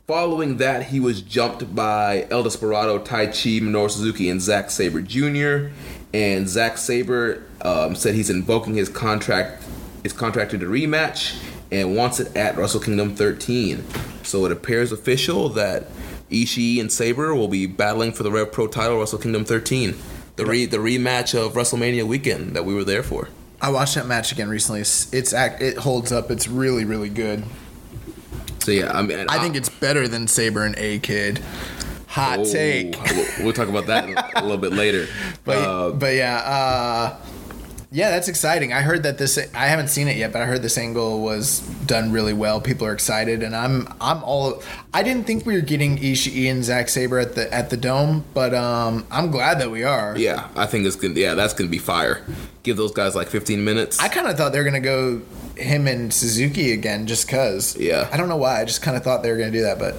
Following that, he was jumped by El Desperado, Taichi, Minoru Suzuki, and Zack Sabre Jr. And Zack Sabre um, said he's invoking his contract, his contract to rematch, and wants it at Wrestle Kingdom 13. So it appears official that Ishii and Sabre will be battling for the Rev Pro title Wrestle Kingdom 13, the re- the rematch of WrestleMania weekend that we were there for. I watched that match again recently. It's, it's act, it holds up. It's really really good. So yeah, I mean, I think it's better than Sabre and A Kid. Hot Oh, take. We'll, we'll talk about that a little bit later. But Uh, but yeah, uh, yeah, that's exciting. I heard that this. I haven't seen it yet, but I heard this angle was done really well. People are excited, and I'm I'm all. I didn't think we were getting Ishii and Zack Sabre at the at the dome, but um, I'm glad that we are. yeah, I think it's gonna. Yeah, that's gonna be fire. Give those guys like 15 minutes. I kind of thought they were gonna go him and Suzuki again, just cause. Yeah. I don't know why. I just kind of thought they were gonna do that, but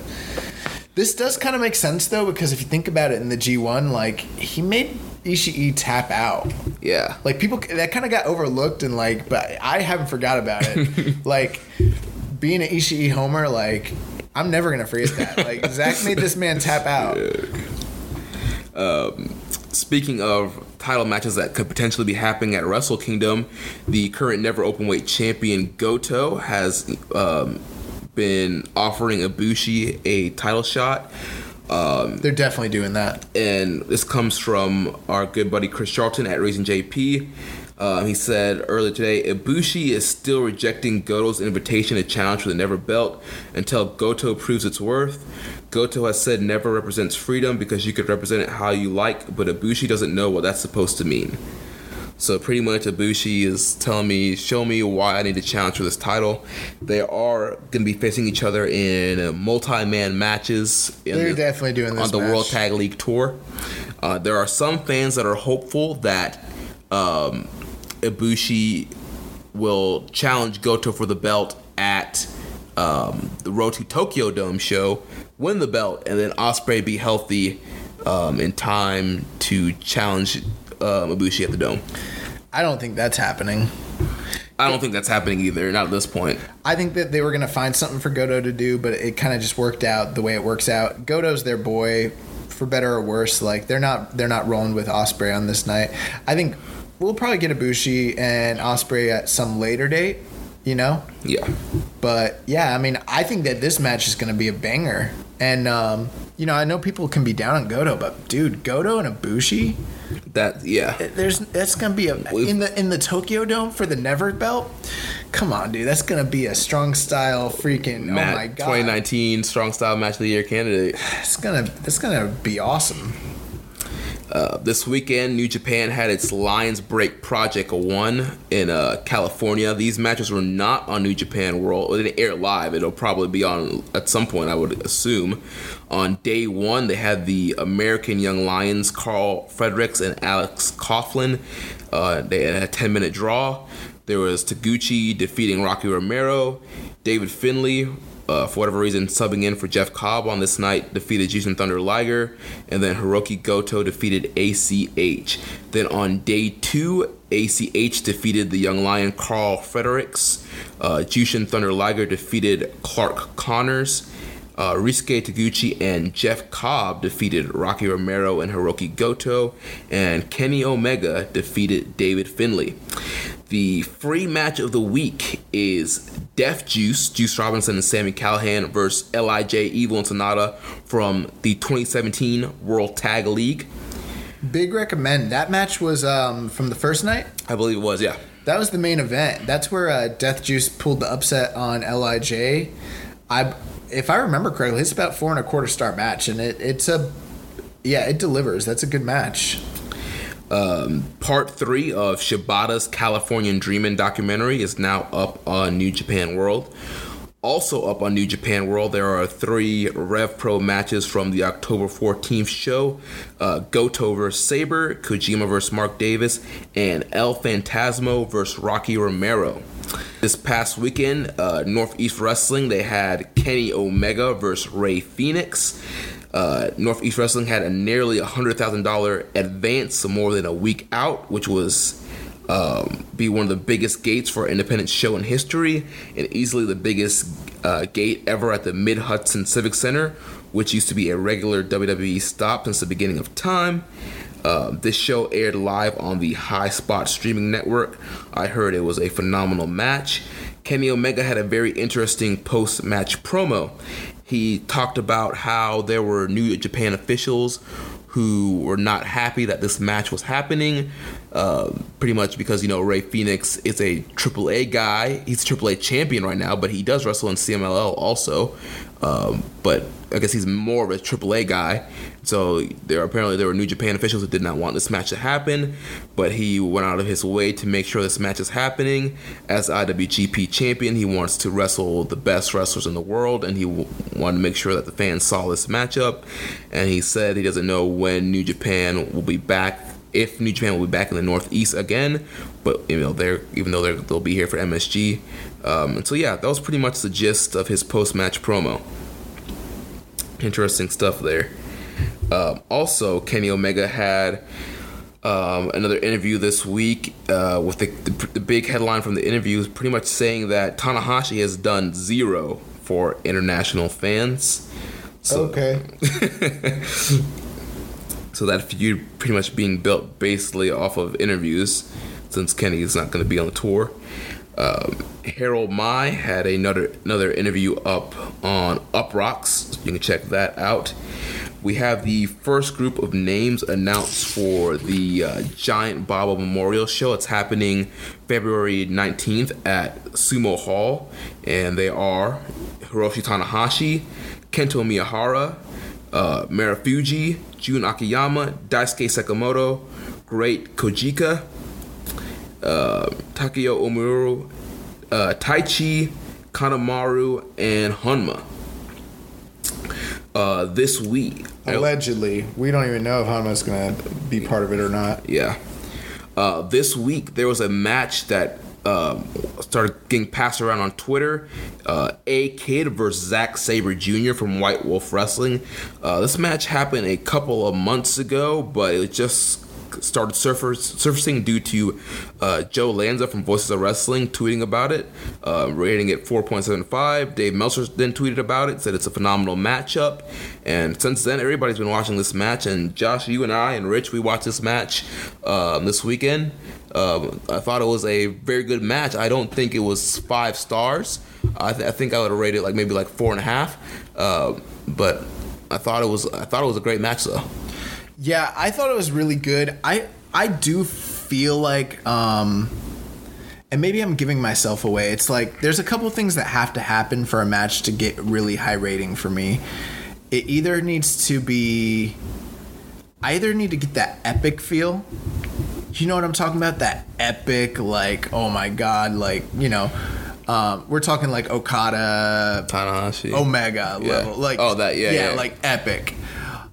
this does kind of make sense though, because if you think about it in the G1, like he made Ishii tap out. yeah, Like people that kind of got overlooked and like, but I haven't forgot about it. like being an Ishii homer, like I'm never gonna forget that. Like Zack made this man tap out. Speaking of title matches that could potentially be happening at Wrestle Kingdom, the current never openweight champion Goto has um, been offering Ibushi a title shot. Um, They're definitely doing that. and this comes from our good buddy Chris Charlton at Raising JP. Um, he said earlier today, Ibushi is still rejecting Goto's invitation to challenge for the Never Belt until Goto proves its worth. Goto has said Never represents freedom because you could represent it how you like, but Ibushi doesn't know what that's supposed to mean. So pretty much Ibushi is telling me, show me why I need to challenge for this title. They are going to be facing each other in multi-man matches. They're the, definitely doing this on the match. World Tag League Tour. Uh, there are some fans that are hopeful that um, Ibushi will challenge Goto for the belt at um, the Road to Tokyo Dome show, win the belt, and then Ospreay be healthy um, in time to challenge um, Ibushi at the Dome. I don't think that's happening. I don't think that's happening either. Not at this point. I think that they were going to find something for Goto to do, but it kind of just worked out the way it works out. Goto's their boy, for better or worse. Like they're not they're not rolling with Ospreay on this night. I think we'll probably get Ibushi and Ospreay at some later date. You know, Yeah. but yeah, I mean, I think that this match is going to be a banger. And um, you know, I know people can be down on Goto, but dude, Goto and Ibushi, That yeah. there's that's going to be a We've- in the in the Tokyo Dome for the Never belt. Come on, dude, that's going to be a strong style freaking. Matt, oh my god, 2019 Strong Style Match of the Year candidate. It's gonna it's gonna be awesome. Uh, this weekend, New Japan had its Lions Break Project 1 in uh, California. These matches were not on New Japan World. It didn't air live. It'll probably be on at some point, I would assume. On day one, they had the American Young Lions, Carl Fredericks and Alex Coughlin. Uh, they had a 10 minute draw. There was Taguchi defeating Rocky Romero. David Finlay uh, for whatever reason, subbing in for Jeff Cobb on this night, defeated Jushin Thunder Liger, and then Hiroki Goto defeated ACH. Then on day two, ACH defeated the young lion Carl Fredericks. Uh, Jushin Thunder Liger defeated Clark Connors. Uh, Ryusuke Taguchi and Jeff Cobb defeated Rocky Romero and Hiroki Goto, and Kenny Omega defeated David Finlay. The free match of the week is Death Juice, Juice Robinson and Sami Callihan versus LIJ Evil and Sanada from the 2017 World Tag League. Big recommend. That match was um, from the first night. I believe it was, yeah. That was the main event. That's where uh, Death Juice pulled the upset on Lij. I, if I remember correctly, it's about four and a quarter star match, and it, it's a, yeah, it delivers. That's a good match. Part three of Shibata's Californian Dreamin' documentary is now up on New Japan World. Also up on New Japan World, there are three Rev Pro matches from the October 14th show uh, Goto vs. Sabre, Kojima vs. Mark Davis, and El Fantasmo vs. Rocky Romero. This past weekend, uh, Northeast Wrestling, they had Kenny Omega versus Rey Fenix. Uh, Northeast Wrestling had a nearly $100,000 advance, more than a week out, which was um, be one of the biggest gates for an independent show in history, and easily the biggest uh, gate ever at the Mid Hudson Civic Center, which used to be a regular WWE stop since the beginning of time. Uh, this show aired live on the High Spot streaming network. I heard it was a phenomenal match. Kenny Omega had a very interesting post match promo. He talked about how there were New Japan officials who were not happy that this match was happening. Uh, pretty much because you know Rey Fenix is a AAA guy. He's a AAA champion right now, but he does wrestle in CMLL also. Um, but I guess he's more of a AAA guy. So there apparently there were New Japan officials that did not want this match to happen, but he went out of his way to make sure this match is happening. As IWGP champion, he wants to wrestle the best wrestlers in the world, and he w- wanted to make sure that the fans saw this matchup. And he said he doesn't know when New Japan will be back if New Japan will be back in the Northeast again, but you know they're even though they're, they'll be here for MSG. Um, and so yeah, that was pretty much the gist of his post-match promo. Interesting stuff there. Um, also, Kenny Omega had um, another interview this week uh, with the, the, the big headline from the interview is pretty much saying that Tanahashi has done zero for international fans. So, Okay. so that feud pretty much being built basically off of interviews, since Kenny is not going to be on the tour. Um, Harold Meij had another another interview up on Uproxx. You can check that out. We have the first group of names announced for the uh, Giant Baba Memorial Show. It's happening February 19th at Sumo Hall, and they are Hiroshi Tanahashi, Kento Miyahara, uh, Marufuji, Jun Akiyama, Daisuke Sakamoto, Great Kojika, uh, Takao Omori, uh, Taichi, Kanemaru, and Honma. Uh, this week, Allegedly, we don't even know if Honma's gonna be part of it or not. yeah. Uh, this week there was a match that um, started getting passed around on Twitter. Uh, a Kid versus Zack Sabre Jr. from White Wolf Wrestling. Uh, this match happened a couple of months ago, but it just started surface, surfacing due to uh, Joe Lanza from Voices of Wrestling tweeting about it, uh, rating it 4.75. Dave Meltzer then tweeted about it, said it's a phenomenal matchup. And since then, everybody's been watching this match. And Josh, you and I and Rich, we watched this match um, this weekend. Um, I thought it was a very good match. I don't think it was five stars. I, th- I think I would have rated like maybe like four and a half. Uh, but I thought it was I thought it was a great match though. Yeah, I thought it was really good. I I do feel like um and maybe I'm giving myself away. It's like there's a couple things that have to happen for a match to get really high rating for me. It either needs to be I either need to get that epic feel. You know what I'm talking about? That epic like oh my god, like, you know, um, we're talking like Okada Tanahashi. Omega Yeah. level. Like Oh, that- yeah, yeah. like epic.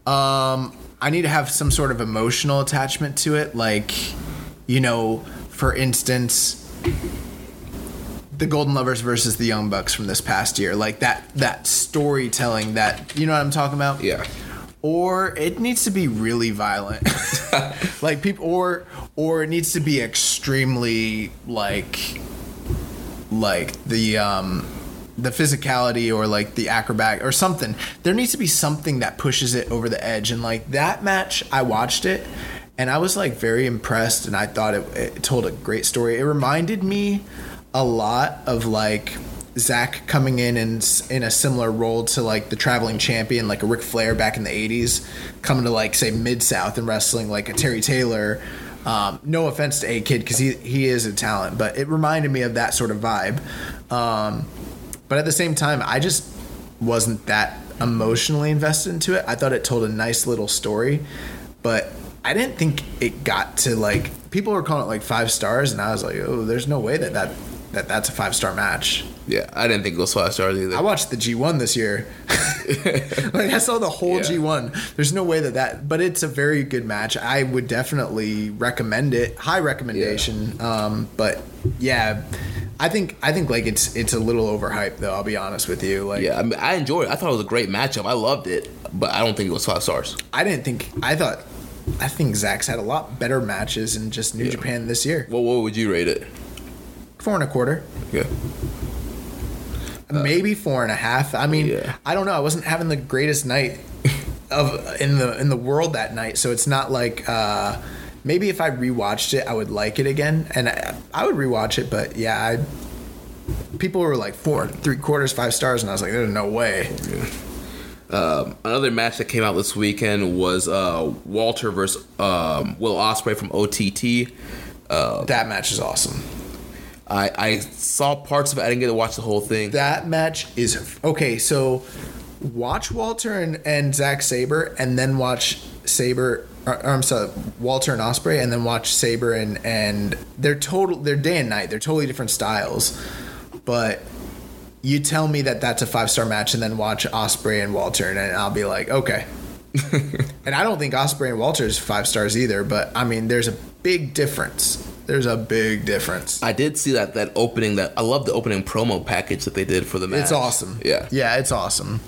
Um, I need to have some sort of emotional attachment to it, like you know, for instance, the Golden Lovers versus the Young Bucks from this past year, like that that storytelling that you know what I'm talking about. Yeah. Or it needs to be really violent, like people, or or it needs to be extremely like like the um the physicality or like the acrobat or something there needs to be something that pushes it over the edge and like that match i watched it and i was like very impressed and i thought it, it told a great story it reminded me a lot of like Zack coming in and in a similar role to like the traveling champion, like a Ric Flair back in the '80s, coming to like say Mid South and wrestling like a Terry Taylor. Um, no offense to A Kid because he he is a talent, but it reminded me of that sort of vibe. Um, but at the same time, I just wasn't that emotionally invested into it. I thought it told a nice little story, but I didn't think it got to like people were calling it like five stars, and I was like, oh, there's no way that that, that that's a five star match. Yeah, I didn't think it was five stars either. I watched the G1 this year. like I saw the whole Yeah. G1. There's no way that that, but it's a very good match. I would definitely recommend it. High recommendation. Um, but yeah, I think I think like it's it's a little overhyped though. I'll be honest with you. Like yeah, I, mean, I enjoyed it. I thought it was a great matchup. I loved it, but I don't think it was five stars. I didn't think I thought I think Zack's had a lot better matches in just New Japan this year. Well, what would you rate it? Four and a quarter. Yeah. Maybe four and a half. I mean, Yeah. I don't know. I wasn't having the greatest night of in the in the world that night, so it's not like uh, maybe if I rewatched it, I would like it again, and I, I would rewatch it. But yeah, I people were like four, three quarters, five stars, and I was like, there's no way. Um, another match that came out this weekend was uh, Walter versus um, Will Ospreay from OTT. That match is awesome. I, I saw parts of it. I didn't get to watch the whole thing. That match is okay. So watch Walter and, and Zack Sabre, and then watch Sabre. Or, uh, or I'm sorry, Walter and Ospreay, and then watch Sabre and and they're total. They're day and night. They're totally different styles. But you tell me that that's a five star match, and then watch Ospreay and Walter, and I'll be like, okay. and I don't think Ospreay and Walter is five stars either. But I mean, there's a big difference. There's a big difference. I did see that that opening. That I love the opening promo package that they did for the match. It's awesome. Yeah. Yeah, it's awesome.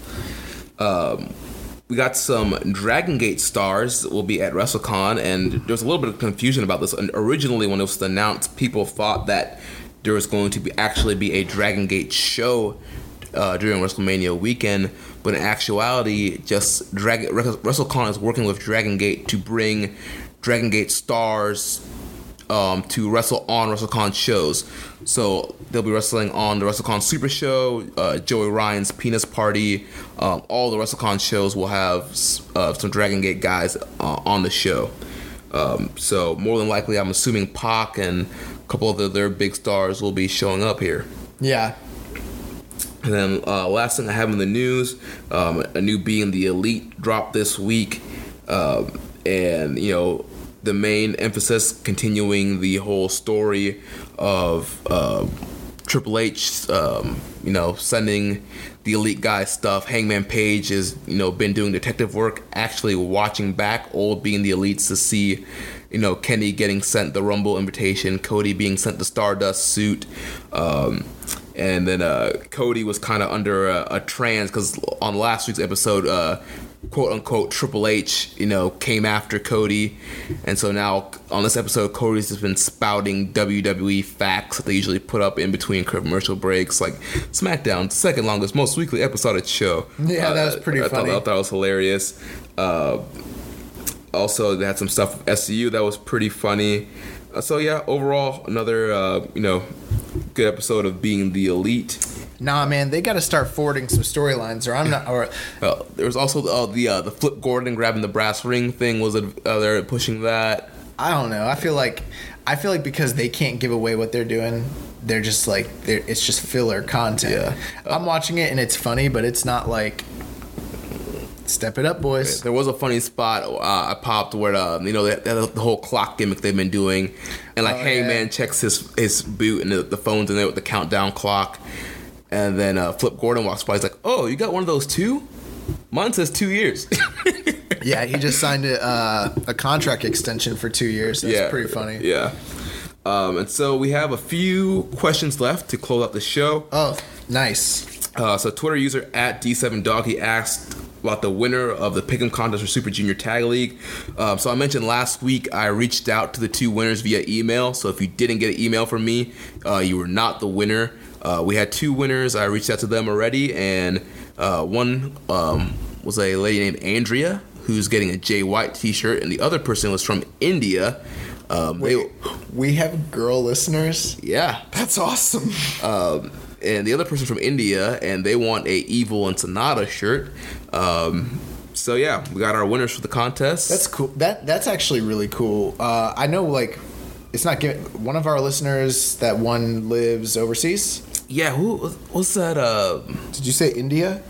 we got some Dragon Gate stars that will be at WrestleCon, and there's a little bit of confusion about this. And originally, when it was announced, people thought that there was going to be actually be a Dragon Gate show uh, during WrestleMania weekend, but in actuality, just Dragon WrestleCon is working with Dragon Gate to bring Dragon Gate stars um, to wrestle on WrestleCon shows. So they'll be wrestling on the WrestleCon Super Show, uh, Joey Ryan's Penis Party. Um, all the WrestleCon shows will have uh, some Dragon Gate guys uh, on the show. Um, so more than likely, I'm assuming Pac and a couple of the, their big stars will be showing up here. Yeah. And then uh, last thing I have in the news, um, a new being the Elite dropped this week, um, and you know the main emphasis continuing the whole story of uh, Triple H, um, you know, sending the elite guy stuff. Hangman Page has, you know, been doing detective work, actually watching back old being the elites to see, you know, Kenny getting sent the Rumble invitation, Cody being sent the Stardust suit. Um, and then uh, Cody was kind of under a, a trance because on last week's episode, uh, quote unquote Triple H, you know, came after Cody, and so now on this episode, Cody's just been spouting WWE facts that they usually put up in between commercial breaks, like SmackDown, second longest, most weekly episode of show. Yeah, that was Uh, pretty I funny. Thought, I thought that was hilarious. Uh, also, they had some stuff with SCU that was pretty funny. Uh, so yeah, overall, another uh, you know good episode of being the elite. Nah, man, they got to start forwarding some storylines, or I'm not. Or Uh, there was also uh, the uh, the Flip Gordon grabbing the brass ring thing was uh, they're pushing that. I don't know. I feel like I feel like because they can't give away what they're doing, they're just like they're, it's just filler content. Yeah. I'm watching it and it's funny, but it's not like step it up, boys. There was a funny spot uh, I popped where uh, you know the, the, the whole clock gimmick they've been doing, and like Oh, Hangman yeah. checks his his boot and the, the phone's in there with the countdown clock, and then uh, Flip Gordon walks by. He's like, "Oh, you got one of those too? Mine says two years." Yeah, he just signed a uh, a contract extension for two years. That's pretty funny. Yeah. Um, and so we have a few questions left to close out the show. Oh, nice. Uh, so Twitter user at D7Doggy asked about the winner of the Pick'em contest for Super Junior Tag League. Um, so I mentioned last week I reached out to the two winners via email. So if you didn't get an email from me, uh, you were not the winner. Uh, we had two winners. I reached out to them already, and uh, one um, was a lady named Andrea who's getting a Jay White T-shirt, and the other person was from India. Um, they, Wait, we have girl listeners. yeah, That's awesome. um, and the other person from India, and they want a Evil and Sanada shirt. Um, so yeah, we got our winners for the contest. That's cool. That that's actually really cool. Uh, I know, like, it's not given. One of our listeners that one lives overseas. Yeah. Who what's that? Uh, Did you say India?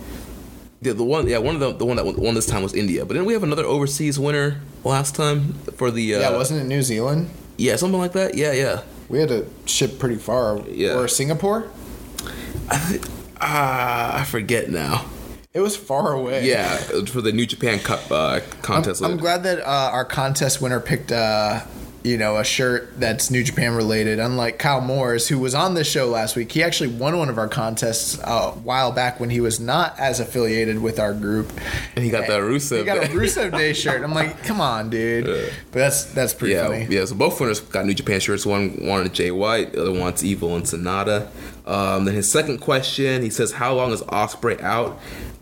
the, the one yeah one of the the one that won this time was India, but then we have another overseas winner last time for the uh, yeah, wasn't it New Zealand? yeah something like that. Yeah, yeah. We had to ship pretty far. Yeah. Or Singapore? I th- ah, I forget now. It was far away. Yeah, for the New Japan Cup uh, I'm, contest. I'm glad that uh, our contest winner picked, uh, you know, a shirt that's New Japan related. Unlike Kyle Moores, who was on this show last week, he actually won one of our contests uh, a while back when he was not as affiliated with our group. And he got that Rusev He got a. Rusev Day shirt. I'm like, come on, dude. But that's that's pretty yeah, funny. yeah. So both winners got New Japan shirts. One wanted Jay White, the other wants Evil and Sanada. Um, then his second question, he says, "How long is Ospreay out?"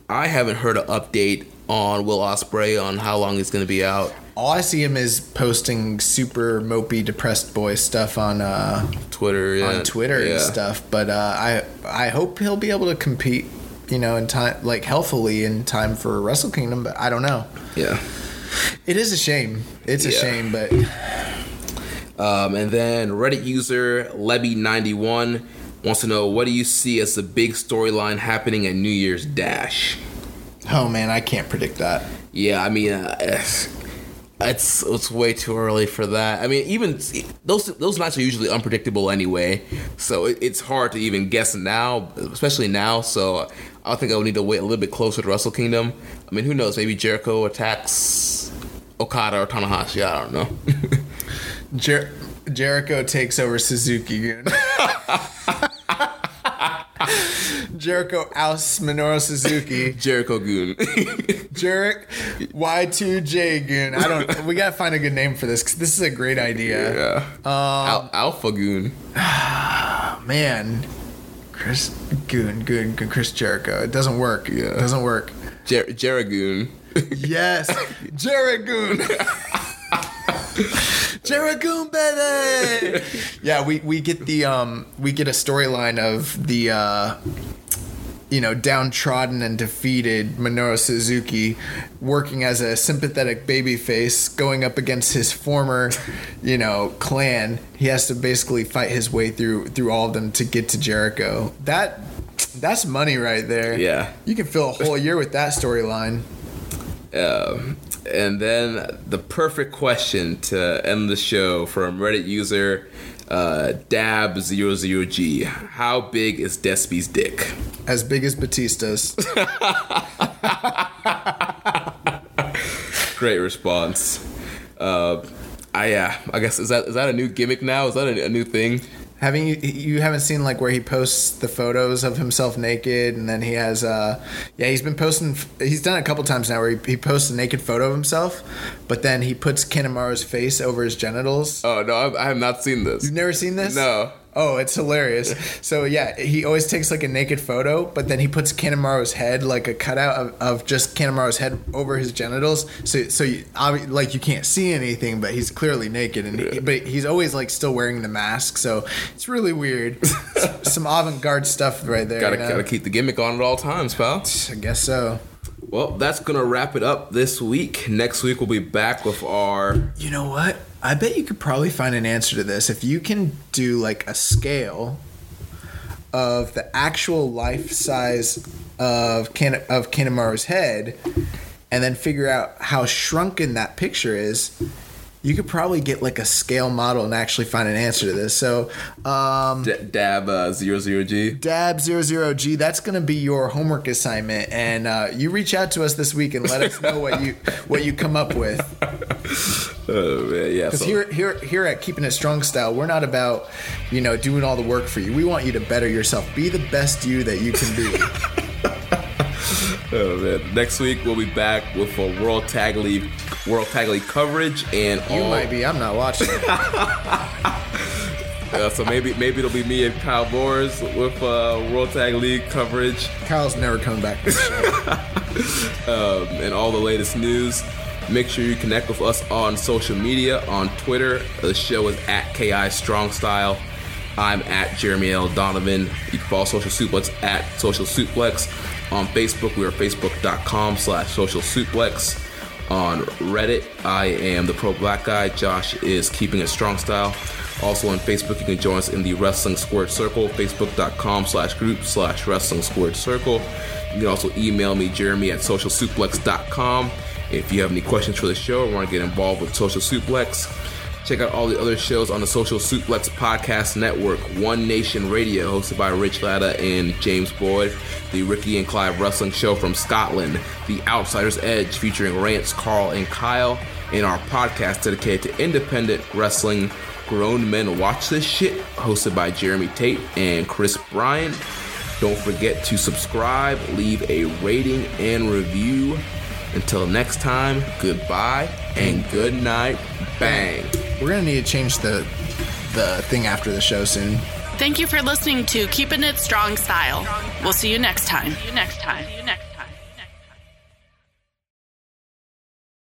I haven't heard an update on Will Ospreay on how long he's going to be out. All I see him is posting super mopey, depressed boy stuff on uh, Twitter, yeah, on Twitter yeah. and stuff. But uh, I I hope he'll be able to compete, you know, in time like healthily in time for Wrestle Kingdom. But I don't know. Yeah. It is a shame. It's a shame, but Um, and then Reddit user Lebby91 wants to know what do you see as the big storyline happening at New Year's Dash? oh man, I can't predict that. Yeah, I mean, uh, it's it's way too early for that. I mean, even those those nights are usually unpredictable anyway, so it, it's hard to even guess now, especially now. So I think I would need to wait a little bit closer to Wrestle Kingdom. I mean, who knows? Maybe Jericho attacks Okada or Tanahashi. I don't know. Jer- Jericho takes over Suzuki. Jericho ousts Minoru Suzuki. Jericho Goon. Jarek Y2J Goon. I don't. We gotta find a good name for this because this is a great idea. yeah. Al- Alpha Goon. Man, Chris Goon, Goon, Goon, Chris Jericho. It doesn't work. Yeah. It doesn't work. Jer- Jeragoon. Yes, Jerigoon. Jerigoon, baby. Yeah, we we get the um we get a storyline of the uh you know downtrodden and defeated Minoru Suzuki working as a sympathetic babyface going up against his former you know clan. He has to basically fight his way through through all of them to get to Jericho. That that's money right there. Yeah. You can fill a whole year with that storyline. Um, And then the perfect question to end the show from Reddit user uh, Dab00G. How big is Despy's dick? As big as Batista's. Great response. Uh, I yeah, I guess is that is that a new gimmick now? Is that a, a new thing? Having you, you haven't seen like where he posts the photos of himself naked, and then he has uh yeah he's been posting he's done it a couple times now where he, he posts a naked photo of himself, but then he puts Kanemaru's face over his genitals. Oh no, I've, I have not seen this. You've never seen this? No. Oh, it's hilarious. So yeah, he always takes like a naked photo, but then he puts Kanemaru's head, like a cutout of, of just Kanemaru's head over his genitals. So so you, like you can't see anything, but he's clearly naked, and he, but he's always like still wearing the mask. So it's really weird. Some avant-garde stuff right there. Gotta you know? gotta keep the gimmick on at all times, pal. I guess so. Well, that's gonna wrap it up this week. Next week we'll be back with our You know what? I bet you could probably find an answer to this if you can do like a scale of the actual life size of Kan- of Kanemaru's head, and then figure out how shrunken that picture is. You could probably get like a scale model and actually find an answer to this. So, um, D- Dab uh, 00G. Dab zero zero G. that's going to be your homework assignment, and uh, you reach out to us this week and let us know what you what you come up with. Oh man, yeah. Because so- here, here, here at Keeping It Strong Style, we're not about, you know, doing all the work for you. We want you to better yourself. Be the best you that you can be. Oh man. Next week we'll be back with a World Tag League World Tag League coverage and you all, might be. I'm not watching. uh, so maybe maybe it'll be me and Kyle Boers with uh, World Tag League coverage Kyle's never coming back to um, and all the latest news. Make sure you connect with us on social media on Twitter. The show is at KI Strong Style. I'm at Jeremy L. Donovan. You can follow Social Suplex at Social Suplex. On Facebook, we are facebook.com slash social suplex. On Reddit, I am the pro black guy. Josh is keeping it strong style. Also on Facebook, you can join us in the Wrestling Squared Circle, facebook.com slash group slash Wrestling Squared Circle. You can also email me, Jeremy at socialsuplex.com. If you have any questions for the show or want to get involved with Social Suplex, check out all the other shows on the Social Suplex Podcast Network. One Nation Radio, hosted by Rich Latta and James Boyd. The Ricky and Clive Wrestling Show from Scotland. The Outsider's Edge, featuring Rance, Carl, and Kyle. And our podcast dedicated to independent wrestling. Grown Men Watch This Shit, hosted by Jeremy Tate and Chris Bryan. Don't forget to subscribe, leave a rating and review. Until next time, goodbye and good night. Bang. We're gonna need to change the the thing after the show soon. Thank you for listening to Keeping It Strong Style. We'll see you next time. See you next time. See you next